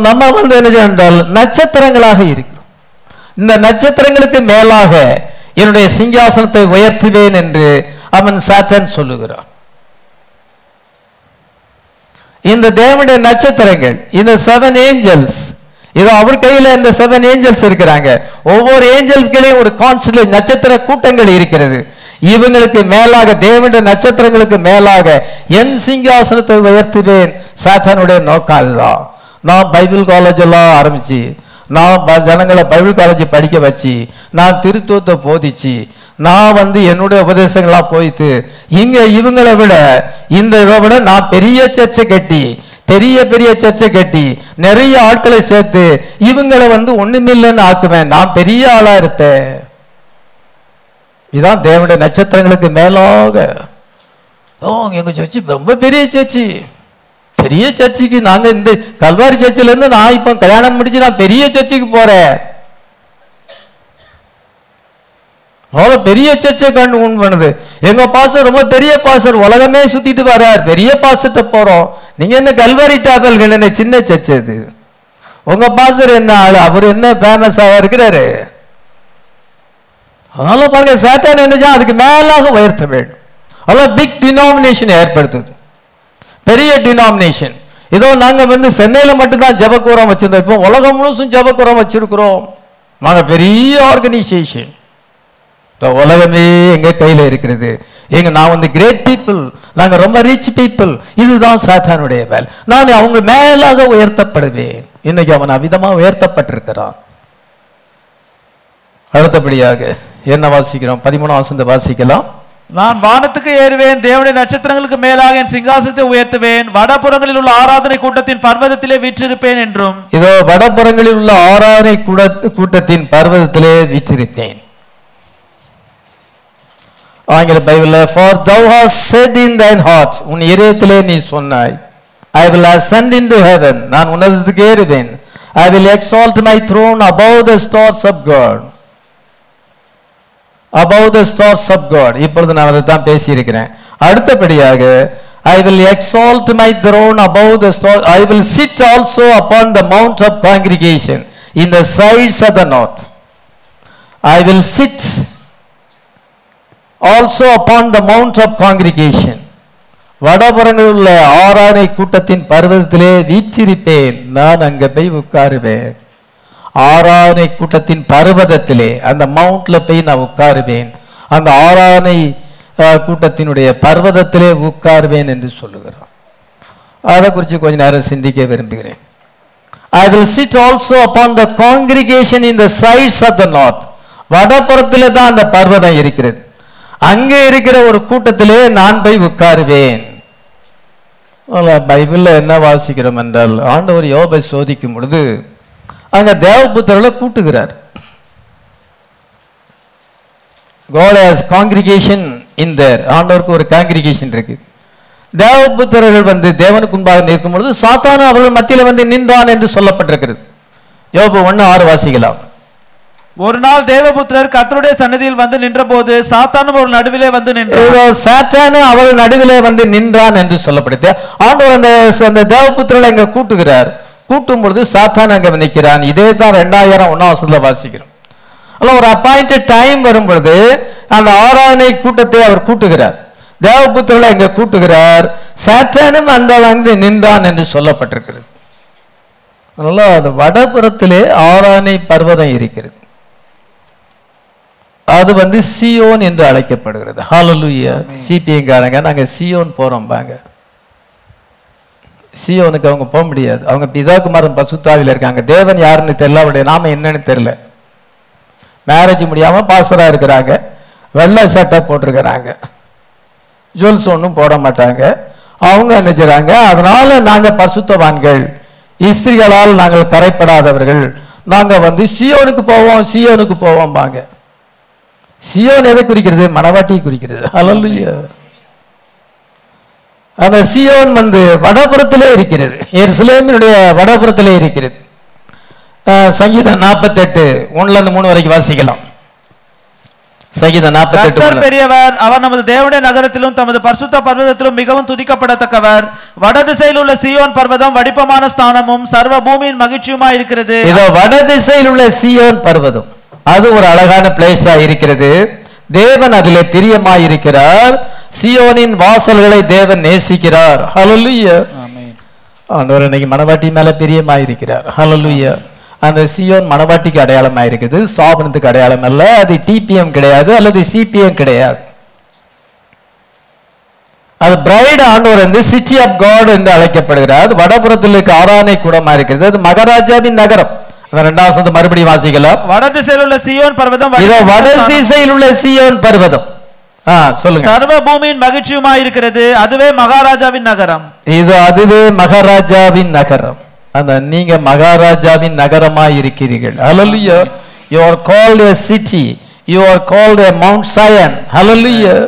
நம்ம வந்து என்ன என்றால் நட்சத்திரங்களாக இருக்கிறோம். இந்த நட்சத்திரங்களுக்கு மேலாக என்னுடைய சிங்காசனத்தை உயர்த்துவேன் என்று அவன் சாத்தன் சொல்லுகிறான். இந்த தேவனுடைய நட்சத்திரங்கள் இந்த செவன் ஏஞ்சல்ஸ் இது அவர் கையில இந்த செவன் ஏஞ்சல்ஸ் இருக்கிறாங்க. ஒவ்வொரு ஏஞ்சல்ஸ்களையும் ஒரு கான்ஸ்டல் நட்சத்திர கூட்டங்கள் இருக்கிறது. இவங்களுக்கு மேலாக தேவனுடைய நட்சத்திரங்களுக்கு மேலாக என் சிங்காசனத்தை உயர்த்துவேன் சாத்தானுடைய நோக்கம் அதுதான் நான் பைபிள் காலேஜ் எல்லாம் ஆரம்பிச்சு நான் ப- ஜனங்களை பைபிள் காலேஜ் படிக்க வச்சு நான் திருத்துவத்தை போதிச்சு நான் வந்து என்னுடைய உபதேசங்களாக போயிட்டு இங்க இவங்களை விட இந்த இதை விட நான் பெரிய சர்ச்சை கட்டி பெரிய பெரிய சர்ச்சை கட்டி நிறைய ஆட்களை சேர்த்து இவங்களை வந்து ஒண்ணுமில்லைன்னு ஆக்குவேன். நான் பெரிய ஆளா இருப்பேன். இதான் தேவனுடைய நட்சத்திரங்களுக்கு மேலாக. ஓ எங்க சர்ச்சு ரொம்ப பெரிய சர்ச்சு. பெரிய சர்ச்சுக்கு நாங்க இந்த கல்வாரி சர்ச்சில இருந்து நான் இப்போ கல்யாணம் முடிச்சு நான் பெரிய சர்ச்சுக்கு போறேன். அவ்வளோ பெரிய சர்ச்சை கண்டு உண் பண்ணுது. எங்க பாசர் ரொம்ப பெரிய பாசர் உலகமே சுத்திட்டு வர்றார். பெரிய பாசர்கிட்ட போறோம். நீங்க என்ன கல்வாரி டாப்பல் என்ன சின்ன சர்ச் இது உங்க பாசர் என்ன ஆளு? அவர் என்ன ஃபேமஸாக இருக்கிறாரு? அதனால பாருங்க சேத்தான் என்னச்சா அதுக்கு மேலாக உயர்த்த வேண்டும். அதெல்லாம் பிக் டினாமினேஷன் ஏற்படுத்துது. பெரிய டினாமினேஷன் இதோ நாங்கள் வந்து சென்னையில் மட்டும்தான் ஜபக்கூரம் வச்சுருந்தோம். இப்போ உலகம் முழுசும் ஜபக்கூரம் வச்சிருக்கிறோம். நாங்கள் பெரிய ஆர்கனைசேஷன் இப்போ உலகமே எங்கள் கையில் இருக்கிறது. எங்க நான் வந்து கிரேட் பீப்புள் நாங்கள் ரொம்ப ரிச் பீப்புள் இதுதான் சாத்தானுடைய வேலை. நான் அவங்க மேலாக உயர்த்தப்படுவேன். இன்னைக்கு அவன் அவிதமாக உயர்த்தப்பட்டிருக்கிறான். அடுத்தபடியாக என்ன வாசிக்கிறோம்? பதிமூணாம் வசந்த வாசிக்கலாம். நான் வானத்துக்கு ஏறுவேன் தேவனுடைய நட்சத்திரங்களுக்கு மேலாக என் சிங்காசனத்தை உயர்த்துவேன் வடபுறங்களில் உள்ள ஆராதனை கூட்டத்தின் பர்வதத்திலே வீற்றிருப்பேன் என்றும். இதோ வடபுறங்களில் உள்ள ஆராதனை கூட- கூட்டத்தின் பர்வதத்திலே வீற்றிருப்பேன் ஆங்கில பைபிள்ல for thou hast said in thine heart உன் இதயத்திலே நீ சொன்னாய். I will into heaven நான் உன்னதத்துக்கு ஏறுவேன். I will exalt my throne above the stars of God above the stars of God இப்பொழுது நான் அதை தான் பேசியிருக்கிறேன் அடுத்தபடியாக I will exalt my throne above the star I will sit also upon the mount of congregation in the sides of the north I will sit also upon the mount of congregation வடபுறங்களில் உள்ள ஆராணை கூட்டத்தின் பர்வதத்திலே வீற்றிருப்பேன் நான் அங்கே போய் உட்காருவேன் ஆராதனை கூட்டத்தின் பர்வதத்திலே அந்த மவுண்ட்ல போய் நான் உட்காருவேன். அந்த ஆராதனை கூட்டத்தினுடைய பர்வதத்திலே உட்காருவேன் என்று சொல்லுகிறான். அதை குறித்து கொஞ்ச நேரம் சிந்திக்க விரும்புகிறேன். I will sit also upon the congregation in the sides of the north வடப்புறத்தில் தான் அந்த பர்வதம் இருக்கிறது. அங்கே இருக்கிற ஒரு கூட்டத்திலே நான் போய் உட்காருவேன். பைபிளில் என்ன வாசிக்கிறோம் என்றால் ஆண்டவர் யோபை சோதிக்கும் பொழுது அங்க தேவபுத்திரர்களை கூட்டுகிறார். Has congregation in there. ஆண்டவருக்கு ஒரு காங்கிரிகேஷன் இருக்கு. தேவபுத்திரர்கள் வந்து தேவனுக்கு முன்பாக நிற்கும் பொழுது சாத்தானும் அவர்கள் மத்தியில வந்து நின்றான் என்று சொல்லப்பட்டிருக்கிறது. யோபு ஒண்ணு ஆறு வாசிக்கலாம். ஒரு நாள் தேவபுத்திரர் கர்த்தருடைய சன்னதியில் வந்து நின்றபோது சாத்தானும் ஒரு நடுவிலே வந்து நின்றார். இதோ சாத்தானு அவள் நடுவிலே வந்து நின்றான் என்று சொல்லப்படுது. ஆண்டவர் அந்த அந்த தேவபுத்திரனை இங்க கூட்டுகிறார். கூட்டும் பொழுது சாத்தான் அங்க நிற்கிறான். இதே தான் ரெண்டாயிரம் ஒன்னாம் வருஷத்துல வாசிக்கிறோம். அல்ல ஒரு அப்பாயிண்டட் டைம் வரும் பொழுது அந்த ஆராதனை கூட்டத்தை அவர் கூட்டுகிறார். தேவபுத்திரனை இங்க கூட்டுகிறார். சாத்தானும் அந்த வந்து நின்றான் என்று சொல்லப்பட்டிருக்கிறது. அதனால அது வடபுறத்திலே ஆராதனை பர்வதம் இருக்கிறது. அது வந்து சியோன் என்று அழைக்கப்படுகிறது. ஹalleluya சிபிஎங்காரங்க நாங்க சியோன் போறோம் பாங்க சியோனுக்கு அவங்க போக முடியாது. அவங்க பிதாகுமாரன் பசுத்தாவில இருக்காங்க. தேவன் யாருன்னு தெரியல. அவருடைய நாம என்னன்னு தெரியல. மேரேஜ் முடியாம பாசரா இருக்கிறாங்க. வெள்ளை சட்டை போட்டிருக்கிறாங்க. ஜுவல்ஸ் ஒன்றும் போட மாட்டாங்க. அவங்க என்ன அதனால நாங்க பசுத்தவான்கள் இஸ்திரிகளால் நாங்கள் கரைப்படாதவர்கள். நாங்கள் வந்து சியோனுக்கு போவோம் சியோனுக்கு போவோம் பாங்க சியோன் எதை குறிக்கிறது? மணவாட்டியை குறிக்கிறது. ஹalleluya அந்த சியோன் வந்து வடபுறத்திலே இருக்கிறது. எருசலேமினுடைய வடபுறத்திலே இருக்கிறது. சங்கீதம் நாற்பத்தெட்டு ஒண்ணுல இருந்து மூணு வரைக்கும் வாசிக்கலாம். சங்கீதம் நாற்பத்தெட்டு பெரியவர் அவர் நமது தேவனுடைய நகரத்திலும் தமது பரிசுத்த பர்வதத்திலும் மிகவும் துதிக்கப்படத்தக்கவர். வடதிசையில் உள்ள சீயோன் பர்வதம் வடிப்பமான ஸ்தானமும் சர்வ பூமியின் மகிழ்ச்சியுமா இருக்கிறது. இதோ வட திசையில் உள்ள சியோன் பர்வதம். அது ஒரு அழகான பிளேஸா இருக்கிறது. தேவன் அதிலே பிரியமாய் இருக்கிறார் சியோனின் வாசல்களை தேவன் நேசிக்கிறார். ஹalleluya ஆண்டவர் இன்னைக்கு மணவாட்டி மேல பிரியமாய் இருக்கிறார் ஹalleluya அந்த சியோன் மணவாட்டிக்கு அடையாளமா இருக்குது சாபனத்துக்கு அடையாளம் அல்ல அது டிபிஎம் கிடையாது அல்லது சிபிஎம் கிடையாது. அது பிரைட் ஆண்டவர் வந்து சிட்டி ஆஃப் காட் என்று அழைக்கப்படுகிறார். வடபுறத்தில் இருக்க ஆராதனை கூடமா இருக்கிறது அது மகாராஜாவின் நகரம். ரெண்டாவது மறுபடியும் வாசிக்கலாம் வடதிசையில் உள்ள சீயோன் பர்வதம் இதோ வட. திசையில் உள்ள சியோன் பர்வதம். சொல்லுங்க. சர்வ பூமியின் மகிழ்ச்சியுமா இருக்கிறது அதுவே மகாராஜாவின் நகரம். இது அதுவே மகாராஜாவின் நகரம். அந்த நீங்க மகாராஜாவின் நகரமா இருக்கிறீர்கள் hallelujah you are called a city. You are called a mount zion. Hallelujah.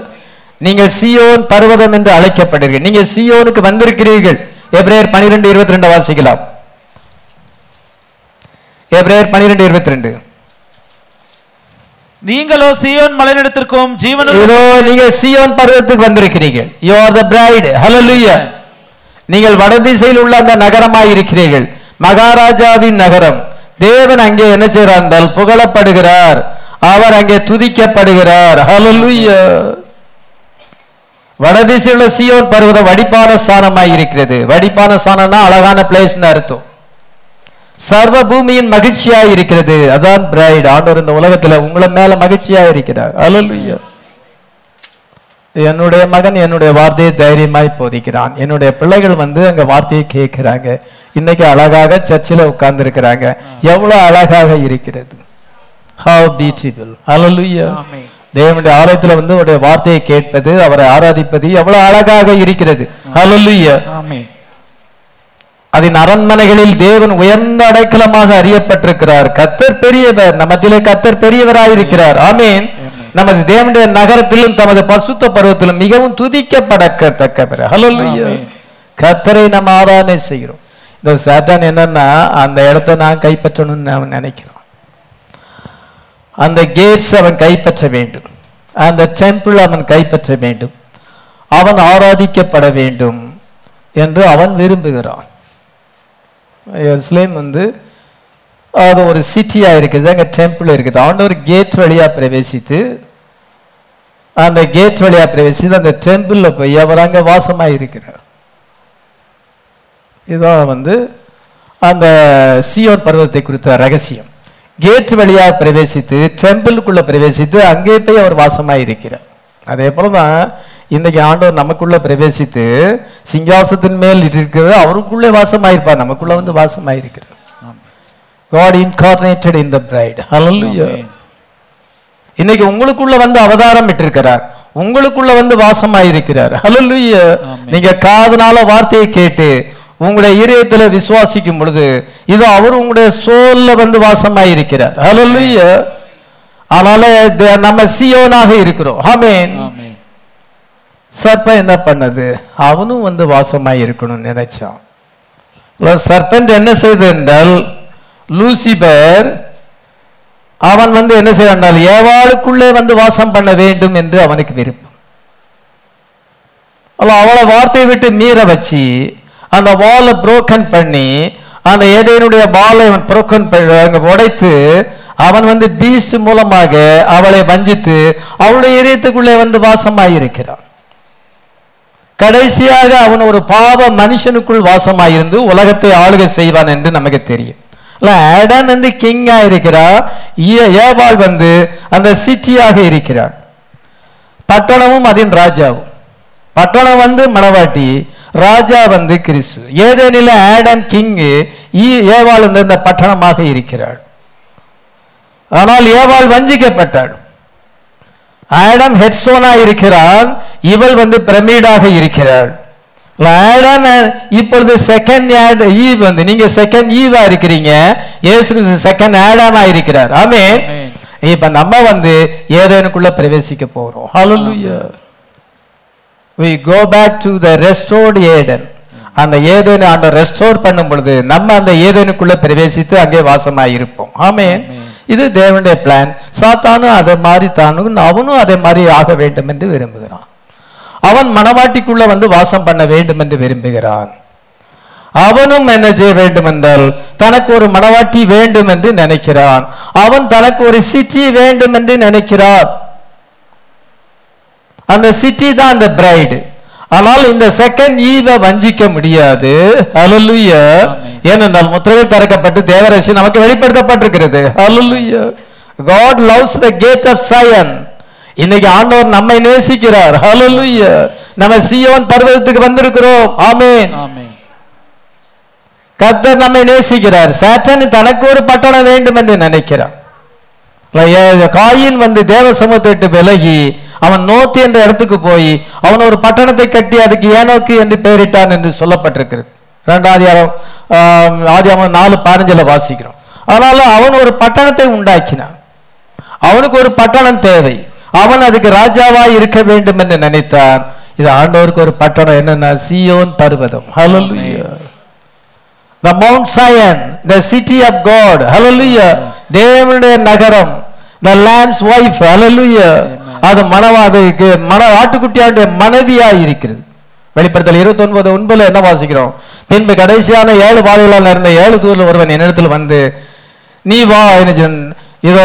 நீங்கள் சியோன் பர்வதம் என்று அழைக்கப்படுகிறீர்கள். நீங்க சியோனுக்கு வந்திருக்கிறீர்கள். எபிரேயர் 12 22 வாசிக்கலாம். எபிரேயர் 12 22 நீங்களோ சீயோன் மலைநிலத்திற்கும் ஜீவனுள்ள இதோ நீங்க சியோன் பர்வதத்துக்கு வந்திருக்கிறீர்கள். You are the bride hallelujah நீங்கள் வடதிசையில் உள்ள அந்த நகரமாய் இருக்கிறீர்கள். மகாராஜாவின் நகரம். தேவன் அங்கே என்ன செய்கிறார் என்றால் புகழப்படுகிறார். அவர் அங்கே துதிக்கப்படுகிறார். ஹalleluya வடதிசையில் உள்ள சியோன் பர்வதம் வடிப்பான ஸ்தானமாய் இருக்கிறது. வடிப்பான ஸ்தானம்னா அழகான பிளேஸ்னு அர்த்தம். சர்வ பூமியின் மகிழ்ச்சியா இருக்கிறது. அதான் பிரைட் ஆண்டவர் இந்த உலகத்துல உங்களை மேல மகிழ்ச்சியா இருக்கிறார். அல்லலுயா என்னுடைய மகன் என்னுடைய வார்த்தையை தைரியமாய் போதிக்கிறான். என்னுடைய பிள்ளைகள் வந்து அங்க வார்த்தையை கேட்கிறாங்க. இன்னைக்கு அழகாக சர்ச்சில் உட்கார்ந்து இருக்கிறாங்க எவ்வளவு அழகாக இருக்கிறது. ஹவ் பியூட்டிஃபுல் அல்லலுயா ஆமென். தேவனுடைய ஆலயத்துல வந்து அவருடைய வார்த்தையை கேட்பது அவரை ஆராதிப்பது எவ்வளவு அழகாக இருக்கிறது. அல்லலுயா ஆமென் அதன் அரண்மனைகளில் தேவன் உயர்ந்த அடைக்கலமாக அறியப்பட்டிருக்கிறார். கத்தர் பெரியவர். நமத்திலே கத்தர் பெரியவராயிருக்கிறார். ஆமீன். நமது தேவனுடைய நகரத்திலும் தமது பசுத்த பருவத்திலும் மிகவும் துதிக்கப்படத்தக்கவர் ஹalleluya கத்தரை நம்ம ஆராதனை செய்கிறோம். இந்த சாத்தான் என்னன்னா அந்த இடத்தை நான் கைப்பற்றணும்னு அவன் நினைக்கிறான். அந்த கேட்ஸ் அவன் கைப்பற்ற வேண்டும். அந்த டெம்பிள் அவன் கைப்பற்ற வேண்டும். அவன் ஆராதிக்கப்பட வேண்டும் என்று அவன் விரும்புகிறான். எருசலேம் வந்து அது ஒரு சிட்டியா இருக்குது அங்க டெம்பிள் இருக்குது. ஆண்டவர் கேட் வழியா பிரவேசித்து அந்த கேட் வழியா பிரவேசித்து அந்த டெம்பிள்ல போய் அவர் அங்கே வாசமா இருக்கிறார். இதான் வந்து அந்த சியோன் பருவத்தை குறித்த ரகசியம். கேட் வழியா பிரவேசித்து டெம்பிளுக்குள்ளே பிரவேசித்து அங்கே போய் அவர் வாசமா இருக்கிறார். அதே போலதான் இன்னைக்கு ஆண்டவர் நமக்குள்ள பிரவேசித்து சிங்காசத்தின் மேல் இருக்கிற அவருக்குள்ளே வாசமாயிருப்பார். நமக்குள்ள வந்து வாசமாயிருக்கிறார் God incarnated in the bride. Hallelujah. இன்னைக்கு உங்களுக்குள்ள வந்து அவதாரம் விட்டிருக்கிறார் உங்களுக்குள்ள வந்து வாசமாயிருக்கிறார். ஹalleluya நீங்க காதுனால வார்த்தையை கேட்டு உங்களுடைய இதயத்துல விசுவாசிக்கும் பொழுது இது அவர் உங்களுடைய சோல்ல வந்து வாசமாயிருக்கிறார். ஹalleluya அதனால த- நம்ம சியோனாக இருக்கிறோம். ஆமென் சர்ப்பம் என்ன பண்ணது? அவனும் வந்து வாசமாய் இருக்கணும்னு நினைச்சான். சர்பெண்ட் என்ன செய்தது என்றால் லூசிபர் அவன் வந்து என்ன செய்ய என்றால் ஏவாளுக்குள்ளே வந்து வாசம் பண்ண வேண்டும் என்று அவனுக்கு விருப்பம். அவளை வார்த்தையை விட்டு மீற வச்சு அந்த வாலை புரோக்கன் பண்ணி அந்த ஏதேனுடைய வாலை அவன் புரோக்கன் பண்ண உடைத்து அவன் வந்து பீஸ்ட் மூலமாக அவளை வஞ்சித்து அவளுடைய இதயத்துக்குள்ளே வந்து வாசமாயிருக்கிறான் கடைசியாக அவன் ஒரு பாவ மனுஷனுக்குள் வாசமாயிருந்து உலகத்தை ஆளுகை செய்வான் என்று நமக்கு தெரியும். ஆடம் வந்து கிங்காக இருக்கிறார். ஏபால் வந்து அந்த சிட்டியாக இருக்கிறார். பட்டணமும் அதன் ராஜாவும். பட்டணம் வந்து மணவாட்டி ராஜா வந்து கிறிஸ்து. ஏதேனில ஆடம் கிங்கு ஏவாள் வந்து இந்த பட்டணமாக இருக்கிறாள் ஆனால் ஏவாள் வஞ்சிக்கப்பட்டாள் ஆடம் ஹெட்சோனா இருக்கிறான் இவள் வந்து பிரமிடாக இருக்கிறாள் ஆடம் இப்பொழுது செகண்ட் ஈவ் வந்து நீங்க செகண்ட் ஈவா இருக்கிறீங்க இயேசு செகண்ட் ஆடாமா இருக்கிறார். ஆமே. இப்ப நம்ம வந்து ஏதேனுக்குள்ள பிரவேசிக்க போறோம். Hallelujah we go back to the restored Eden அந்த ஏதேனை ஆண்ட ரெஸ்டோர் பண்ணும் பொழுது நம்ம அந்த ஏதேனுக்குள்ள பிரவேசித்து அங்கே வாசமாய் இருப்போம் ஆமென். இது தேவனுடைய பிளான் சாத்தானும் அதை மாதிரி தானும் அவனும் அதே மாதிரி ஆக வேண்டும் என்று விரும்புகிறான். அவன் மனவாட்டிக்குள்ள வந்து வாசம் பண்ண வேண்டும் என்று விரும்புகிறான். அவனும் என்ன செய்ய வேண்டும் என்றால் தனக்கு ஒரு மனவாட்டி வேண்டும் என்று நினைக்கிறான். அவன் தனக்கு ஒரு சிட்டி வேண்டும் என்று நினைக்கிறான். அந்த சிட்டி தான் அந்த பிரைடு ஆனால் இந்த செகண்ட் ஈவை வஞ்சிக்க முடியாது. ஆமென். ஏனென்றால் முத்திரைகள் திறக்கப்பட்டு தேவரசி நமக்கு வெளிப்படுத்தப்பட்டிருக்கிறது. ஹalleluya God loves the gate of Zion. இன்னைக்கு ஆண்டவர் நம்மை நேசிக்கிறார். ஹalleluya நம்ம சியோன் பர்வதத்துக்கு வந்திருக்கிறோம். ஆமென் கர்த்தர் நம்மை நேசிக்கிறார். சாத்தான் தனக்கு ஒரு பட்டணம் வேண்டும் என்று நினைக்கிறான் இல்ல, காயின் வந்து தேவ சமூகத்தை விலகி அவன் நோத்தி என்ற இடத்துக்கு போய் அவன் ஒரு பட்டணத்தை கட்டி அதுக்கு ஏனோக்கு என்று பெயரிட்டான் என்று சொல்லப்பட்டிருக்கிறது. அதிகாரம் ஆம், ஆதியாகமம் நாலு பதினஞ்சுல வாசிக்கிறோம். அதனால அவன் ஒரு பட்டணத்தை உண்டாக்கினான். அவனுக்கு ஒரு பட்டணம் தேவை. அவன் அதுக்கு ராஜாவாய் இருக்க வேண்டும் என்று நினைத்தான். இது ஆண்டவருக்கு ஒரு பட்டணம் என்னன்னா சியோன் பர்வதம். ஹalleluya the mount zion the city of god. Hallelujah. தேவனுடைய நகரம். The lamb's wife. Hallelujah. அது மனவாதுக்கு மன ஆட்டுக்குட்டியாருடைய மனைவியா இருக்கிறது. வெளிப்படுத்தல் இருபத்தி ஒன்பது ஒன்பதுல என்ன வாசிக்கிறோம்? பின்பு கடைசியான ஏழு பாதைகளால் இருந்த ஏழு தூரில் ஒருவன் என்னிடத்தில் வந்து நீ வா என்ன இதோ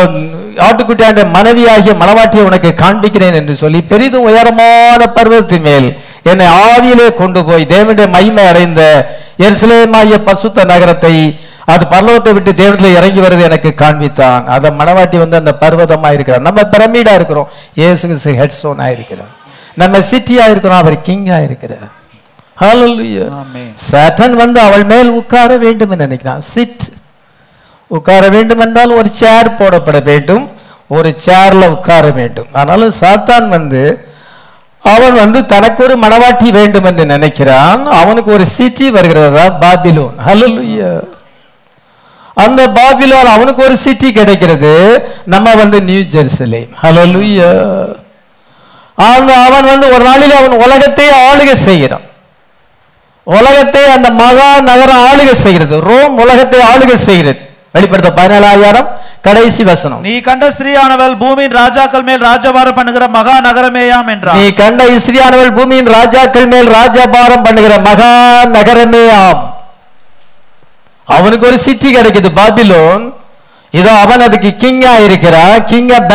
ஆட்டுக்குட்டியாண்ட மனைவியாகிய மனவாட்டியை உனக்கு காண்பிக்கிறேன் என்று சொல்லி பெரிதும் உயரமான பருவத்தின் மேல் என்னை ஆவியிலே கொண்டு போய் தேவனுடைய மகிமை அடைந்த எருசலேமாகிய பசுத்த நகரத்தை அது பர்வதத்தை விட்டு தேவனத்தில் இறங்கி வருது எனக்கு காண்பித்தான். அதை மனவாட்டி வந்து அந்த பர்வதமா இருக்கிறார். நம்ம பிரமிடா இருக்கிறோம். இயேசு ஹெட்ஸோனா இருக்கிறார். நம்ம சிட்டியா இருக்கிறோம். அவர் கிங்கா இருக்கிறார். சாட்டன் வந்து அவள் மேல் உட்கார வேண்டும் என்று நினைக்கிறான். சிட் உட்கார வேண்டும் என்றால் ஒரு சேர் போடப்பட வேண்டும். ஒரு சேர்ல உட்கார வேண்டும். ஆனாலும் சாத்தான் வந்து அவன் வந்து தனக்கு ஒரு மனவாட்டி வேண்டும் என்று நினைக்கிறான். அவனுக்கு ஒரு சிட்டி வருகிறதா? பாபிலோன். ஹalleluya அந்த பாபிலோன் அவனுக்கு ஒரு சிட்டி கிடைக்கிறது. நம்ம வந்து நியூ ஜெருசலேம் ஹalleluya அந்த அவன் வந்து ஒரு நாளில் அவன் உலகத்தையே ஆளுகை செய்கிறான். உலகத்தை அந்த மகா நகரம் ஆளுகை செய்கிறது. ரோம் உலகத்தை ஆளுகை செய்கிறது. வெளிப்படுத்த பதினேழாயிரம் கடைசி வசனம். நீ கண்ட ஸ்திரீயானவள் பூமியின் ராஜாக்கள் மேல் ராஜபாரம் பண்ணுகிற மகா நகரமேயாம் என்றார். நீ கண்ட இஸ்ரியானவள் பூமியின் ராஜாக்கள் மேல் ராஜபாரம் பண்ணுகிற மகா நகரமே ஆம் அவனுக்கு ஒரு சிட்டி கிடைக்குது பாபிலோன். இதோ அவன் அதுக்கு கிங்கா இருக்கிறான். கிங் ஆஃப்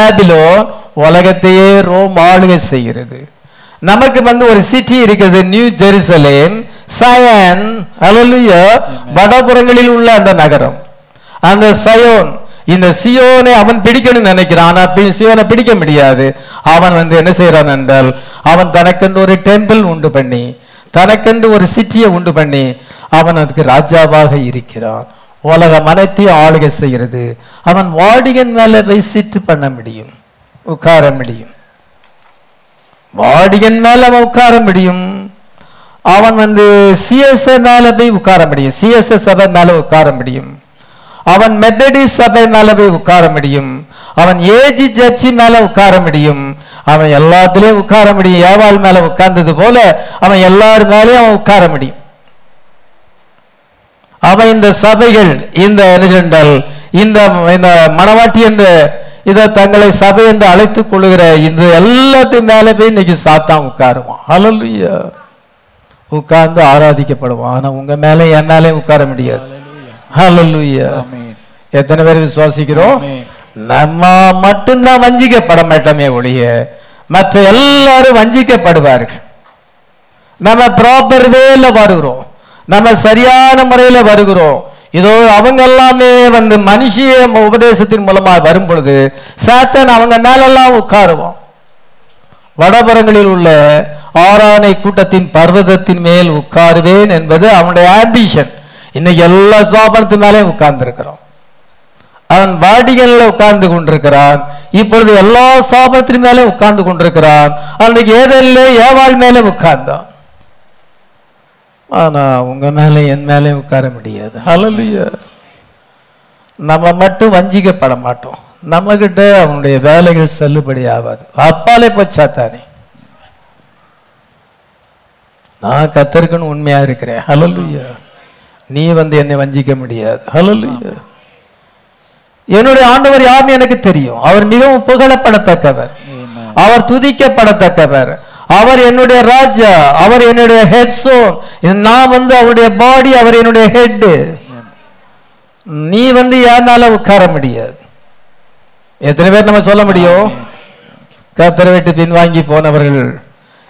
உலகத்தையே ரோம் ஆளுகை செய்கிறது. நமக்கு வந்து ஒரு சிட்டி இருக்குது நியூ ஜெருசலேம். சயன் அலலுய வடபுறங்களில் உள்ள அந்த நகரம். அந்த சயோன் இந்த சியோனை அவன் பிடிக்கணும்னு நினைக்கிறான். ஆனா சியோனை பிடிக்க முடியாது. அவன் வந்து என்ன செய்யறான் என்றால் அவன் தனக்கென்று ஒரு டெம்பிள் உண்டு பண்ணி தனக்கென்று ஒரு சிட்டியை உண்டு பண்ணி அவன் அதுக்கு ராஜாவாக இருக்கிறான். உலகம் அனைத்தையும் ஆளுகை செய்கிறது. அவன் வாடிகன் மேலே போய் சிட்டு பண்ண முடியும். உட்கார முடியும். வாடிகன் மேல அவன் உட்கார முடியும். அவன் வந்து சிஎஸ்ஐ மேல போய் உட்கார முடியும். சிஎஸ்ஐ சபை மேல உட்கார முடியும். அவன் மெத்தடிஸ் சபை மேல போய் உட்கார முடியும். அவன் ஏஜி ஜட்ஜி மேல உட்கார முடியும். அவன் எல்லாத்துலயும் உட்கார முடியும். ஏவாள் மேல உட்கார்ந்தது போல அவன் எல்லார் மேலேயும் அவன் உட்கார முடியும். அவன் இந்த சபைகள் இந்த எலிஜெண்டல் இந்த இந்த மணவாட்டி என்ற இதை தங்களை சபை என்று அழைத்துக் கொள்ளுகிற இந்த எல்லாத்தையும் மேல போய் இன்னைக்கு சாத்தான் உட்காருவான். ஹalleluya உட்கார்ந்து ஆராதிக்கப்படுவான். ஆனா உங்க மேல என் உட்கார முடியாது. ஆமென் எத்தனை பேர் விசுவாசிக்கிறோம். நம்ம மட்டும்தான் வஞ்சிக்கப்பட மாட்டோமே ஒழிய மற்ற எல்லாரும் வஞ்சிக்கப்படுவார்கள். நம்ம ப்ராப்பர் வேல வருகிறோம். நம்ம சரியான முறையில் வருகிறோம். இதோ அவங்க எல்லாமே வந்து மனுஷிய உபதேசத்தின் மூலமாக வரும் பொழுது சாத்தன் அவங்க மேலெல்லாம் உட்காருவோம் வடபுறங்களில் உள்ள ஆரானை கூட்டத்தின் பர்வதத்தின் மேல் உட்காருவேன் என்பது அவனுடைய ஆம்பிஷன் இன்னைக்கு எல்லா சோபனத்து மேலேயும் உட்கார்ந்துருக்கிறோம். அவன் வாடிகளில் உட்கார்ந்து கொண்டிருக்கிறான். இப்பொழுது எல்லா சோபனத்தின் மேலே உட்கார்ந்து கொண்டிருக்கிறான். அவனுக்கு ஏதெல்லாம் ஏவாள் மேலே உட்கார்ந்தான். ஆனா உங்க மேலே என் மேலே உட்கார முடியாது. ஹalleluya. நம்ம மட்டும் வஞ்சிக்கப்பட மாட்டோம். நம்ம கிட்ட அவனுடைய வேலைகள் செல்லுபடி ஆகாது. அப்பாலே போச்சாத்தானே நான் கத்தருக்குன்னு உண்மையா இருக்கிறேன். ஹalleluya. நீ வந்து என்னை வஞ்சிக்க முடியாது. ஹalleluya. என்னுடைய ஆண்டவர் யாருன்னு எனக்கு தெரியும். அவர் மிகவும் புகழப்படத்தக்கவர். அவர் துதிக்கப்படத்தக்கவர். அவர் என்னுடைய ராஜா அவர் என்னுடைய ஹெட் சோன் நான் வந்து அவருடைய பாடி அவர் என்னுடைய ஹெட்டு நீ வந்து யாருனால உட்கார முடியாது? எத்தனை பேர் நம்ம சொல்ல முடியும்? கத்தரை விட்டு பின்வாங்கி போனவர்கள்.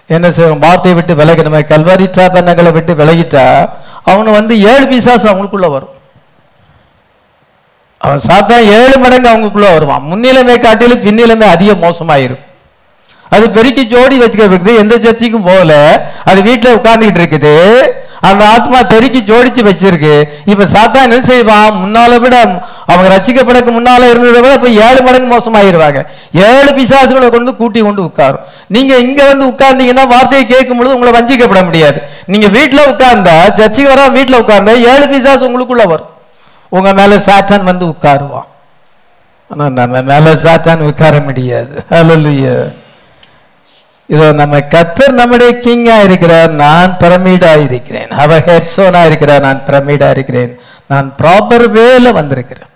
என்ன செய்வோம் வார்த்தையை விட்டு விலகி நம்ம கல்வாரி பண்ணங்களை விட்டு விலகிட்டா அவனு வந்து ஏழு பிசாசு அவங்களுக்குள்ள வரும். அவன் சாத்தா ஏழு மடங்கு அவங்களுக்குள்ள வருவான். முன்னிலைமை காட்டிலும் பின்னிலைமை அதிக மோசமாயிருக்கும் அது பெருக்கி ஜோடி வச்சுக்கிறது எந்த சர்ச்சுக்கும் போகல. அது வீட்டில் உட்கார்ந்துக்கிட்டு இருக்குது. அந்த ஆத்மா பெருக்கி ஜோடிச்சு வச்சிருக்கு. இப்ப சாத்தா என்ன செய்வான் முன்னால விட அவங்க ரசிக்கப்படக்கு முன்னால இருந்ததை விட இப்ப ஏழு மடங்கு மோசமாயிருவாங்க. ஏழு பிசாசுகளை கொண்டு கூட்டி கொண்டு உட்காரும். நீங்க இங்க வந்து உட்கார்ந்தீங்கன்னா வார்த்தையை கேட்கும் பொழுது உங்களை வஞ்சிக்கப்பட முடியாது. நீங்க வீட்டுல உட்கார்ந்தா சர்ச்சைக்கு வரா வீட்டுல உட்கார்ந்தா ஏழு பிசாசு உங்களுக்குள்ள வரும். உங்க மேல சாத்தான் வந்து உட்காருவான். ஆனா நம்ம மேல சாத்தான் உட்கார முடியாது. ஹalleluya. இதோ நம்ம கத்தர் நம்முடைய கிங்கா இருக்கிறார் நான் பிரமிடா இருக்கிறேன் அவ ஹெட்ஸோனா இருக்கிறார் நான் பிரமிடா இருக்கிறேன் நான் ப்ராப்பர் வேல வந்திருக்கிறேன்.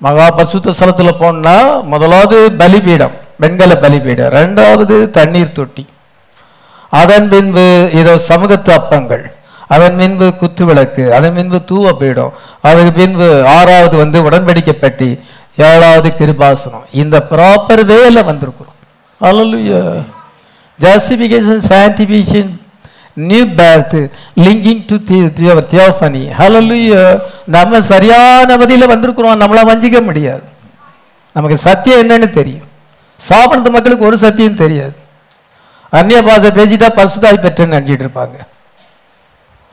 மகா பரிசுத்த ஸ்தலத்துல போனா முதலாவது பலிபீடம் வெண்கல பலிபீடம் ரெண்டாவது தண்ணீர் தொட்டி. அதன் பின்பு இதோ சமூகத்து அப்பங்கள் அதன் பின்பு குத்து விளக்கு அதன் பின்பு தூவ பீடம் அதன் பின்பு ஆறாவது வந்து உடன்படிக்கப்பட்டி ஏழாவது கிருபாசனம். இந்த ப்ராப்பர் வேல வந்திருக்கிறோம். Hallelujah. Justification, sanctification, new birth linking to the- to our theophany. நம்ம சரியான வதியில் வந்திருக்கிறோம். நம்மளால் வஞ்சிக்க முடியாது. நமக்கு சத்தியம் என்னன்னு தெரியும். சாப்பிட்ற மக்களுக்கு ஒரு சத்தியம் தெரியாது. அந்நிய பாஷை பேசிட்டா பசுதாய் பெற்றேன்னு நினச்சிட்டு இருப்பாங்க.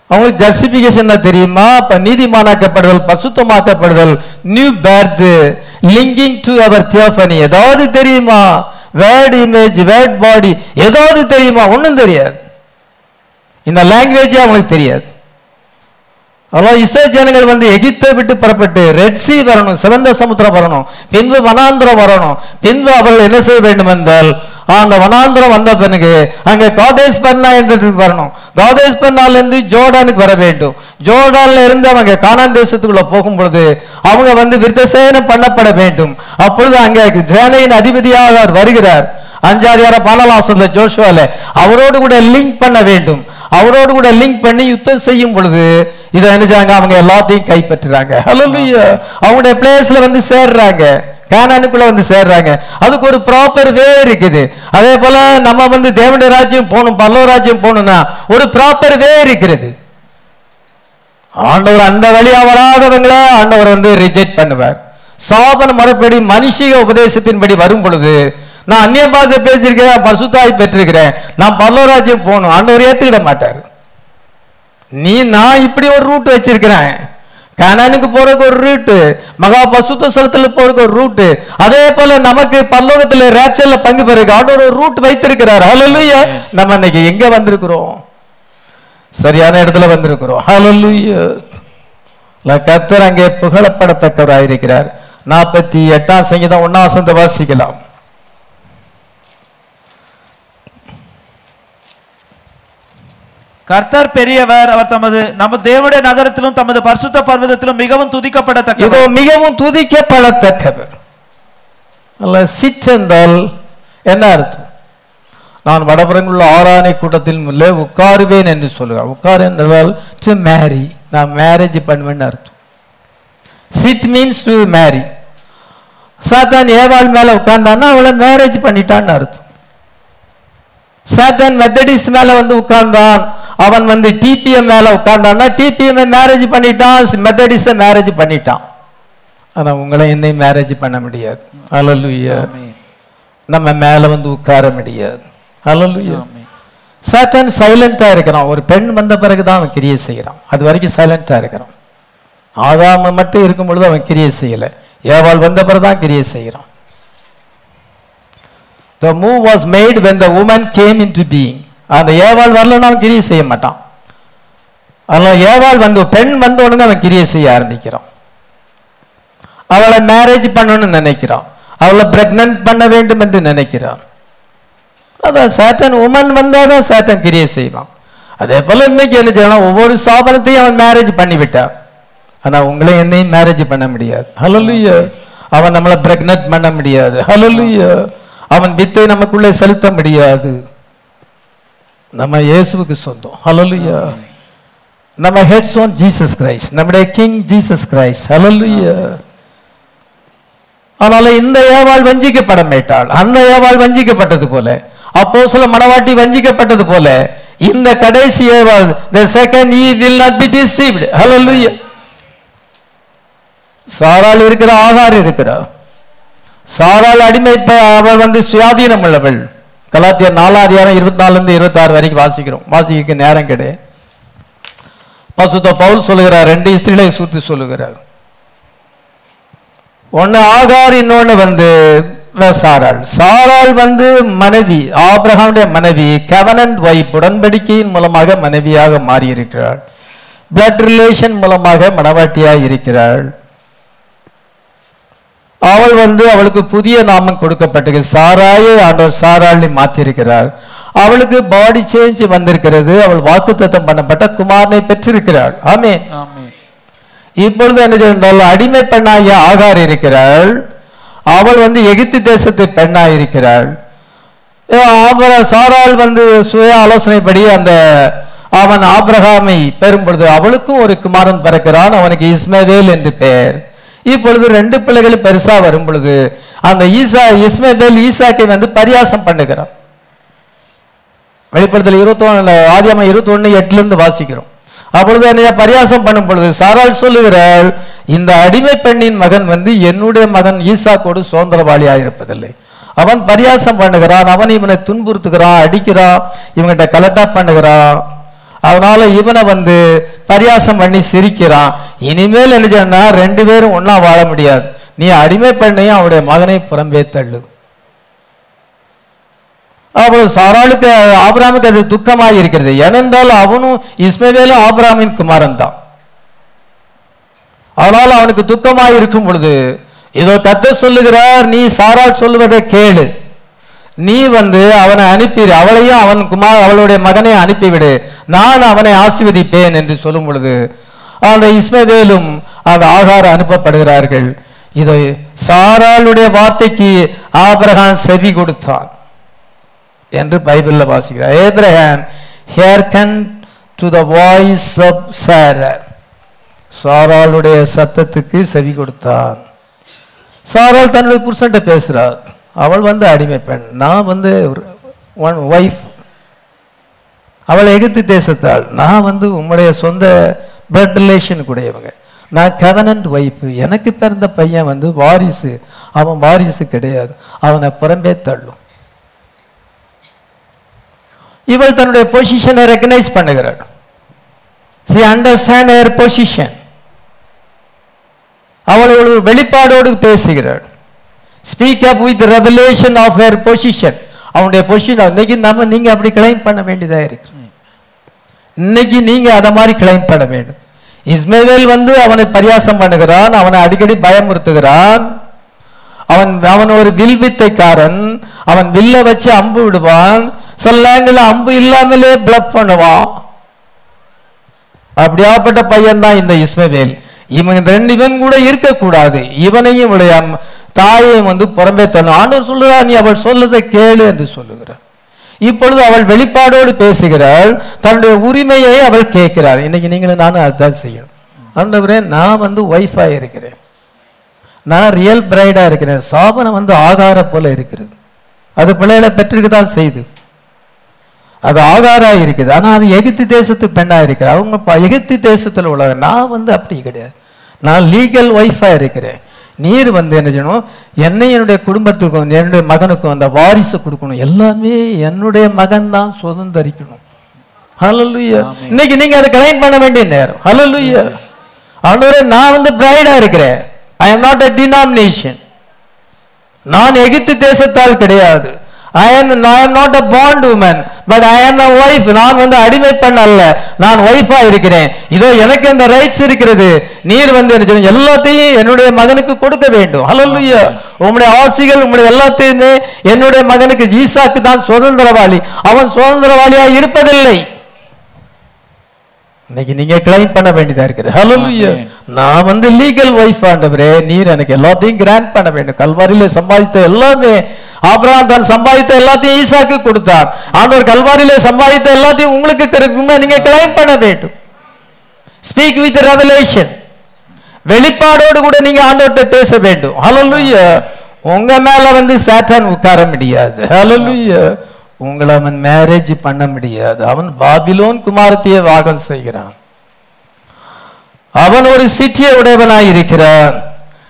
அவங்களுக்கு ஜஸ்டிஃபிகேஷன் தெரியுமா? இப்போ நீதிமானாக்கப்படுதல் பசுத்தமாக்கப்படுதல் new birth linking to our theophany ஏதாவது தெரியுமா? வேர்ட் இமேஜ் வேர்ட் பாடி ஏதாவது தெரியுமா? ஒன்றும் தெரியாது. இந்த லாங்குவேஜே அவங்களுக்கு தெரியாது. அவ்வளோ இஸ்ரோ ஜனங்கள் வந்து எகிப்தை விட்டு புறப்பட்டு ரெட் சி வரணும் சிவந்த சமுத்திரம் வரணும் பின்பு வனாந்திரம் வரணும் பின்பு அவர்கள் என்ன செய்ய வேண்டும் என்றால் அந்த வனாந்திரம் வந்த பிறகு அங்கே காதேஸ் பர்னா என்றதுக்கு வரணும். காதேஸ் பர்னால இருந்து ஜோர்டானுக்கு வர வேண்டும். ஜோர்டான்ல இருந்து அவங்க கானான் தேசத்துக்குள்ள போகும் பொழுது அவங்க வந்து விருத்தசேனம் பண்ணப்பட வேண்டும். அப்பொழுது அங்கே சேனையின் அதிபதியாக வருகிறார். அஞ்சாதிகார பானலாசத்துல ஜோஷுவால அவரோடு கூட லிங்க் பண்ண வேண்டும். அவரோடு கூட லிங்க் பண்ணி யுத்தம் செய்யும் பொழுது இதை நினைச்சாங்க அவங்க எல்லாத்தையும் கைப்பற்றுறாங்க. அவங்களுடைய பிளேஸ்ல வந்து சேர்றாங்க. கானானுக்குள்ள வந்து சேர்றாங்க. அதுக்கு ஒரு ப்ராப்பர் வே இருக்குது. அதே போல நம்ம வந்து தேவண்ட ராஜ்யம் போகணும் பல்லவ ராஜ்யம் போகணும்னா ஒரு ப்ராப்பர் வே இருக்கிறது ஆண்டவர் அந்த வழியா வராதவங்கள ஆண்டவர் வந்து ரிஜெக்ட் பண்ணுவார். சாபன முறைப்படி மனுஷிக உபதேசத்தின்படி வரும் பொழுது நான் அந்நிய பாஷை பேசியிருக்கிறேன் பசுத்தாய் பெற்றிருக்கிறேன் நான் பல்லவராஜ்யம் போகணும் ஆண்டவர் ஏத்துக்கிட மாட்டார். நீ நான் இப்படி ஒரு ரூட் வச்சிருக்கிறேன். கானானுக்கு போறதுக்கு ஒரு ரூட்டு மகா பசுத்த ஸ்தலத்துல போறதுக்கு ஒரு ரூட்டு அதே போல நமக்கு பல்லோகத்துல ரேப்சர்ல பங்கு பெறுக்கு ஆண்டவர் ஒரு ரூட் வைத்திருக்கிறார். ஹalleluya நம்ம இன்னைக்கு எங்க வந்திருக்கிறோம்? சரியான இடத்துல வந்திருக்கிறோம். ஹalleluya கர்த்தர் அங்கே புகழப்படத்தக்கவராயிருக்கிறார். நாற்பத்தி எட்டாம் சங்கீதம் ஒன்னாம் வசனத்தை வாசிக்கலாம். கர்த்தர் பெரியவர் அவர் தமது நம்ம தேவனுடைய நகரத்திலும் தமது பரிசுத்த பர்வதத்திலும் மிகவும் இதோ மிகவும் துதிக்கப்படத்தக்கவர். அல்ல சிற்றென்றால் என்ன அர்த்தம்? நான் வடபுறங்குள்ள ஆராணை கூட்டத்தில் உள்ளே உட்காருவேன் என்று சொல்லுவேன் உட்கார் என்றால் டு மேரி நான் மேரேஜ் பண்ணுவேன்னு அர்த்தம். சிட் மீன்ஸ் டு மேரி சாத்தான் ஏவாள் மேல உட்கார்ந்தான்னா அவளை மேரேஜ் பண்ணிட்டான்னு அர்த்தம். சாத்தான் மெத்தடிஸ்ட் மேல வந்து உட்கார்ந்தான். அவன் வந்து டிபிஎம் மேல உட்கார்ந்தான்னா டிபிஎம் மேரேஜ் பண்ணிட்டான் மெத்தடிஸ்ட மேரேஜ் பண்ணிட்டான். ஆனா உங்களை என்னை மேரேஜ் பண்ண முடியாது. ஹalleluya நம்ம மேல வந்து உட்கார முடியாது. ஹalleluya சாத்தான் சைலண்டா இருக்கிறான். ஒரு பெண் வந்த பிறகு தான் அவன் கிரியை செய்கிறான். அது வரைக்கும் சைலண்டா இருக்கிறான். ஆதாம மட்டும் இருக்கும் பொழுது அவன் கிரியை செய்யல. ஏவாள் வந்த பிறகு தான் கிரியை செய்கிறான். The move was made when the woman came into being. அந்த ஏவாள் வரலன்னா அவன் கிரியை செய்ய மாட்டான். அதனால ஏவாள் வந்து பெண் வந்த உடனே அவன் கிரியை செய்ய ஆரம்பிக்கிறான். அவளை மேரேஜ் பண்ணணும்னு நினைக்கிறான். அவளை பிரெக்னன்ட் பண்ண வேண்டும் என்று நினைக்கிறான். அதான் சேட்டன் உமன் வந்தால் தான் சேட்டன் கிரியை செய்வான். அதே போல இன்னைக்கு என்ன செய்யலாம் ஒவ்வொரு ஸ்தாபனத்தையும் அவன் மேரேஜ் பண்ணிவிட்டான். ஆனால் ஆனா உங்களை என்னையும் மேரேஜ் பண்ண முடியாது. ஹalleluya அவன் நம்மளை பிரெக்னன்ட் பண்ண முடியாது. ஹalleluya அவன் வித்தை நமக்குள்ளே செலுத்த முடியாது. நம்ம இயேசுவுக்கு சொந்தம். ஹலலுயா நம்ம ஹெட்ஸ் ஆன் ஜீசஸ் கிரைஸ்ட் நம்முடைய கிங் ஜீசஸ் கிரைஸ்ட் ஹலலுயா அதனால இந்த ஏவாள் வஞ்சிக்கப்பட மேட்டாள் அந்த ஏவாள் வஞ்சிக்கப்பட்டது போல அப்போ சில மனவாட்டி வஞ்சிக்கப்பட்டது போல இந்த கடைசி ஏவாள் the second Eve will not be deceived hallelujah சாரால் இருக்கிற ஆகார் இருக்கிறார். சாரால் அடிமை அவள் வந்து சுயாதீனம் உள்ளவள் கலாத்தியர் நாலாம் அதிகாரம் இருபத்தி நாலுலேருந்து இருபத்தி ஆறு வரைக்கும் வாசிக்கிறோம். வாசிக்க நேரம் கிடையாது. பசுத்த பவுல் சொல்லுகிறார் ரெண்டு ஸ்திரீகளை சுத்தி சொல்லுகிறார். ஒன்னு ஆகார் இன்னொன்று வந்து சாராள். சாராள் வந்து மனைவி ஆப்ரஹாமுடைய மனைவி கவனன் வைப் உடன்படிக்கையின் மூலமாக மனைவியாக மாறியிருக்கிறாள். பிளட் ரிலேஷன் மூலமாக மனவாட்டியாக இருக்கிறாள். அவள் வந்து அவளுக்கு புதிய நாமம் கொடுக்கப்பட்டது. சாராயை ஆண்டவர் சாராளி மாற்றிருக்கிறார் அவளுக்கு பாடி சேஞ்ச் வந்திருக்கிறது. அவள் வாக்குத்தத்தம் பண்ணப்பட்ட குமாரனை பெற்றிருக்கிறாள். ஆமென். இப்பொழுது என்ன சொன்னால் அடிமை பெண்ணாகிய ஆகார் இருக்கிறாள். அவள் வந்து எகிப்து தேசத்து பெண்ணாய் இருக்கிறாள். ஆபர- சாராள் வந்து சுய ஆலோசனைப்படி அந்த அவன் ஆபிரகாமை பெறும் பொழுது அவளுக்கும் ஒரு குமாரன் பிறக்கிறான். அவனுக்கு இஸ்மவேல் என்று பெயர். இப்பொழுது ரெண்டு பிள்ளைகளும் பெருசா வரும் பொழுது அந்த ஈசா இஸ்மவேல் ஈசாக்கை வந்து பரியாசம் பண்ணுகிறான் வெளிப்படுத்தல் இருபத்தொன்னு ஆதியாம இருபத்தொன்னு எட்டுல இருந்து வாசிக்கிறோம். அப்பொழுது என்னைய பரியாசம் பண்ணும் பொழுது சாரால் சொல்லுகிறாள் இந்த அடிமை பெண்ணின் மகன் வந்து என்னுடைய மகன் ஈசாக்கோடு சுதந்திரவாளியாக இருப்பதில்லை. அவன் பரியாசம் பண்ணுகிறான் அவன் இவனை துன்புறுத்துகிறான் அடிக்கிறான் இவன்கிட்ட கலட்டா பண்ணுகிறான். அதனால இவனை வந்து பரியாசம் பண்ணி சிரிக்கிறான். இனிமேல் என்ன ரெண்டு பேரும் ஒன்றா வாழ முடியாது. நீ அடிமை பெண்ணையும் அவருடைய மகனை புறம்பே தள்ளு. அப்போ சாராளுக்கு ஆபராமுக்கு அது துக்கமாக இருக்கிறது. ஏனென்றால் அவனும் இஸ்மவேலும் ஆபிராமின் குமாரன் தான். அதனால அவனுக்கு துக்கமாக இருக்கும் பொழுது இதோ கத்த சொல்லுகிறார் நீ சாரால் சொல்லுவதை கேளு. நீ வந்து அவனை அனுப்பி அவளையும் அவன் குமார் அவளுடைய மகனை அனுப்பிவிடு. நான் அவனை ஆசிர்வதிப்பேன் என்று சொல்லும் பொழுது அந்த இஸ்மவேலும் அந்த ஆகாரம் அனுப்பப்படுகிறார்கள். இதை சாராளுடைய வார்த்தைக்கு ஆபிரகான் செவி கொடுத்தான் என்று பைபிளில் வாசிக்கிறார். Abraham hearkened to the voice of Sarah சாராளுடைய சத்தத்துக்கு செவி கொடுத்தான். சாரால் தன்னுடைய புருஷன்ட்ட பேசுறார். அவள் வந்து அடிமை பெண். நான் வந்து ஒன் ஒய்ஃப் அவள் எகித்து தேசத்தாள் நான் வந்து உம்முடைய சொந்த பிளட் ரிலேஷன் கூடையவங்க. நான் கவனன்ட் ஒய்ஃப் எனக்கு பிறந்த பையன் வந்து வாரிசு. அவன் வாரிசு கிடையாது. அவனை புறம்பே தள்ளும். இவள் தன்னுடைய பொசிஷனை ரெக்கனைஸ் பண்ணுகிறாள். சி அண்டர்ஸ்டாண்ட் ஹர் பொசிஷன் அவள் ஒரு வெளிப்பாடோடு பேசுகிறாள். Speak up with revelation of her position அவனுடைய பொசிஷன் இன்னைக்கு நம்ம நீங்க அப்படி கிளைம் பண்ண வேண்டியதாக இருக்கு. இன்னைக்கு நீங்க அதை மாதிரி கிளைம் பண்ண வேண்டும். இஸ்மேவேல் வந்து அவனை பரியாசம் பண்ணுகிறான் அவனை அடிக்கடி பயமுறுத்துகிறான். அவன் அவன் ஒரு வில் வித்தைக்காரன் அவன் வில்ல வச்சு அம்பு விடுவான். சில அம்பு இல்லாமலே பிளப் பண்ணுவான். அப்படியாப்பட்ட பையன் தான் இந்த இஸ்மவேல். இவன் இந்த ரெண்டு இவன் கூட இருக்கக்கூடாது. இவனையும் விளையாம தாயையும் வந்து புறம்பே தள்ளும் ஆண்டவர் சொல்லுகிறார் நீ அவள் சொல்லதை கேளு என்று சொல்லுகிறார். இப்பொழுது அவள் வெளிப்பாடோடு பேசுகிறாள். தன்னுடைய உரிமையை அவள் கேட்கிறாள். இன்னைக்கு நீங்களும் நானும் அதுதான் செய்யணும். ஆண்டவரே நான் வந்து ஒய்ஃபா இருக்கிறேன். நான் ரியல் பிரைடா இருக்கிறேன். சாபனம் வந்து ஆகார போல இருக்கிறது. அது பிள்ளைகளை பெற்றிருக்கு தான் செய்து. அது ஆகாரா இருக்குது. ஆனால் அது எகிப்து தேசத்து பெண்ணா இருக்குது அவங்க எகிப்து தேசத்தில் உள்ளவங்க. நான் வந்து அப்படி கிடையாது. நான் லீகல் ஒய்ஃபா இருக்கிறேன். நீர் வந்து என்ன செய்யணும்? என்னை என்னுடைய குடும்பத்துக்கும் என்னுடைய மகனுக்கும் அந்த வாரிசு கொடுக்கணும். எல்லாமே என்னுடைய மகன் தான் சுதந்திரிக்கணும் இன்னைக்கு நீங்க அதை கிளைம் பண்ண வேண்டிய நேரம். ஹalleluya ஆண்டவரே நான் வந்து பிரைடா இருக்கிறேன். I am not a denomination. நான் எகிப்து தேசத்தால் கிடையாது. I am I not a bond woman but I am a நான் வந்து அடிமை பெண் அல்ல. நான் ஒய்ஃபா இருக்கிறேன். இதோ எனக்கு இந்த ரைட்ஸ் இருக்கிறது. நீர் வந்து என்ன எல்லாத்தையும் என்னுடைய மகனுக்கு கொடுக்க வேண்டும். ஹalleluya உங்களுடைய ஆசிகள் உங்களுடைய எல்லாத்தையுமே என்னுடைய மகனுக்கு ஈசாக்கு தான் சுதந்திரவாளி. அவன் சுதந்திரவாளியா இருப்பதில்லை. இன்னைக்கு நீங்க கிளைம் பண்ண வேண்டியதா இருக்குது. ஹalleluya நான் வந்து லீகல் ஒய்ஃப் ஆண்டவரே நீர் எனக்கு எல்லாத்தையும் கிராண்ட் பண்ண வேண்டும். கல்வாரியில சம்பாதித்த எல்லாமே ஆபிரகாம் தான் சம்பாதித்த எல்லாத்தையும் ஈசாக்கு கொடுத்தார். ஆண்டவர் கல்வாரியில சம்பாதித்த எல்லாத்தையும் உங்களுக்கு கிடைக்கும்னா நீங்க கிளைம் பண்ண வேண்டும். ஸ்பீக் வித் ரெவலேஷன் வெளிப்பாடோடு கூட நீங்க ஆண்டவர்கிட்ட பேச வேண்டும். ஹalleluya உங்க மேல வந்து சாத்தான் உட்கார முடியாது. ஹalleluya உங்களை அவன் மேரேஜ் பண்ண முடியாது. அவன் பாபிலோன் குமாரத்தையே வாகம் செய்கிறான். அவன் ஒரு சிட்டியை உடையவனாய் இருக்கிறான்.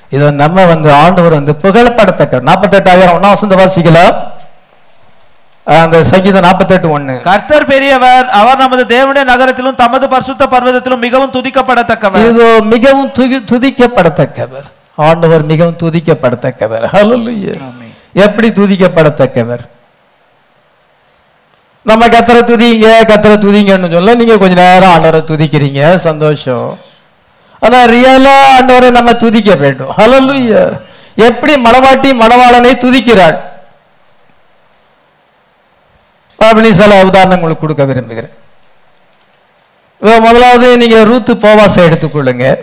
இதை நம்ம வந்து ஆண்டவர் வந்து புகழப்படத்தக்க நாற்பத்தெட்டாயிரம் ஒன்னா வசந்த வாசிக்கலாம் அந்த சங்கீதம் நாற்பத்தெட்டு ஒண்ணு. கர்த்தர் பெரியவர் அவர் நமது தேவனுடைய நகரத்திலும் தமது பரிசுத்த பர்வதத்திலும் மிகவும் துதிக்கப்படத்தக்கவர். இதோ மிகவும் துதி- துதிக்கப்படத்தக்கவர். ஆண்டவர் மிகவும் துதிக்கப்படத்தக்கவர். எப்படி துதிக்கப்படத்தக்கவர்? நம்ம கத்தரை துதிங்க கத்தரை துதிங்கன்னு சொல்ல நீங்க கொஞ்ச நேரம் ஆண்டவரை துதிக்கிறீங்க. சந்தோஷம். ஆனா ரியலா ஆண்டவரை நம்ம துதிக்க வேண்டும். ஹலோ எப்படி மணவாட்டி மணவாளனை துதிக்கிறாள் அப்படின்னு சில உதாரணங்களுக்கு கொடுக்க விரும்புகிறேன். முதலாவது நீங்க ரூத்து போவாசை எடுத்துக்கொள்ளுங்க.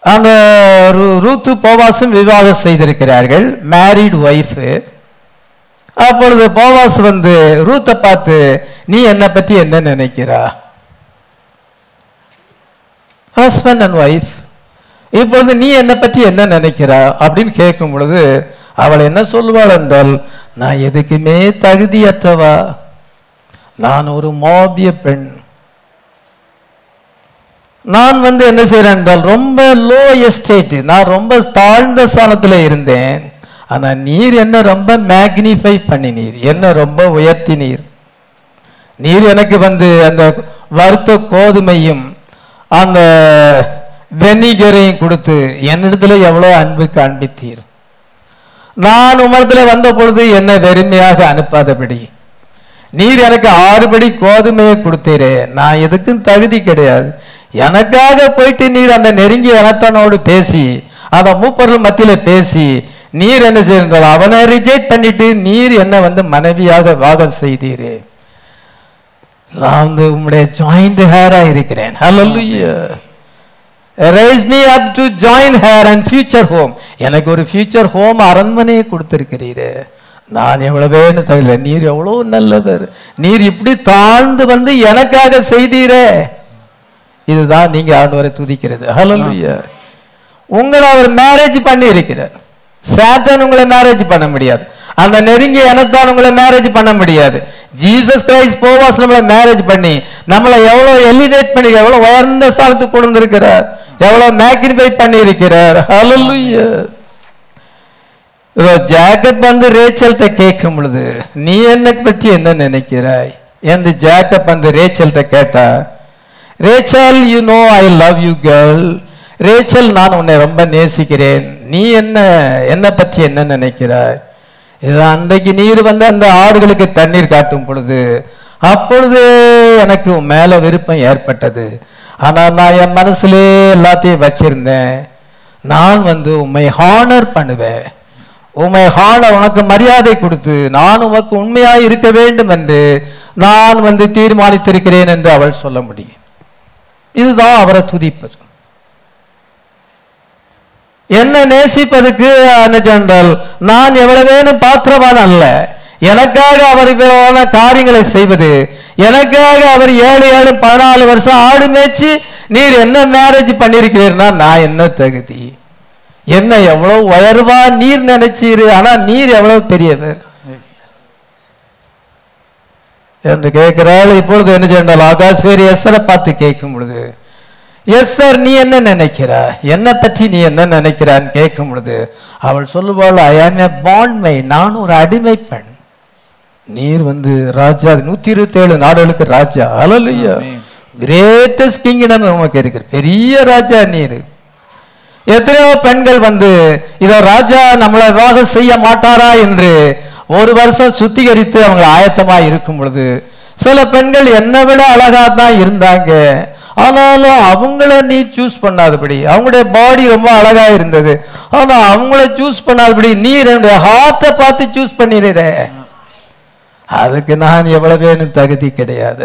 அந்த ரூ- ரூத்து போவாசும் விவாகம் செய்திருக்கிறார்கள். மேரிட் ஒய்ஃபு அப்பொழுது போவாஸ் வந்து ரூத்தை பார்த்து நீ என்னை பத்தி என்ன நினைக்கிறா? ஹஸ்பண்ட் அண்ட் ஒய்ஃப் இப்பொழுது நீ என்னை பற்றி என்ன நினைக்கிறா? அப்படின்னு கேட்கும் பொழுது அவள் என்ன சொல்லுவாள் என்றால் நான் எதுக்குமே தகுதியற்றவா? நான் ஒரு மோபிய பெண். நான் வந்து என்ன செய்றேன் என்றால் ரொம்ப லோ எஸ்டேட் நான் ரொம்ப தாழ்ந்த ஸ்தானத்தில் இருந்தேன். ஆனால் நீர் என்ன ரொம்ப மேக்னிஃபை பண்ணினீர் என்ன ரொம்ப உயர்த்தினீர் நீர்? எனக்கு வந்து அந்த வறுத்த கோதுமையும் அந்த வெனிகரையும் கொடுத்து என்னிடத்துல எவ்வளோ அன்பு காண்பித்தீர்? நான் உமரத்தில் வந்த பொழுது என்னை வெறுமையாக அனுப்பாதபடி. நீர் எனக்கு ஆறுபடி கோதுமையை கொடுத்தீரே நான் எதுக்கும் தகுதி கிடையாது. எனக்காக போயிட்டு நீர் அந்த நெருங்கிய இனத்தனோடு பேசி அந்த மூப்பர்கள் மத்தியில் பேசி நீர் என்ன செய்தால் அவனை ரிஜெக்ட் பண்ணிட்டு நீர் என்ன வந்து மனைவியாக வாகம் செய்தீர். நான் வந்து உம்முடைய ஜாயிண்ட் ஹேரா இருக்கிறேன். Hallelujah raise me up to join heir and future home எனக்கு ஒரு ஃபியூச்சர் ஹோம் அரண்மனையை கொடுத்துருக்கிறீர். நான் எவ்வளவேன்னு தவிர நீர் எவ்வளோ நல்லவர். நீர் இப்படி தாழ்ந்து வந்து எனக்காக செய்தீரே. இதுதான் நீங்க ஆண்டவரை துதிக்கிறது. ஹalleluya உங்களை அவர் மேரேஜ் பண்ணி இருக்கிறார் சாத்தான் உங்களை மேரேஜ் பண்ண முடியாது. அந்த நெருங்கிய இனத்தான் உங்களை மேரேஜ் பண்ண முடியாது. ஜீசஸ் கிரைஸ்ட் போவாஸ் நம்மளை மேரேஜ் பண்ணி நம்மளை எவ்வளவு எலிவேட் பண்ணி எவ்வளவு உயர்ந்த ஸ்தானத்துக்கு கொண்டு வந்திருக்கிறார். எவ்வளவு மேக்னிஃபை பண்ணி இருக்கிறார் ஹalleluya இதோ ஜாக்கப் வந்து ரேச்சல்கிட்ட கேட்கும் பொழுது நீ என்னை பற்றி என்ன நினைக்கிறாய்? என்று ஜாக்கப் வந்து ரேச்சல்கிட்ட கேட்டா Rachel you know I love you girl Rachel நான் உன்னை ரொம்ப நேசிக்கிறேன். நீ என்ன என்னை பற்றி என்ன நினைக்கிறாய்? இது அன்றைக்கு நீர் வந்து அந்த ஆடுகளுக்கு தண்ணீர் காட்டும் பொழுது அப்பொழுது எனக்கு மேலே மேல விருப்பம் ஏற்பட்டது. ஆனால் நான் என் மனசுலே எல்லாத்தையும் வச்சிருந்தேன். நான் வந்து உம்மை ஹானர் பண்ணுவேன். உண்மை ஹானர் உனக்கு மரியாதை கொடுத்து நான் உனக்கு உண்மையாக இருக்க வேண்டும் என்று நான் வந்து தீர்மானித்திருக்கிறேன் என்று அவள் சொல்ல முடியும். இதுதான் அவரை துதிப்பது என்ன நேசிப்பதுக்கு என்ன நான் எவ்வளவேனும் பாத்திரமான அல்ல. எனக்காக அவர் இவ்வளவான காரியங்களை செய்வது எனக்காக அவர் ஏழு ஏழு பதினாலு வருஷம் ஆடு மேய்ச்சி நீர் என்ன மேரேஜ் பண்ணியிருக்கிறீர்னா நான் என்ன தகுதி? என்ன எவ்வளவு உயர்வா நீர் நினைச்சீரு ஆனா நீர் எவ்வளவு பெரியவர்? என்று கேட்கிறாள். இப்பொழுது என்ன செய்தால் ஆகாஸ்வேரி எஸ்ஸரை பார்த்து கேட்கும் பொழுது எஸ் சார் நீ என்ன நினைக்கிறா? என்னை பற்றி நீ என்ன நினைக்கிறான்னு கேட்கும் பொழுது அவள் சொல்லுவாள் ஐ ஆம் ஏ பாண்ட்மை நான் ஒரு அடிமை பெண். நீர் வந்து ராஜா நூத்தி இருபத்தி ஏழு நாடுகளுக்கு ராஜா அலலுயா கிரேட்டஸ்ட் கிங்டம் உமக்கு இருக்கு பெரிய ராஜா நீர். எத்தனையோ பெண்கள் வந்து இத ராஜா நம்மளை விவாகம் செய்ய மாட்டாரா? என்று ஒரு வருஷம் சுத்திகரித்து அவங்க ஆயத்தமா இருக்கும் பொழுது சில பெண்கள் என்னை விட அழகா தான் இருந்தாங்க. ஆனாலும் அவங்கள நீ சூஸ் பண்ணாதபடி அவங்களுடைய பாடி ரொம்ப அழகா இருந்தது. ஆனா அவங்கள சூஸ் பண்ணாதபடி நீ என்னுடைய ஹார்ட்டை பார்த்து சூஸ் பண்ணிடுற. அதுக்கு நான் எவ்வளவு தகுதி கிடையாது.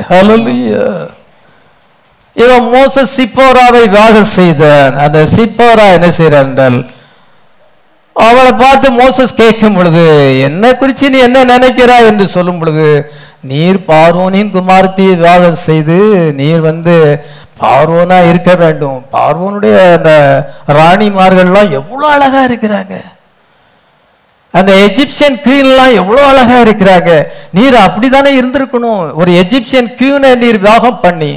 இவன் மோசஸ் சிப்போராவை விவாகம் செய்தான். அந்த சிப்போரா என்ன செய்யறான் என்றால் அவளை பார்த்து மோசஸ் கேட்கும் பொழுது என்ன குறித்து நீ என்ன நினைக்கிறாய் என்று சொல்லும் பொழுது நீர் பார்வோனின் குமாரத்தை விவாகம் செய்து நீர் வந்து பார்வோனா இருக்க வேண்டும். பார்வோனுடைய அந்த ராணிமார்கள்லாம் எவ்வளோ அழகா இருக்கிறாங்க. அந்த எஜிப்சியன் கியூன்லாம் எவ்வளோ அழகா இருக்கிறாங்க. நீர் அப்படிதானே இருந்திருக்கணும். ஒரு எஜிப்சியன் கியூனை நீர் விவாகம் பண்ணி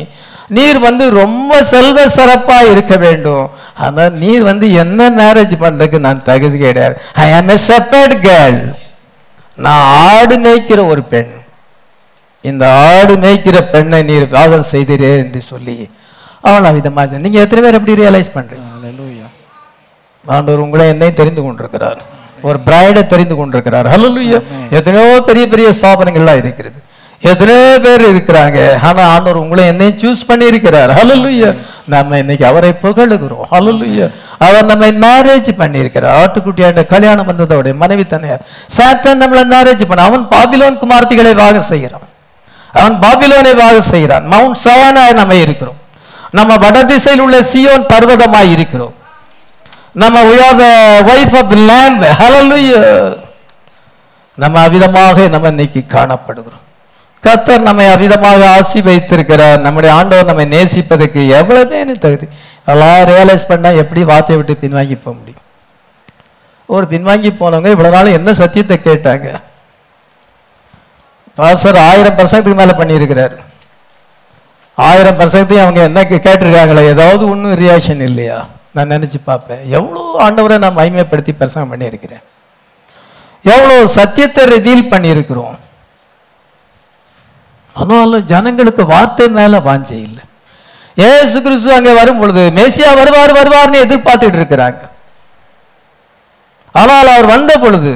நீர் வந்து ரொம்ப செல்வ சிறப்பா இருக்க வேண்டும். ஆனால் நீர் வந்து என்ன மேரேஜ் பண்றதுக்கு நான் தகுதி கிடையாது ஐ ஆம் எ செப்பரேட் கேர்ள் நான் ஆடு மேய்க்கிற ஒரு பெண். இந்த ஆடு மேய்க்கிற பெண்ணை நீர் விவாகம் செய்தீரே என்று சொல்லி அவள் அவிதமா சொன்னா. நீங்க எத்தனை பேர் எப்படி ரியலைஸ் பண்றீங்க? ஆண்டவர் உங்களை என்னை தெரிந்து கொண்டிருக்கிறார். ஒரு பிரைடை தெரிந்து கொண்டிருக்கிறார். ஹalleluya. எத்தனையோ பெரிய பெரிய ஸ்தாபனங்கள்லாம் இருக்கிறது. எத்தனையோ பேர் இருக்கிறாங்க. ஆனா ஆண்டவர் உங்களை என்னை சூஸ் பண்ணி இருக்கிறார் ஹalleluya. நம்ம இன்னைக்கு அவரை புகழுகிறோம். ஹalleluya. அவர் நம்மை மேரேஜ் பண்ணி இருக்கிறார் ஆட்டுக்குட்டியாண்ட கல்யாணம் வந்ததோட மனைவி தனியார். சாத்தான் நம்மளை மேரேஜ் பண்ண அவன் பாபிலோன் குமார்த்திகளை வாக செய்கிறான் அவன் பாபிலோனை வாழ செய்கிறான். மவுண்ட் சயானாய் நம்ம இருக்கிறோம். நம்ம வடதிசையில் உள்ள சியோன் பர்வதமாய் இருக்கிறோம். நம்ம உயர்ந்த ஒய்ஃப் ஆஃப் wife of நம்ம அவிதமாக நம்ம இன்னைக்கு காணப்படுகிறோம். கர்த்தர் நம்மை அவிதமாக ஆசி வைத்திருக்கிறார் நம்முடைய ஆண்டவர் நம்மை நேசிப்பதற்கு எவ்வளவு தகுதி. எல்லாம் ரியலைஸ் பண்ணால் எப்படி வார்த்தையை விட்டு பின்வாங்கி போக முடியும்? ஒரு பின்வாங்கி போனவங்க இவ்வளோ நாள் என்ன சத்தியத்தை கேட்டாங்க? பாஸ்டர் ஆயிரம் பர்சன்ட்டுக்கு மேல பண்ணியிருக்கிறார். ஆயிரம் பர்சன்ட்டையும் அவங்க என்ன கேட்டிருக்காங்களே ஏதாவது ஒன்றும் ரியாக்ஷன் இல்லையா? நான் நினைச்சு பார்ப்பேன். எவ்வளோ ஆண்டவரை நான் மகிமைப்படுத்தி பிரசங்கம் பண்ணியிருக்கிறேன். எவ்வளோ சத்தியத்தை ரிவீல் பண்ணியிருக்கிறோம். ஆனாலும் ஜனங்களுக்கு வார்த்தை மேல வாஞ்சை இல்லை. ஏசு கிறிஸ்து அங்கே வரும் பொழுது மேசியா வருவார் வருவார்னு எதிர்பார்த்துட்டு இருக்கிறாங்க. ஆனால் அவர் வந்த பொழுது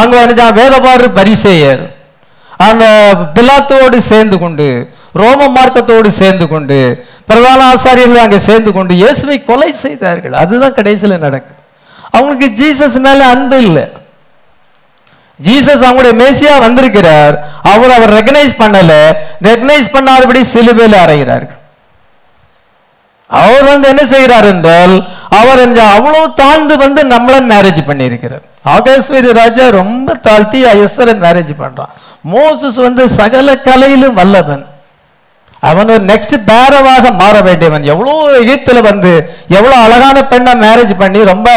அங்கே வந்து பரிசெயர் அந்த பிலாத்தோடு சேர்ந்து கொண்டு ரோம மார்க்கத்தோடு சேர்ந்து கொண்டு பிரதான ஆசாரியர்கள் அங்கே சேர்ந்து கொண்டு இயேசுவை கொலை செய்தார்கள். அதுதான் கடைசியில் நடக்குது. அவங்களுக்கு ஜீசஸ் மேல அன்பு இல்லை. ஜீசஸ் அவங்களுடைய மேசியா வந்திருக்கிறார். அவர் அவர் ரெகனைஸ் பண்ணல. ரெகனைஸ் பண்ணாதபடி சிலுவையில் அறைகிறார்கள். அவர் வந்து என்ன செய்கிறார் என்றால் அவர் அவ்வளவு தாழ்ந்து வந்து நம்மள மேரேஜ் பண்ணியிருக்கிறார். ஆகேஸ்வரி ராஜா ரொம்ப தாழ்த்தி ஐஸ்வரன் மேரேஜ் பண்றான். மோசஸ் வந்து சகல கலையிலும் வல்லவன். அவன் ஒரு நெக்ஸ்ட் பேரவாக மாற வேண்டியவன். எவ்வளோ எகிப்தில் வந்து எவ்வளோ அழகான பெண்ணை மேரேஜ் பண்ணி ரொம்ப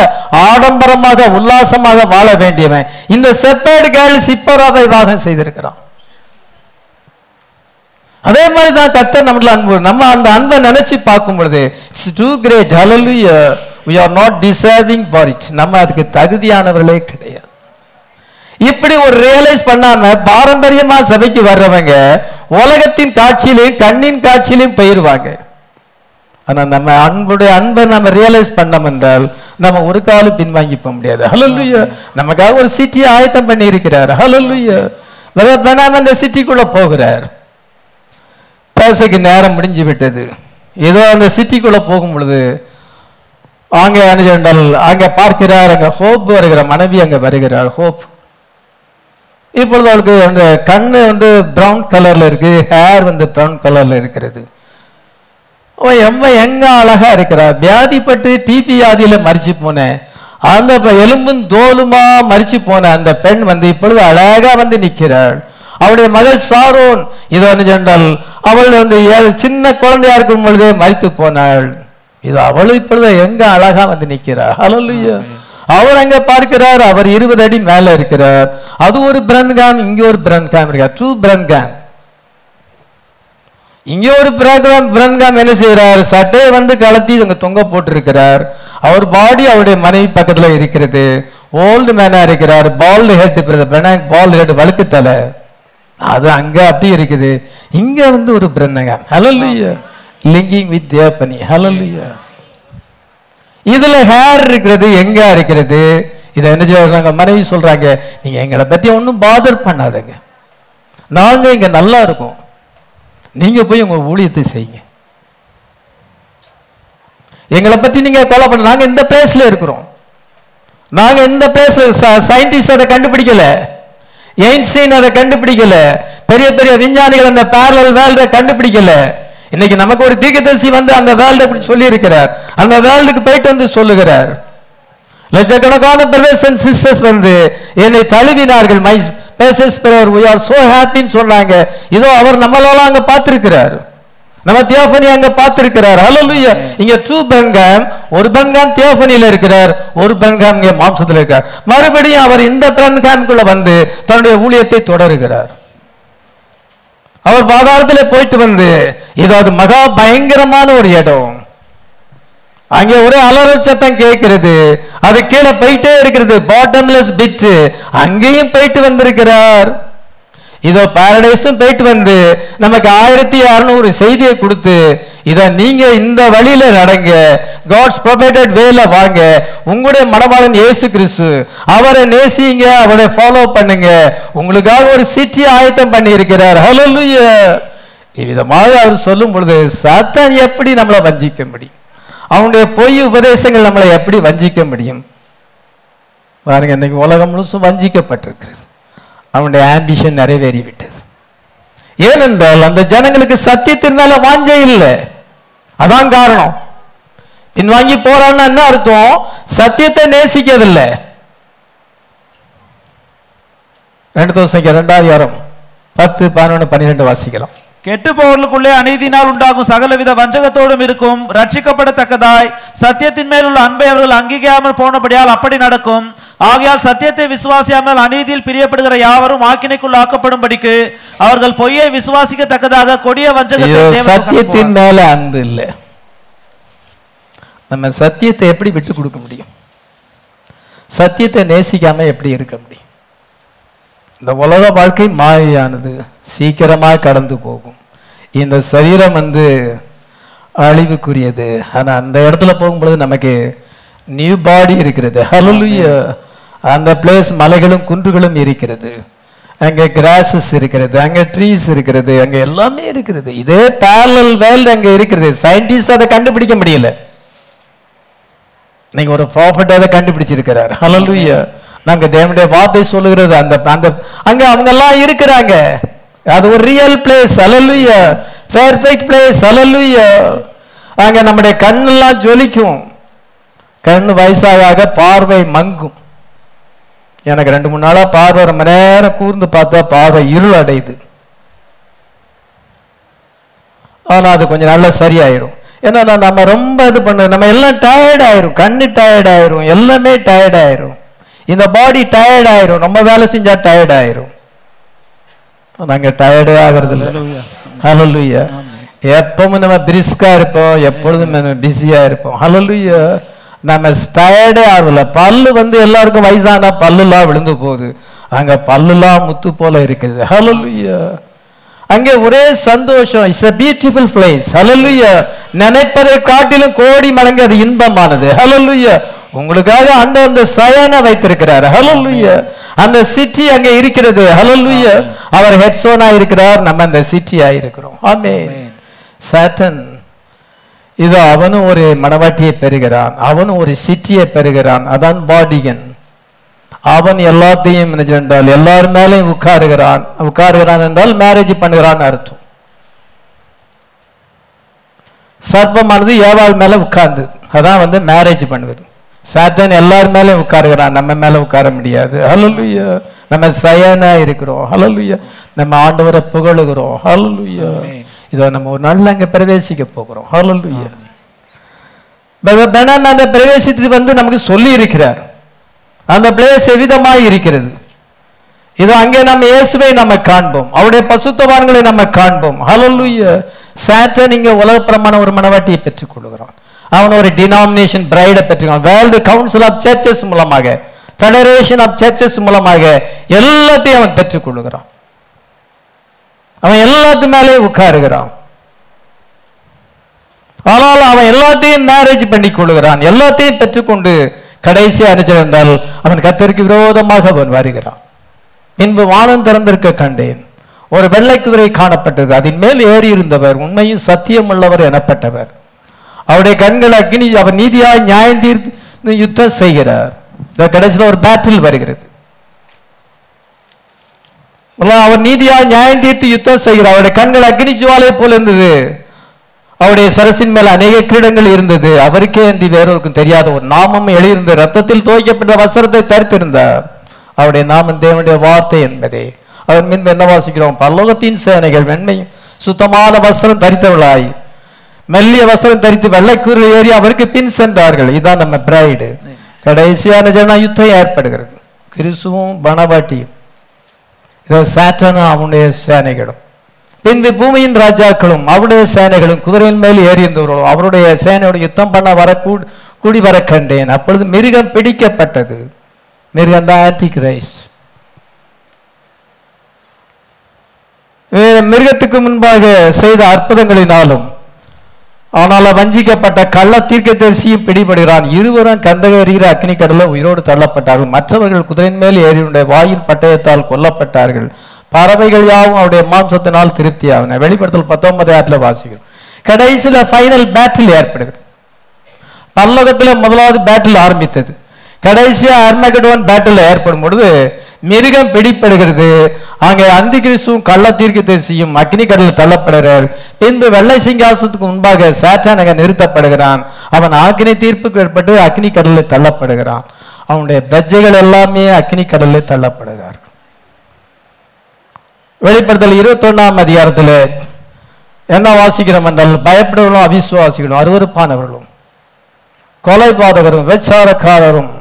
ஆடம்பரமாக உல்லாசமாக வாழ வேண்டியவன். இந்த செப்பேடு கேர்ள் சிப்பராவை வாகம் செய்திருக்கிறான். அதே மாதிரி தான் கத்தர் நம்மள அன்பு நம்ம அந்த அன்பை நினைச்சு பார்க்கும் பொழுது it's too great hallelujah we are not deserving for it நம்ம அதுக்கு தகுதியானவர்களே கிடையாது. இப்படி ஒரு ரியலைஸ் பண்ணாம பாரம்பரியமா சபைக்கு வர்றவங்க உலகத்தின் காட்சியிலையும் கண்ணின் காட்சியிலையும் போயிருவாங்க. ஆனா நம்ம அன்புடைய அன்பை நம்ம ரியலைஸ் பண்ணோம் என்றால் நம்ம ஒரு காலம் பின்வாங்கி போக முடியாது. ஹலல்லுயா நமக்காக ஒரு சிட்டியை ஆயத்தம் பண்ணி இருக்கிறார் ஹலல்லுயா வேணாம அந்த சிட்டிக்குள்ள போகிறார். பேசக்கு நேரம் முடிஞ்சு விட்டது. ஏதோ அந்த சிட்டிக்குள்ள போகும் பொழுது அங்கே அனுஜெண்டால் அங்கே பார்க்கிறார். அங்கே ஹோப் வருகிற மனைவி அங்கே வருகிறார் ஹோப். இப்பொழுது அவளுக்கு அந்த கண்ணு வந்து பிரவுன் கலர்ல இருக்கு ஹேர் வந்து ப்ரௌன் கலர்ல இருக்கிறது. அவ எம்ம எங்க அழகா இருக்கிறா? வியாதிப்பட்டு டிபி வியாதியில மறிச்சு போனேன் அந்த எலும்பும் தோலுமா மறிச்சு போன அந்த பெண் வந்து இப்பொழுது அழகா வந்து நிற்கிறாள். அவளுடைய மகள் சாரோன் இது வந்து சென்றால் அவள் வந்து ஏழு சின்ன குழந்தையா இருக்கும் பொழுதே மறித்து போனாள். இது அவள் இப்பொழுது எங்க அழகா வந்து நிற்கிறாள் ஹalleluya அவர் அங்க பார்க்கிறார் அவர் இருபது அடி மேல இருக்கிறார். அது ஒரு பிரன்காம் இங்க ஒரு பிரன்காம் இருக்கார் பிரன் பிரன்காம் இங்க ஒரு பிரகாம் பிரன்காம் என்ன செய்யறார் சட்டையை வந்து கலத்தி இவங்க தொங்க போட்டிருக்கிறார். அவர் பாடி அவருடைய மனைவி பக்கத்துல இருக்கிறது. ஓல்டு மேனா இருக்கிறார். பால்டு ஹெட் பால்டு ஹெட் வழுக்கு தலை. அது அங்க அப்படி இருக்குது. இங்க வந்து ஒரு பிரன்னகம் ஹலோ லிங்கிங் வித் தேவப்பனி ஹalleluya இதுல ஹேர் இருக்கிறது எங்க இருக்கிறது? இதை என்ன செய்யறாங்க மனைவி சொல்றாங்க நீங்க எங்களை பத்தி ஒன்றும் பாதர் பண்ணாதங்க. நாங்க இங்க நல்லா இருக்கோம். நீங்க போய் உங்க ஊழியத்தை செய்யுங்க. எங்களை பத்தி நீங்க கொலை பண்ண நாங்க இந்த பிளேஸ்ல இருக்கிறோம். நாங்க இந்த பிளேஸ் சயின்டிஸ்ட் அதை கண்டுபிடிக்கல. எயின்ஸ்டைன் அதை கண்டுபிடிக்கல. பெரிய பெரிய விஞ்ஞானிகள் அந்த பேரல் வேல்ட கண்டுபிடிக்கல. இன்னைக்கு நமக்கு ஒரு தீர்க்கதரிசி வந்து அந்த வேல்டு இப்படி சொல்லி இருக்கிறார் அந்த வேர்ல்டுக்கு போயிட்டு வந்து சொல்லுகிறார். லட்சக்கணக்கான பிரதர்ஸ் அண்ட் சிஸ்டர்ஸ் வந்து என்னை தழுவினார்கள். My bases brother we are so ஹாப்பின்னு சொன்னாங்க இதோ அவர் நம்மளால அங்க பார்த்திருக்கிறார். நம்ம தியோபனி அங்க பார்த்திருக்கிறார். ஹalleluya இங்க டூ பென்காம் ஒரு பென்காம் தியோபனியில இருக்கிறார் ஒரு பென்காம் இங்க மாம்சத்தில் இருக்கார். மறுபடியும் அவர் இந்த பென்காம்குள்ள வந்து தன்னுடைய ஊழியத்தை தொடருகிறார். அவர் பாதாளத்துல போயிட்டு வந்து இது அது மகா பயங்கரமான ஒரு இடம். அங்கே ஒரே அலறல் சத்தம் கேட்கிறது. அது கீழே போயிட்டே இருக்கிறது. பாட்டம்லெஸ் பிட் அங்கேயும் போயிட்டு வந்திருக்கிறார். இதோ பாரடைஸும் போயிட்டு வந்து நமக்கு ஆயிரத்தி அறுநூறு செய்தியை கொடுத்து இதை நீங்க இந்த வழியில நடங்க காட்ஸ் ப்ரொபேட்டட் வேல வாங்க. உங்களுடைய மனவாளன் இயேசு கிறிஸ்து அவரை நேசிங்க அவரை ஃபாலோ பண்ணுங்க. உங்களுக்காக ஒரு சிட்டி ஆயத்தம் பண்ணி இருக்கிறார் ஹalleluya இவ்விதமாக அவர் சொல்லும் பொழுது சாத்தான் எப்படி நம்மளை வஞ்சிக்க முடியும்? அவனுடைய பொய் உபதேசங்கள் நம்மளை எப்படி வஞ்சிக்க முடியும்? பாருங்க இன்னைக்கு உலகம் முழுசும் வஞ்சிக்கப்பட்டிருக்கிறது. அவனுடைய ஆம்பிஷன் நிறைவேறி விட்டது ஏனென்றால் அந்த ஜனங்களுக்கு சத்தியத்தின் மேல வாஞ்சை இல்லை. அதான் காரணம். பின்வாங்கி போறான்னு என்ன அர்த்தம்? சத்தியத்தை நேசிக்கவில்லை. ரெண்டு தோசைக்கு ரெண்டாவது பத்து பதினொன்று பன்னிரெண்டு வாசிக்கலாம். கெட்டு போவர்களுக்குள்ளே அநீதினால் உண்டாகும். சகலவித வஞ்சகத்தோடும் இருக்கும். ரட்சிக்கப்படத்தக்கதாய். சத்தியத்தின் மேல் உள்ள அன்பை அவர்கள் அங்கீகாமல் போனபடியால் அப்படி நடக்கும். ஆகையால் சத்தியத்தை விசுவாசியாமல் அநீதியில் பிரியப்படுகிற யாவரும் ஆக்கினைக்குள் ஆக்கப்படும்படிக்கு அவர்கள் பொய்யை விசுவாசிக்கத்தக்கதாக கொடிய வஞ்சகத்தை சத்தியத்தின் மேல அன்பு இல்லை. நம்ம சத்தியத்தை எப்படி விட்டு கொடுக்க முடியும்? சத்தியத்தை நேசிக்காம எப்படி இருக்க முடியும்? இந்த உலக வாழ்க்கை மாயையானது சீக்கிரமா கடந்து போகும். இந்த சரீரம் வந்து அழிவுக்குரியது. ஆனா அந்த இடத்துல போகும்பொழுது நமக்கு நியூ பாடி இருக்கிறது. ஹalleluya அந்த பிளேஸ் மலைகளும் குன்றுகளும் இருக்கிறது. அங்கே கிராசஸ் இருக்கிறது அங்கே ட்ரீஸ் இருக்கிறது அங்கே எல்லாமே இருக்கிறது. இதே பேரல் வேல்டு அங்கே இருக்கிறது. சயின்டிஸ்ட் அதை கண்டுபிடிக்க முடியல. நீங்க ஒரு ப்ராஃபிட் அதை கண்டுபிடிச்சிருக்கிறார். ஹalleluya நாங்க தேவனுடைய வார்த்தை சொல்லுகிறது. அந்த அந்த அங்க அவங்க எல்லாம் இருக்கிறாங்க. அது ஒரு real place hallelujah perfect place hallelujah அங்க நம்முடைய கண்ணெல்லாம் ஜொலிக்கும். கண் வயசாக பார்வை மங்கும். எனக்கு ரெண்டு மூணு நாளா பார்வை ரொம்ப நேரம் கூர்ந்து பார்த்தா பார்வை இருள் அடையுது. ஆனா அது கொஞ்சம் நல்லா சரியாயிடும் ஏன்னா நான் நம்ம ரொம்ப இது பண்ண நம்ம எல்லாம் டயர்ட் ஆயிரும். கண்ணு டயர்ட் ஆயிரும். எல்லாமே டயர்ட் ஆயிரும். இந்த பாடி டயர்ட் ஆயிரும். ரொம்ப வேலை செஞ்சா டயர்ட் ஆயிரும். நாங்க டயர்டே ஆகிறது இல்லை ஹalleluya. எப்பவும் நம்ம பிரிஸ்கா இருப்போம். எப்பொழுதும் நம்ம பிஸியா இருப்போம். ஹalleluya. நம்ம டயர்டே ஆகல. பல்லு வந்து எல்லாருக்கும் வயசானா பல்லுலாம் விழுந்து போகுது. அங்க பல்லுலாம் முத்து போல இருக்குது. ஹalleluya அங்கே ஒரே சந்தோஷம். It's a beautiful place hallelujah நினைப்பதை காட்டிலும் கோடி மடங்கு அது இன்பமானது. ஹalleluya உங்களுக்காக அந்த அந்த சயனை வைத்திருக்கிறார். ஹalleluya அந்த சிட்டி அங்கே இருக்கிறது. ஹalleluya அவர் ஹெட்சோனா இருக்கிறார். நம்ம அந்த சிட்டியா இருக்கிறோம். ஆமென். சாட்டன் இது அவனும் ஒரு மனவாட்டியை பெறுகிறான் அவனும் ஒரு சிட்டியை பெறுகிறான் அதான் பாடிகன் அவன் எல்லாத்தையும் என்றால் எல்லார் மேலேயும் உட்காருகிறான். உட்காருகிறான் என்றால் மேரேஜ் பண்ணுகிறான் அர்த்தம். சர்ப்பமானது ஏவாள் மேல உட்கார்ந்து அதான் வந்து மேரேஜ் பண்ணுவது. சாத்தான் எல்லார் மேலேயும் உட்காருகிறான் நம்ம மேல உட்கார முடியாது. ஹலலுயா நம்ம சயனா இருக்கிறோம். ஹலலுயா நம்ம ஆண்டவரை புகழுகிறோம். ஹலலுயா இதோ நம்ம ஒரு நாள்ல அங்க பிரவேசிக்க போகிறோம். ஹalleluya பெனான் அந்த பிரவேசித்து வந்து நமக்கு சொல்லி இருக்கிறார் அந்த பிளேஸ் எவ்விதமாய் இருக்கிறது? இது அங்கே நம்ம இயேசுவை நம்ம காண்போம். அவருடைய பசுத்தவான்களை நம்ம காண்போம். ஹalleluya சாட்டன் இங்க உலகப்பிரமான ஒரு மனவாட்டியை பெற்றுக் கொள்கிறான். அவன் ஒரு டினாமினேஷன் பிரைடை பெற்றுக்கான் வேர்ல்டு கவுன்சில் ஆஃப் சர்ச்சஸ் மூலமாக ஃபெடரேஷன் ஆஃப் சர்ச்சஸ் மூலமாக எல்லாத்தையும் அவன் பெற்றுக் கொள்ளுகிறான் அவன் எல்லாத்து மேலேயும் உட்காருகிறான். ஆனால் அவன் எல்லாத்தையும் மேரேஜ் பண்ணி கொள்ளுகிறான் எல்லாத்தையும் பெற்றுக்கொண்டு கடைசியா அனுச்சிருந்தால் அவன் கத்தருக்கு விரோதமாக அவன் வருகிறான். பின்பு வானம் திறந்திருக்க கண்டேன். ஒரு வெள்ளை குதிரை காணப்பட்டது. அதன் மேல் ஏறி இருந்தவர் உண்மையும் சத்தியம் உள்ளவர் எனப்பட்டவர். அவருடைய கண்கள் அக்னி அவர் நீதியாய் நியாயம் தீர்த்து யுத்தம் செய்கிறார். கடைசியில் ஒரு பேட்டில் வருகிறது. அவர் நீதியா நியாயம் தீர்த்து யுத்தம் செய்கிறார். அவருடைய கண்கள் அக்னி ஜுவாலை போல இருந்தது. அவருடைய சரசின் மேல் அநேக கிரீடங்கள் இருந்தது. அவருக்கே என்று வேறொருக்கும் தெரியாத ஒரு நாமம் எழுதியிருந்த ரத்தத்தில் துவைக்கப்பட்ட வஸ்திரத்தை தரித்திருந்தார். அவருடைய நாமம் தேவனுடைய வார்த்தை என்பதே. அவர் மின் என்ன வாசிக்கிறோம்? பல்லோகத்தின் சேனைகள் வெண்மையும் சுத்தமான வஸ்திரம் தரித்தவளாய் மெல்லிய வஸ்திரம் தரித்து வெள்ளைக்கூறில் ஏறி அவருக்கு பின் சென்றார்கள். இதுதான் நம்ம பிரைடு கடைசியான ஜன யுத்தம் ஏற்படுகிறது. கிறிஸ்துவும் பணவாட்டியும் இதோ சாட்டனும் அவனுடைய சேனைகளும். பின்பு பூமியின் ராஜாக்களும் அவருடைய சேனைகளும் குதிரையின் மேல் ஏறியிருந்தவர்களும் அவருடைய சேனையோடு யுத்தம் பண்ண வர கூடி வர கண்டேன். அப்பொழுது மிருகம் பிடிக்கப்பட்டது. மிருகம் தான் ஆன்டி கிரைஸ்ட் மிருகத்துக்கு முன்பாக செய்த அற்புதங்களினாலும் அவனால் வஞ்சிக்கப்பட்ட கள்ள தீர்க்கதரிசியும் பிடிபடுகிறான். இருவரும் கந்தக எறிகிற அக்னி கடல உயிரோடு தள்ளப்பட்டார்கள். மற்றவர்கள் குதிரையின் மேல் ஏறியுடைய வாயின் பட்டயத்தால் கொல்லப்பட்டார்கள். பறவைகள் யாவும் அவருடைய மாம்சத்தினால் திருப்தியாகின வெளிப்படுத்தல் பத்தொன்பது ஆட்டில் வாசிக்கிறோம். கடைசியில ஃபைனல் பேட்டில் ஏற்படுது. பல்லோகத்துல முதலாவது பேட்டில் ஆரம்பித்தது. கடைசியா அர்மகடோன் பேட்டில் ஏற்படும் பொழுது மிருகம் பிடிப்படுகிறது அங்கே அந்தி கிறிஸ்துவும் கள்ள தீர்க்கதரிசியும் அக்னி கடலில் தள்ளப்படுகிறார். பின்பு வெள்ளை சிங்காசத்துக்கு முன்பாக சாத்தான் அங்கே நிறுத்தப்படுகிறான். அவன் அக்னி தீர்ப்புக்கு ஏற்பட்டு அக்னி கடலில் தள்ளப்படுகிறான். அவனுடைய பிரஜைகள் எல்லாமே அக்னி கடலில் தள்ளப்படுகிறார் வெளிப்படுத்தல் இருபத்தொன்னாம் அதிகாரத்தில் என்ன வாசிக்கிறோம் என்றால் பயப்படுவர்களும் அவிசுவாசிகளும் அருவருப்பானவர்களும் கொலைபாதகரும் வெச்சாரக்காரரும்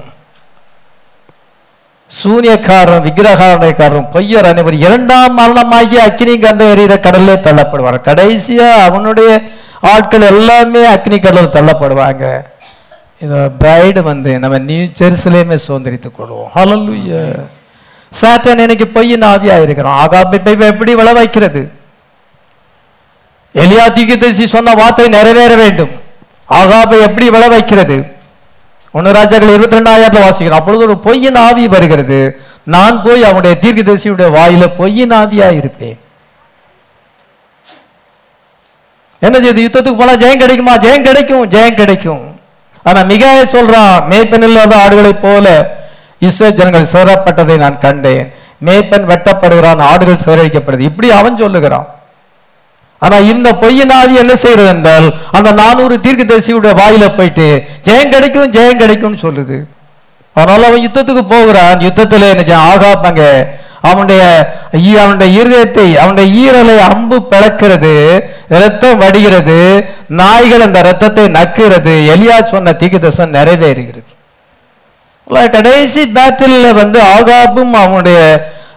சூனியக்காரரும் விக்கிரகாரனைக்காரரும் பொய்யர் அனைவரும் இரண்டாம் மரணமாகி அக்னி கந்த எறிகிற கடல்ல தள்ளப்படுவார் கடைசியா அவனுடைய ஆட்கள் எல்லாமே அக்னி கடலில் தள்ளப்படுவாங்க. இந்த பிரைடு வந்து நம்ம நியூ ஜெருசலேமே சுதந்திரித்துக் கொள்வோம். ஹalleluya சாத்தன் இன்னைக்கு பொய்யின் ஆவியா இருக்கிறோம் ஆகாப்பை போய் எப்படி விளை வைக்கிறது? எலியா தீர்க்கதரிசி சொன்ன வார்த்தை நிறைவேற வேண்டும். ஆகாபை எப்படி விளை வைக்கிறது? ஒன்னு ராஜாக்கள் இருபத்தி ரெண்டாயிரத்துல வாசிக்கிறோம். அப்பொழுது ஒரு பொய்யின் ஆவி வருகிறது. நான் போய் அவனுடைய தீர்க்கதரிசியுடைய வாயில பொய்யின் ஆவியா இருப்பேன். என்ன செய்யுது யுத்தத்துக்கு போனா ஜெயம் கிடைக்குமா? ஜெயம் கிடைக்கும் ஜெயம் கிடைக்கும். ஆனா மிக சொல்றான் மேய்ப்பன் இல்லாத ஆடுகளைப் போல இஸ்ரோ ஜனங்கள் சிறப்பட்டதை நான் கண்டேன். மேய்ப்பன் வெட்டப்படுகிறான் ஆடுகள் சிதறடிக்கப்படுது இப்படி அவன் சொல்லுகிறான். ஆனா இந்த பொய்யின் ஆவி என்ன செய்யறது என்றால் அந்த நானூறு தீர்க்கதரிசியுடைய வாயில போயிட்டு ஜெயம் கிடைக்கும் ஜெயம் கிடைக்கும்னு சொல்லுது. அதனால அவன் யுத்தத்துக்கு போகிறான். யுத்தத்துல என்ன செய்ய ஆகாப்பாங்க அவனுடைய அவனுடைய இருதயத்தை அவனுடைய ஈரலை அம்பு பிளக்கிறது ரத்தம் வடிகிறது நாய்கள் அந்த ரத்தத்தை நக்குறது எலியா சொன்ன தீர்க்கதரிசனம் நிறைவேறுகிறது. கடைசி பேட்டில் வந்து ஆகாப்பும் அவனுடைய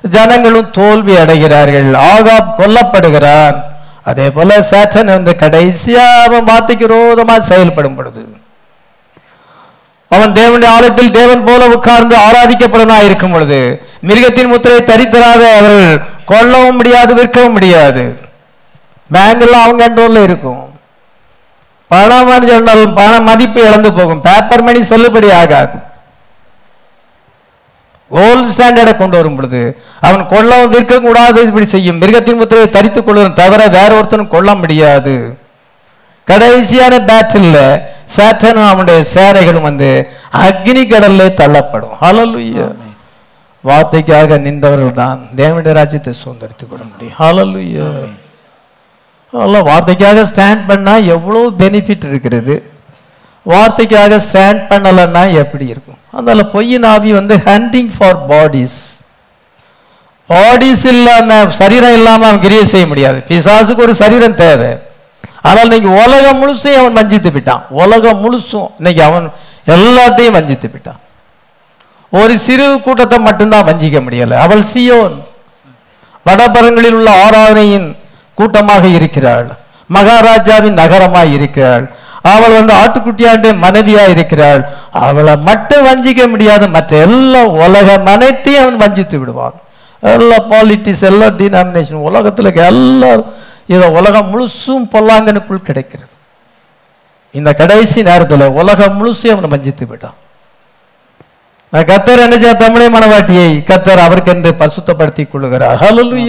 ஜனங்களும் தோல்வி அடைகிறார்கள். ஆகாப் கொல்லப்படுகிறான். அதே போல சேட்டன் வந்து கடைசியா அவன் வார்த்தைக்கு விரோதமா செயல்படும் பொழுது அவன் தேவனுடைய ஆலயத்தில் தேவன் போல உட்கார்ந்து ஆராதிக்கப்படனா இருக்கும் பொழுது மிருகத்தின் முத்திரை தரித்தராத அவர்கள் கொல்லவும் முடியாது விற்கவும் முடியாது. பேங்க் அவங்க கண்ட்ரோல்ல இருக்கும். பணம் பண மதிப்பு இழந்து போகும். பேப்பர் மணி செல்லுபடி ஆகாது கோல்டு ஸ்டாண்டர்டை கொண்டு வரும் பொழுது அவன் கொல்ல விற்க கூடாது இப்படி செய்யும். மிருகத்தின் முத்திரையை தரித்துக் கொள்ளும் தவிர வேற ஒருத்தனும் கொல்ல முடியாது. கடைசியான பேட்டில் சேட்டனும் அவனுடைய சேனைகளும் வந்து அக்னி கடல்ல தள்ளப்படும். ஹalleluya வார்த்தைக்காக நின்றவர்கள் தான் தேவனுடைய ராஜ்யத்தை சுதந்திரித்துக் கொள்ள முடியும். ஹalleluya அதெல்லாம் வார்த்தைக்காக ஸ்டாண்ட் பண்ணா எவ்வளோ பெனிஃபிட் இருக்கிறது? வார்த்தைக்காக ஸ்டாண்ட் பண்ணலைன்னா எப்படி இருக்கும்? அதனால் பொய்யின் ஆவி வந்து ஹண்டிங் ஃபார் பாடிஸ் பாடிஸ் இல்லாமல் சரீரம் இல்லாமல் அவன் கிரியை செய்ய முடியாது. பிசாசுக்கு ஒரு சரீரம் தேவை. ஆனால் இன்னைக்கு உலகம் முழுசும் அவன் வஞ்சித்து விட்டான். உலகம் முழுசும் இன்னைக்கு அவன் எல்லாத்தையும் வஞ்சித்து விட்டான். ஒரு சிறு கூட்டத்தை மட்டும்தான் வஞ்சிக்க முடியல. அவள் சியோன். வடபரங்களில் உள்ள ஆராதனையின் கூட்டமாக இருக்கிறாள். மகாராஜாவின் நகரமாக இருக்கிறாள். அவள் வந்து ஆட்டுக்குட்டியாண்டு மனைவியா இருக்கிறாள் அவளை மட்டும் வஞ்சிக்க முடியாது மற்ற எல்லா உலக அனைத்தையும் அவன் வஞ்சித்து விடுவான். எல்லா பாலிட்டிக்ஸ் எல்லா டினாமினேஷன் உலகத்தில் இருக்க எல்லாரும் இதை உலகம் முழுசும் பொல்லாங்கனுக்குள் கிடைக்கிறது. இந்த கடைசி நேரத்தில் உலகம் முழுசும் அவனை வஞ்சித்து விட்டான். கத்தர் என்ன செய்ய தமிழை மனவாட்டியை கத்தர் அவருக்கென்று பரிசுத்தப்படுத்திக் கொள்ளுகிறார். அபிமிலைக்கு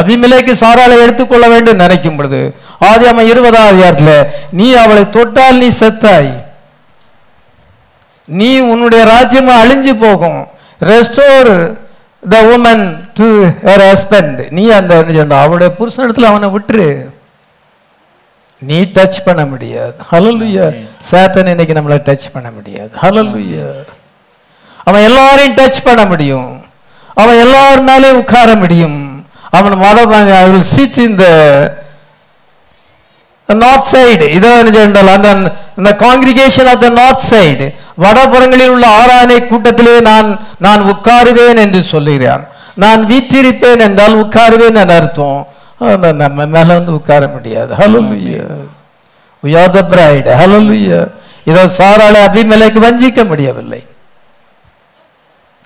அபிமெலேக்கு சாராளை எடுத்துக்கொள்ள வேண்டும் நினைக்கும் பொழுது ஆதியாம இருபதாம் அதிகாரத்துல நீ அவளை தொட்டால் நீ செத்தாய். நீ உன்னுடைய ராஜ்யம் அழிஞ்சு போகும். Restore the woman to her husband நீ அந்த சொன்ன, அவளுடைய புருஷனிடத்துல அவனை விட்டுரு. நீ டச் பண்ண முடியாது. ஹalleluya சாத்தான் இன்னைக்கு நம்மளை டச் பண்ண முடியாது. ஹalleluya அவன் எல்லாரையும் டச் பண்ண முடியும். அவன் எல்லார் மேலே உட்கார முடியும். அவன் மத ஐ வில் சிட் இந்த நார்த் சைடு இதோ என்றால் அந்த அந்த congregation of the north side வடபுறங்களில் உள்ள ஆராதனை கூட்டத்திலே நான் நான் உட்காருவேன் என்று சொல்லுகிறார். நான் வீற்றிருப்பேன் என்றால் உட்காருவேன் என்று அர்த்தம். நம்ம மேல வந்து உட்கார முடியாது. ஹalleluya we are the bride. Hallelujah. இதோ சாராளை அபிமெலேக்கு வஞ்சிக்க முடியவில்லை.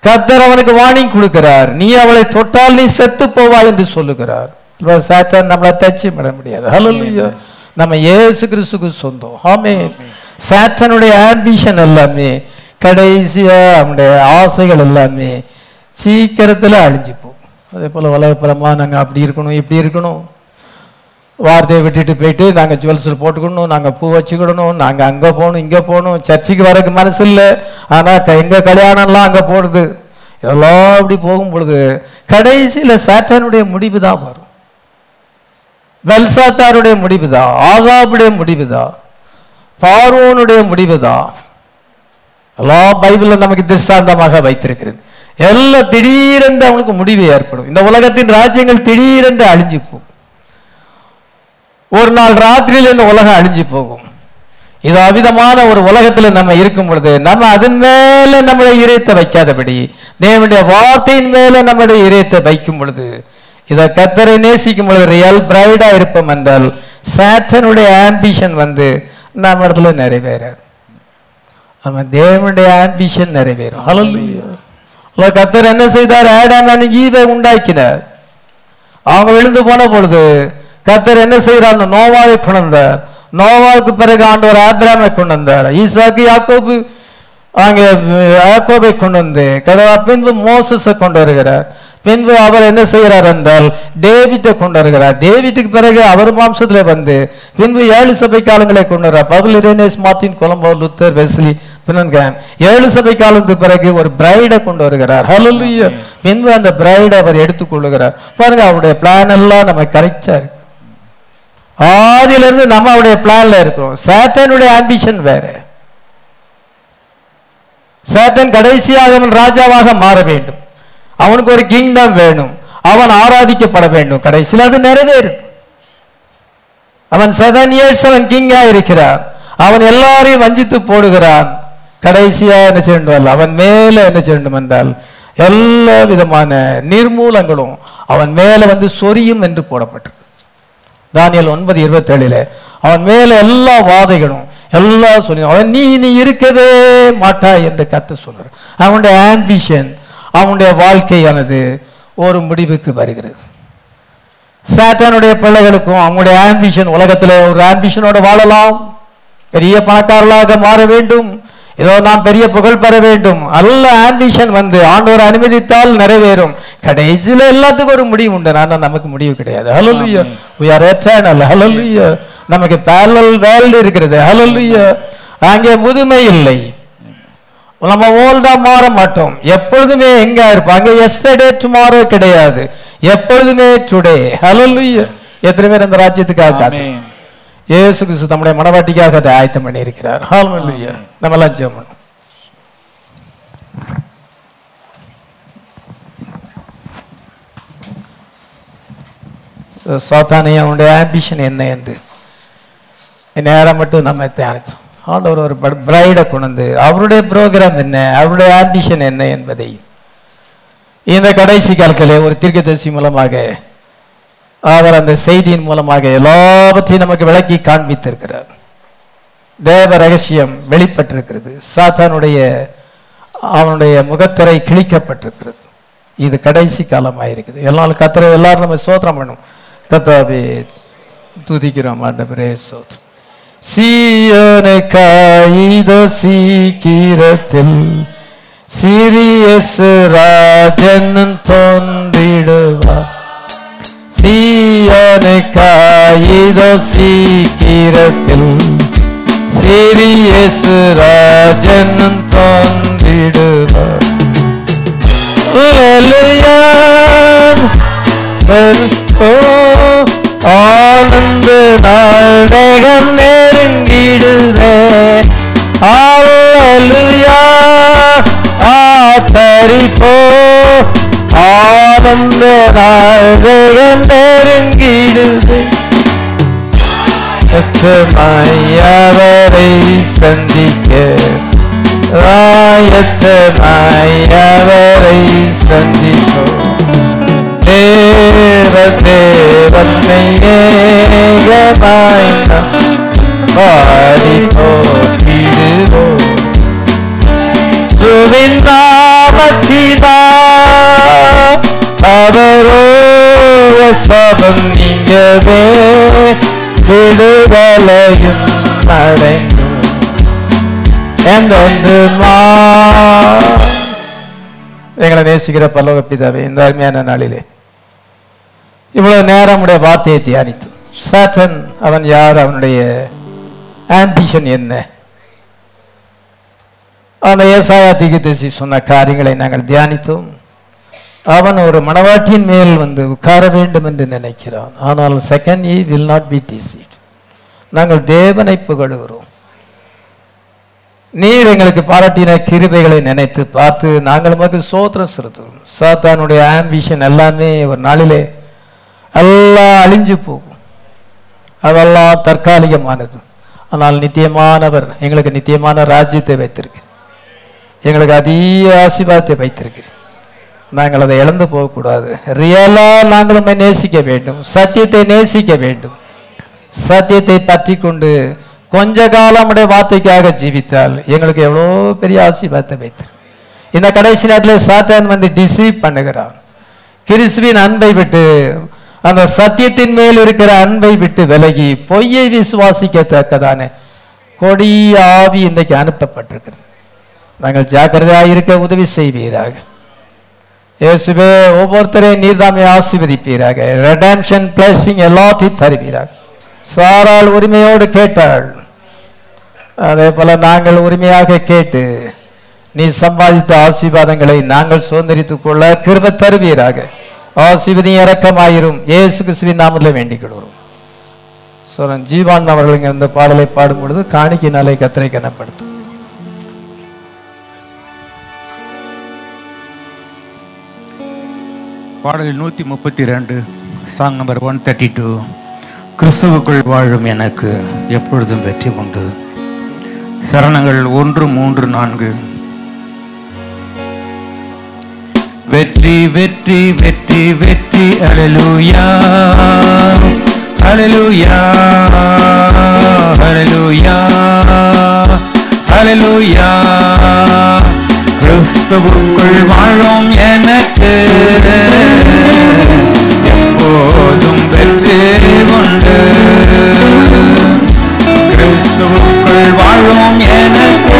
கத்தர் அவனுக்கு வார்னிங் கொடுக்கிறார். நீ அவளை தொட்டால் நீ செத்து போவாள் என்று சொல்லுகிறார். இப்ப சாத்தான் நம்மளை டச் பண்ண முடியாது. ஹalleluya நம்ம ஏசு கிறிஸ்துக்கு சொந்தம். ஆமே சேட்டனுடைய ஆம்பிஷன் எல்லாமே கடைசியா அவனுடைய ஆசைகள் எல்லாமே சீக்கிரத்தில் அழிஞ்சு போகும் அதே போல் உலகப்புறமா நாங்கள் அப்படி இருக்கணும் இப்படி இருக்கணும். வார்த்தையை விட்டுட்டு போயிட்டு நாங்கள் ஜுவல்ஸில் போட்டுக்கணும் நாங்கள் பூ வச்சுக்கிடணும் நாங்கள் அங்கே போகணும் இங்கே போகணும். சர்ச்சுக்கு வரக்கு மனசு இல்லை. ஆனால் க- கல்யாணம்லாம் அங்கே போடுது. இதெல்லாம் அப்படி போகும் பொழுது கடைசியில் சேட்டனுடைய முடிவு தான் வரும். பெல்சாத்தாருடைய முடிவு தான் ஆகாபுடைய முடிவு தான் பார்வோனுடைய முடிவு தான் எல்லாம் பைபிள்ல நமக்கு திருஷ்டாந்தமாக வைத்திருக்கிறது. எல்லாம் திடீரென்று அவனுக்கு முடிவு ஏற்படும். இந்த உலகத்தின் ராஜ்யங்கள் திடீரென்று அழிஞ்சு போகும். ஒரு நாள் ராத்திரியில் இந்த உலகம் அழிஞ்சு போகும். இது அவிதமான ஒரு உலகத்தில் நம்ம இருக்கும் பொழுது நம்ம அதன் மேல நம்முடைய இதயத்தை வைக்காதபடி தேவனுடைய வார்த்தையின் மேல நம்முடைய இதயத்தை வைக்கும் பொழுது இதை கத்தரை நேசிக்கும் பொழுது ரியல் பிரைடா இருப்போம் என்றால் சாட்டனுடைய ஆம்பிஷன் வந்து நம்ம இடத்துல நிறைவேறாது. நம்ம தேவனுடைய ஆம்பிஷன் நிறைவேறும். அல்ல கத்தர் என்ன செய்தார்? ஆடாம் ஈவை உண்டாக்கினார். அவங்க விழுந்து போன பொழுது கத்தர் என்ன செய்யறார் நோவாவை கொண்டு வந்தார் நோவாவுக்கு பிறகு ஆண்டவர் ஆபிராமை கொண்டு வந்தார் ஈசாக்கு யாக்கோபு அங்கே யாக்கோபை கொண்டு வந்து கடவுளா பின்பு மோசஸை கொண்டு வருகிறார். பின்பு அவர் என்ன செய்கிறார் என்றால் டேவிட்டை கொண்டு வருகிறார் டேவிட்டுக்கு பிறகு அவர் மாம்சத்துல வந்து பின்பு ஏழு சபை காலங்களை கொண்டு வர்றார் Paul Irenaeus Martin Columba Luther Wesley Branham ஏழு சபை காலத்துக்கு பிறகு ஒரு பிரைடை கொண்டு வருகிறார் ஹalleluya பின்பு அந்த பிரைடை அவர் எடுத்துக்கொள்ளுகிறார். பாருங்க அவருடைய பிளான் எல்லாம் நம்ம கரெக்டா இருக்கு. ஆதியிலிருந்து நம்ம அவருடைய பிளான்ல இருக்கிறோம். சாட்டனுடைய ஆம்பிஷன் வேற. சாட்டன் கடைசியாக ராஜாவாக மாற வேண்டும். அவனுக்கு ஒரு கிங்டம் வேணும். அவன் ஆராதிக்கப்பட வேண்டும். கடைசியில் அது நிறைவேறுது. அவன் செவன் இயர்ஸ் அவன் கிங்கா இருக்கிறான் அவன் எல்லாரையும் வஞ்சித்து போடுகிறான். கடைசியா என்ன செய்யணும் அவன் மேல என்ன செய்யணும் என்றால் எல்லா விதமான நிர்மூலங்களும் அவன் மேல வந்து சொரியும் என்று போடப்பட்டிருக்கு. தானியல் ஒன்பது இருபத்தேழுல அவன் மேல எல்லா வாதைகளும் எல்லா சொல்லி அவன் நீ நீ இருக்கவே மாட்டாய் என்று கத்து சொல்ற அவனுடைய ஆம்பிஷன் அவனுடைய வாழ்க்கையானது ஒரு முடிவுக்கு வருகிறது. சாத்தானுடைய பிள்ளைகளுக்கும் அவங்களுடைய ஆம்பிஷன் உலகத்துல ஒரு ஆம்பிஷனோட வாழலாம். பெரிய பணக்காரர்களாக மாற வேண்டும். ஏதோ நாம் பெரிய புகழ் பெற வேண்டும். அல்ல ஆம்பிஷன் வந்து ஆண்டவர் அனுமதித்தால் நிறைவேறும். கடைசியில எல்லாத்துக்கும் ஒரு முடிவு உண்டு. ஆனா நமக்கு முடிவு கிடையாது. We are eternal. Hallelujah. நமக்கு parallel world இருக்கிறது. Hallelujah. அங்கே முதுமை இல்லை. நம்ம ஓல்டா மாற மாட்டோம். எப்பொழுதுமே எங்க இருப்போம்? அங்க எஸ்டர்டே டுமாரோ கிடையாது. எப்பொழுதுமே டுடே ஹalleluya எத்தனை பேர் அந்த ராஜ்யத்துக்காக. இயேசு கிறிஸ்து தம்முடைய மனவாட்டிக்காக அதை ஆயத்தம் பண்ணி இருக்கிறார் ஹalleluya நம்ம எல்லாம் பண்ணுவோம். சாத்தானே அவனுடைய ஆம்பிஷன் என்ன என்று? நேரம் மட்டும் நம்ம தியானிச்சோம். ஆண்டவர் ஒரு பிரைடை கொண்டு அவருடைய ப்ரோக்ராம் என்ன அவருடைய ஆம்பிஷன் என்ன என்பதை இந்த கடைசி காலத்தில் ஒரு தீர்க்கதரிசி மூலமாக அவர் அந்த செய்தியின் மூலமாக எல்லாவற்றையும் நமக்கு விளக்கி காண்பித்திருக்கிறார். தேவ ரகசியம் வெளிப்பட்டிருக்கிறது. சாத்தானுடைய அவனுடைய முகத்திரை கிழிக்கப்பட்டிருக்கிறது. இது கடைசி காலமாயிருக்குது. எல்லாரும் கத்திர எல்லாரும் நம்ம சோத்திரம் பண்ணும். கத்தாவே துதிக்கிறோம் ஆண்டவரே சோத்திரம் സീയോനെ കായിത സീകീരത്തിൽ സിറിയസ് രാജൻ തോന്നിടുക സീയോനെ കായിത സീകീരത്തിൽ സിറിയസ് രാജൻ തോന്നിടുക Oh, பரிப்போ ஆனந்த நாடகம் நெருங்கிடுதே. அல்லேலூயா ஆத்தரிப்போ ஆனந்த நாடகம் நெருங்கிடுதே. அவரை சந்திக்க ராயத்தனாய் அவரை சந்திப்போம். தேவ தேவன்மை பாடி போற்றிடுவோம் சுவிந்தாமத்திதா அவரோ சபம் நீங்கவே விடுதலையும் அடைந்தும் என்றென்று எங்களை நேசிக்கிற பல்லவ பிதாவே இந்த அருமையான நாளிலே இவ்வளவு நேரம் உடைய வார்த்தையை தியானித்து சாட்டன் அவன் யார் அவனுடைய ஆம்பிஷன் என்ன? அந்த ஏசாயா திகுதேசி சொன்ன காரியங்களை நாங்கள் தியானித்தோம். அவன் ஒரு மணவாட்டியின் மேல் வந்து உட்கார வேண்டும் என்று நினைக்கிறான். ஆனால் second Eve will not be deceived நாங்கள் தேவனை புகழுகிறோம். நீர் எங்களுக்கு பாராட்டின கிருபைகளை நினைத்து பார்த்து நாங்கள் உமக்கு சோத்திரம் செலுத்துகிறோம் சாத்தானுடைய ஆம்பிஷன் எல்லாமே ஒரு நாளிலே எல்லாம் அழிஞ்சு போகும். அதெல்லாம் தற்காலிகமானது. ஆனால் நித்தியமானவர் எங்களுக்கு நித்தியமான ராஜ்யத்தை வைத்திருக்கு எங்களுக்கு அதிக ஆசீர்வாதத்தை வைத்திருக்கிறேன் நாங்கள் அதை இழந்து போகக்கூடாது. ரியலா நாங்கள் உண்மை நேசிக்க வேண்டும். சத்தியத்தை நேசிக்க வேண்டும். சத்தியத்தை பற்றி கொண்டு கொஞ்ச காலம் உடைய வார்த்தைக்காக ஜீவித்தால் எங்களுக்கு எவ்வளோ பெரிய ஆசீர்வாதத்தை வைத்திரு இந்த கடைசி நேரத்தில் சாத்தான் வந்து டிசீவ் பண்ணுகிறான் கிறிஸ்துவின் அன்பை விட்டு அந்த சத்தியத்தின் மேல் இருக்கிற அன்பை விட்டு விலகி பொய்யை விசுவாசிக்கத்தக்கதான? கொடிய ஆவி இன்றைக்கு அனுப்பப்பட்டிருக்கிறது. நாங்கள் ஜாக்கிரதையாக இருக்க உதவி செய்வீராக. இயேசுவே ஒவ்வொருத்தரையும் நீர்தாமை ஆசீர்வதிப்பீராக. ரெடம்ஷன் பிளஸிங் எல்லாத்தையும் தருவீராக. சாரால் உரிமையோடு கேட்டாள் அதே போல நாங்கள் உரிமையாக கேட்டு நீ சம்பாதித்த ஆசீர்வாதங்களை நாங்கள் சுதந்திரித்துக் கொள்ள கிருப தருவீராக. ஆசிபதி இறக்கமாயிரும். ஏசு கிறிஸ்துவின் நாமத்தில் வேண்டிக் கொள்வோம் சோரன் ஜீவான் அவர்கள் இங்கே இந்த பாடலை பாடும் பொழுது காணிக்கினாலே கத்திரை கனப்படுத்தும் பாடல் நூற்றி முப்பத்தி ரெண்டு song number one thirty two கிறிஸ்துவுக்குள் வாழும் எனக்கு எப்பொழுதும் வெற்றி உண்டு. சரணங்கள் ஒன்று மூன்று நான்கு. வெற்றி வெற்றி வெற்றி வெற்றி அலலுயா அலலுயா அலலுயா அலலுயா கிறிஸ்துவுக்குள் வாழும் எனக்கு எப்போதும் வெற்றி உண்டு கிறிஸ்துவுக்குள் வாழும் எனக்கு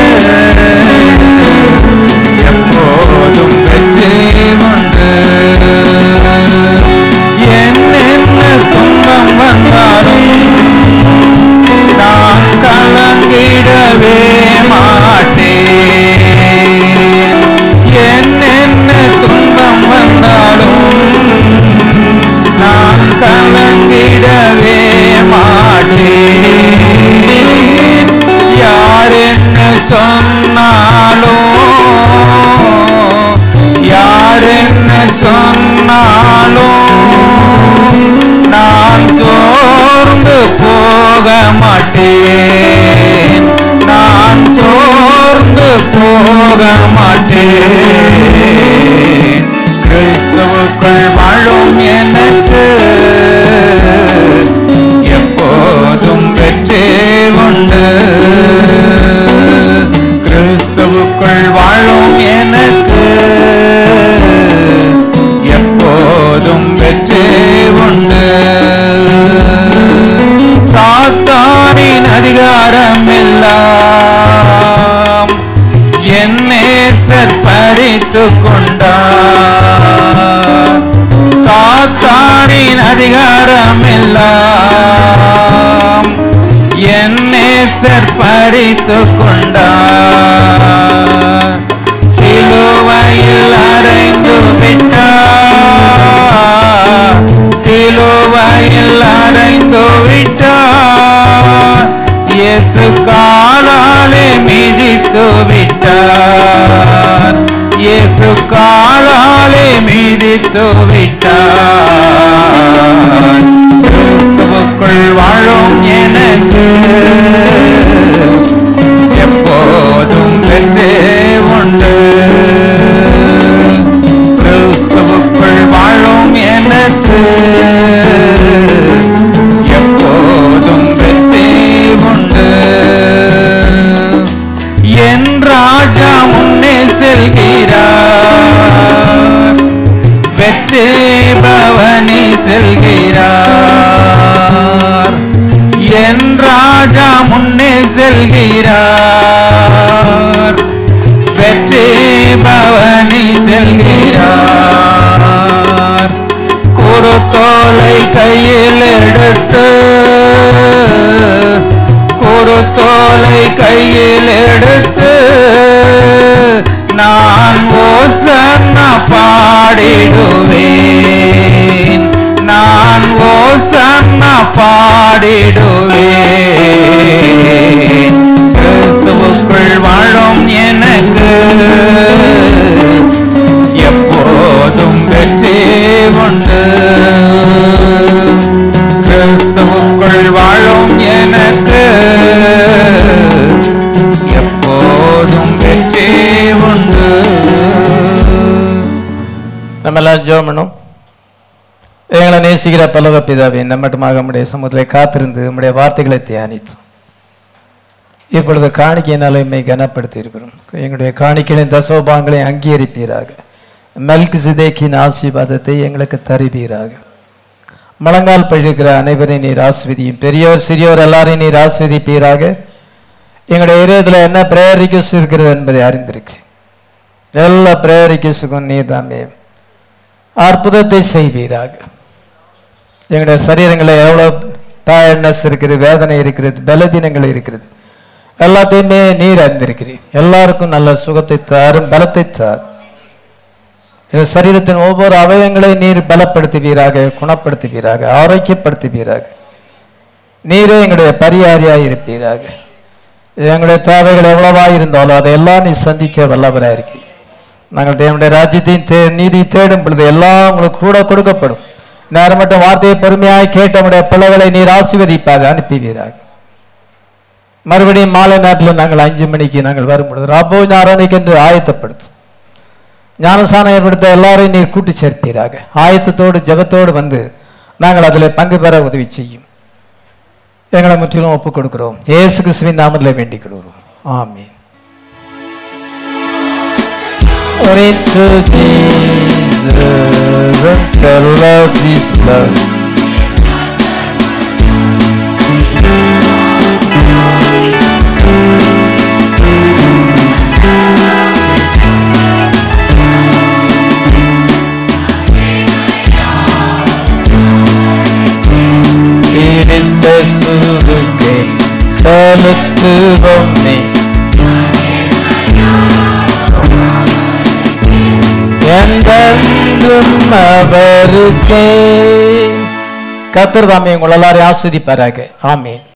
எப்போதும் வெற்றி என்னென்ன துன்பம் வந்தாலும் நான் கலங்கிடவே மாட்டேன் என்னென்ன துன்பம் வந்தாலும் நான் கலங்கிடவே மாட்டேன் யார் என்ன சொன்னாலும் சொன்னாலும் நான் சோர்ந்து போக மாட்டேன். நான் சோர்ந்து போக மாட்டேன். கிறிஸ்துவுக்குள் வாழும் எனக்கு எப்போதும் வெற்றி உண்டு. கிறிஸ்துவுக்குள் வாழும் எனக்கு முழுவதும் வெற்றே உண்டு. சாத்தானின் அதிகாரம் எல்லாம் என்னே சர் பறித்து கொண்டார். சாத்தானின் அதிகாரம் எல்லாம் என்னே சர் பறித்து கொண்டார். மிதித்து விட்டார் இயேசு காலாலே மீதித்து விட்டார் கிறிஸ்துவுக்குள் வாழும் எனக்கு எப்போதும் வெற்றி உண்டு. നൽകിരാ ஜெபம் பண்ணும் எங்களை நேசிக்கிற பல்லவ பிதாவே நம்மட்டுமாக நம்முடைய சமூகத்திலே காத்திருந்து நம்முடைய வார்த்தைகளை தியானித்தோம் இப்பொழுது காணிக்கையினால எம்மை கனப்படுத்தி இருக்கிறோம் எங்களுடைய காணிக்கையின் தசோபாங்களை அங்கீகரிப்பீராக. மெல்க் சிதேக்கின் ஆசீர்வாதத்தை எங்களுக்கு தருவீராக. மலங்கால் பழிக்கிற அனைவரையும் நீர் ஆஸ்வதியும் பெரியோர் சிறியோர் எல்லாரையும் நீர் ஆஸ்வதிப்பீராக எங்களுடைய இதயத்தில் என்ன ப்ரேயர் ரிக்வஸ்ட் இருக்கிறது என்பதை அறிந்திருக்கு எல்லா ப்ரேயர் ரிக்வஸ்டுக்கும் நீர் மேம் அற்புதத்தை செய்வீராக. எங்களுடைய சரீரங்களில் எவ்வளோ டயர்ட்னஸ் இருக்குது வேதனை இருக்கிறது பலவீனங்கள் இருக்கிறது. எல்லாத்தையுமே நீர் அறிந்திருக்கிறீர். எல்லாருக்கும் நல்ல சுகத்தை தாரும் பலத்தை தார் இந்த சரீரத்தின் ஒவ்வொரு அவயங்களையும் நீர் பலப்படுத்துவீராக குணப்படுத்துவீராக ஆரோக்கியப்படுத்துவீராக. நீரே எங்களுடைய பரிகாரியாக இருப்பீராக. எங்களுடைய தேவைகள் எவ்வளவா இருந்தாலும் அதையெல்லாம் நீ சந்திக்க வல்லவராக இருக்கிறீர். நாங்கள் தேவனுடைய ராஜ்யத்தையும் தே நீதி தேடும் பொழுது எல்லாம் உங்களுக்கு கூட கொடுக்கப்படும். நேரம் மட்டும் வார்த்தையை பொறுமையாய் கேட்டவுடைய பிள்ளைகளை நீர் ஆசீர்வதிப்பாக அனுப்புவீராக. மறுபடியும் மாலை நேரத்தில் நாங்கள் அஞ்சு மணிக்கு நாங்கள் வரும் பொழுது ரபோ ஞாரணைக்கு என்று ஆயத்தப்படுத்தும். ஞானசானம் ஏற்படுத்த எல்லாரையும் நீர் கூட்டி சேர்ப்பீராக. ஆயத்தத்தோடு ஜெபத்தோடு வந்து நாங்கள் அதில் பங்கு பெற உதவி செய்யும். எங்களை முற்றிலும் ஒப்புக் கொடுக்கிறோம் ஏசு கிறிஸ்துவின் நாமத்தில் வேண்டிக் கொள்கிறோம். ஆமீன். me to Jesus that love is love. Il est seul sur le seul devant moi. என்றென்றும் அவருக்கே. கத்திரதாமே உங்கள் எல்லாரையும் ஆஸ்வதிப்பாராக. ஆமீன்.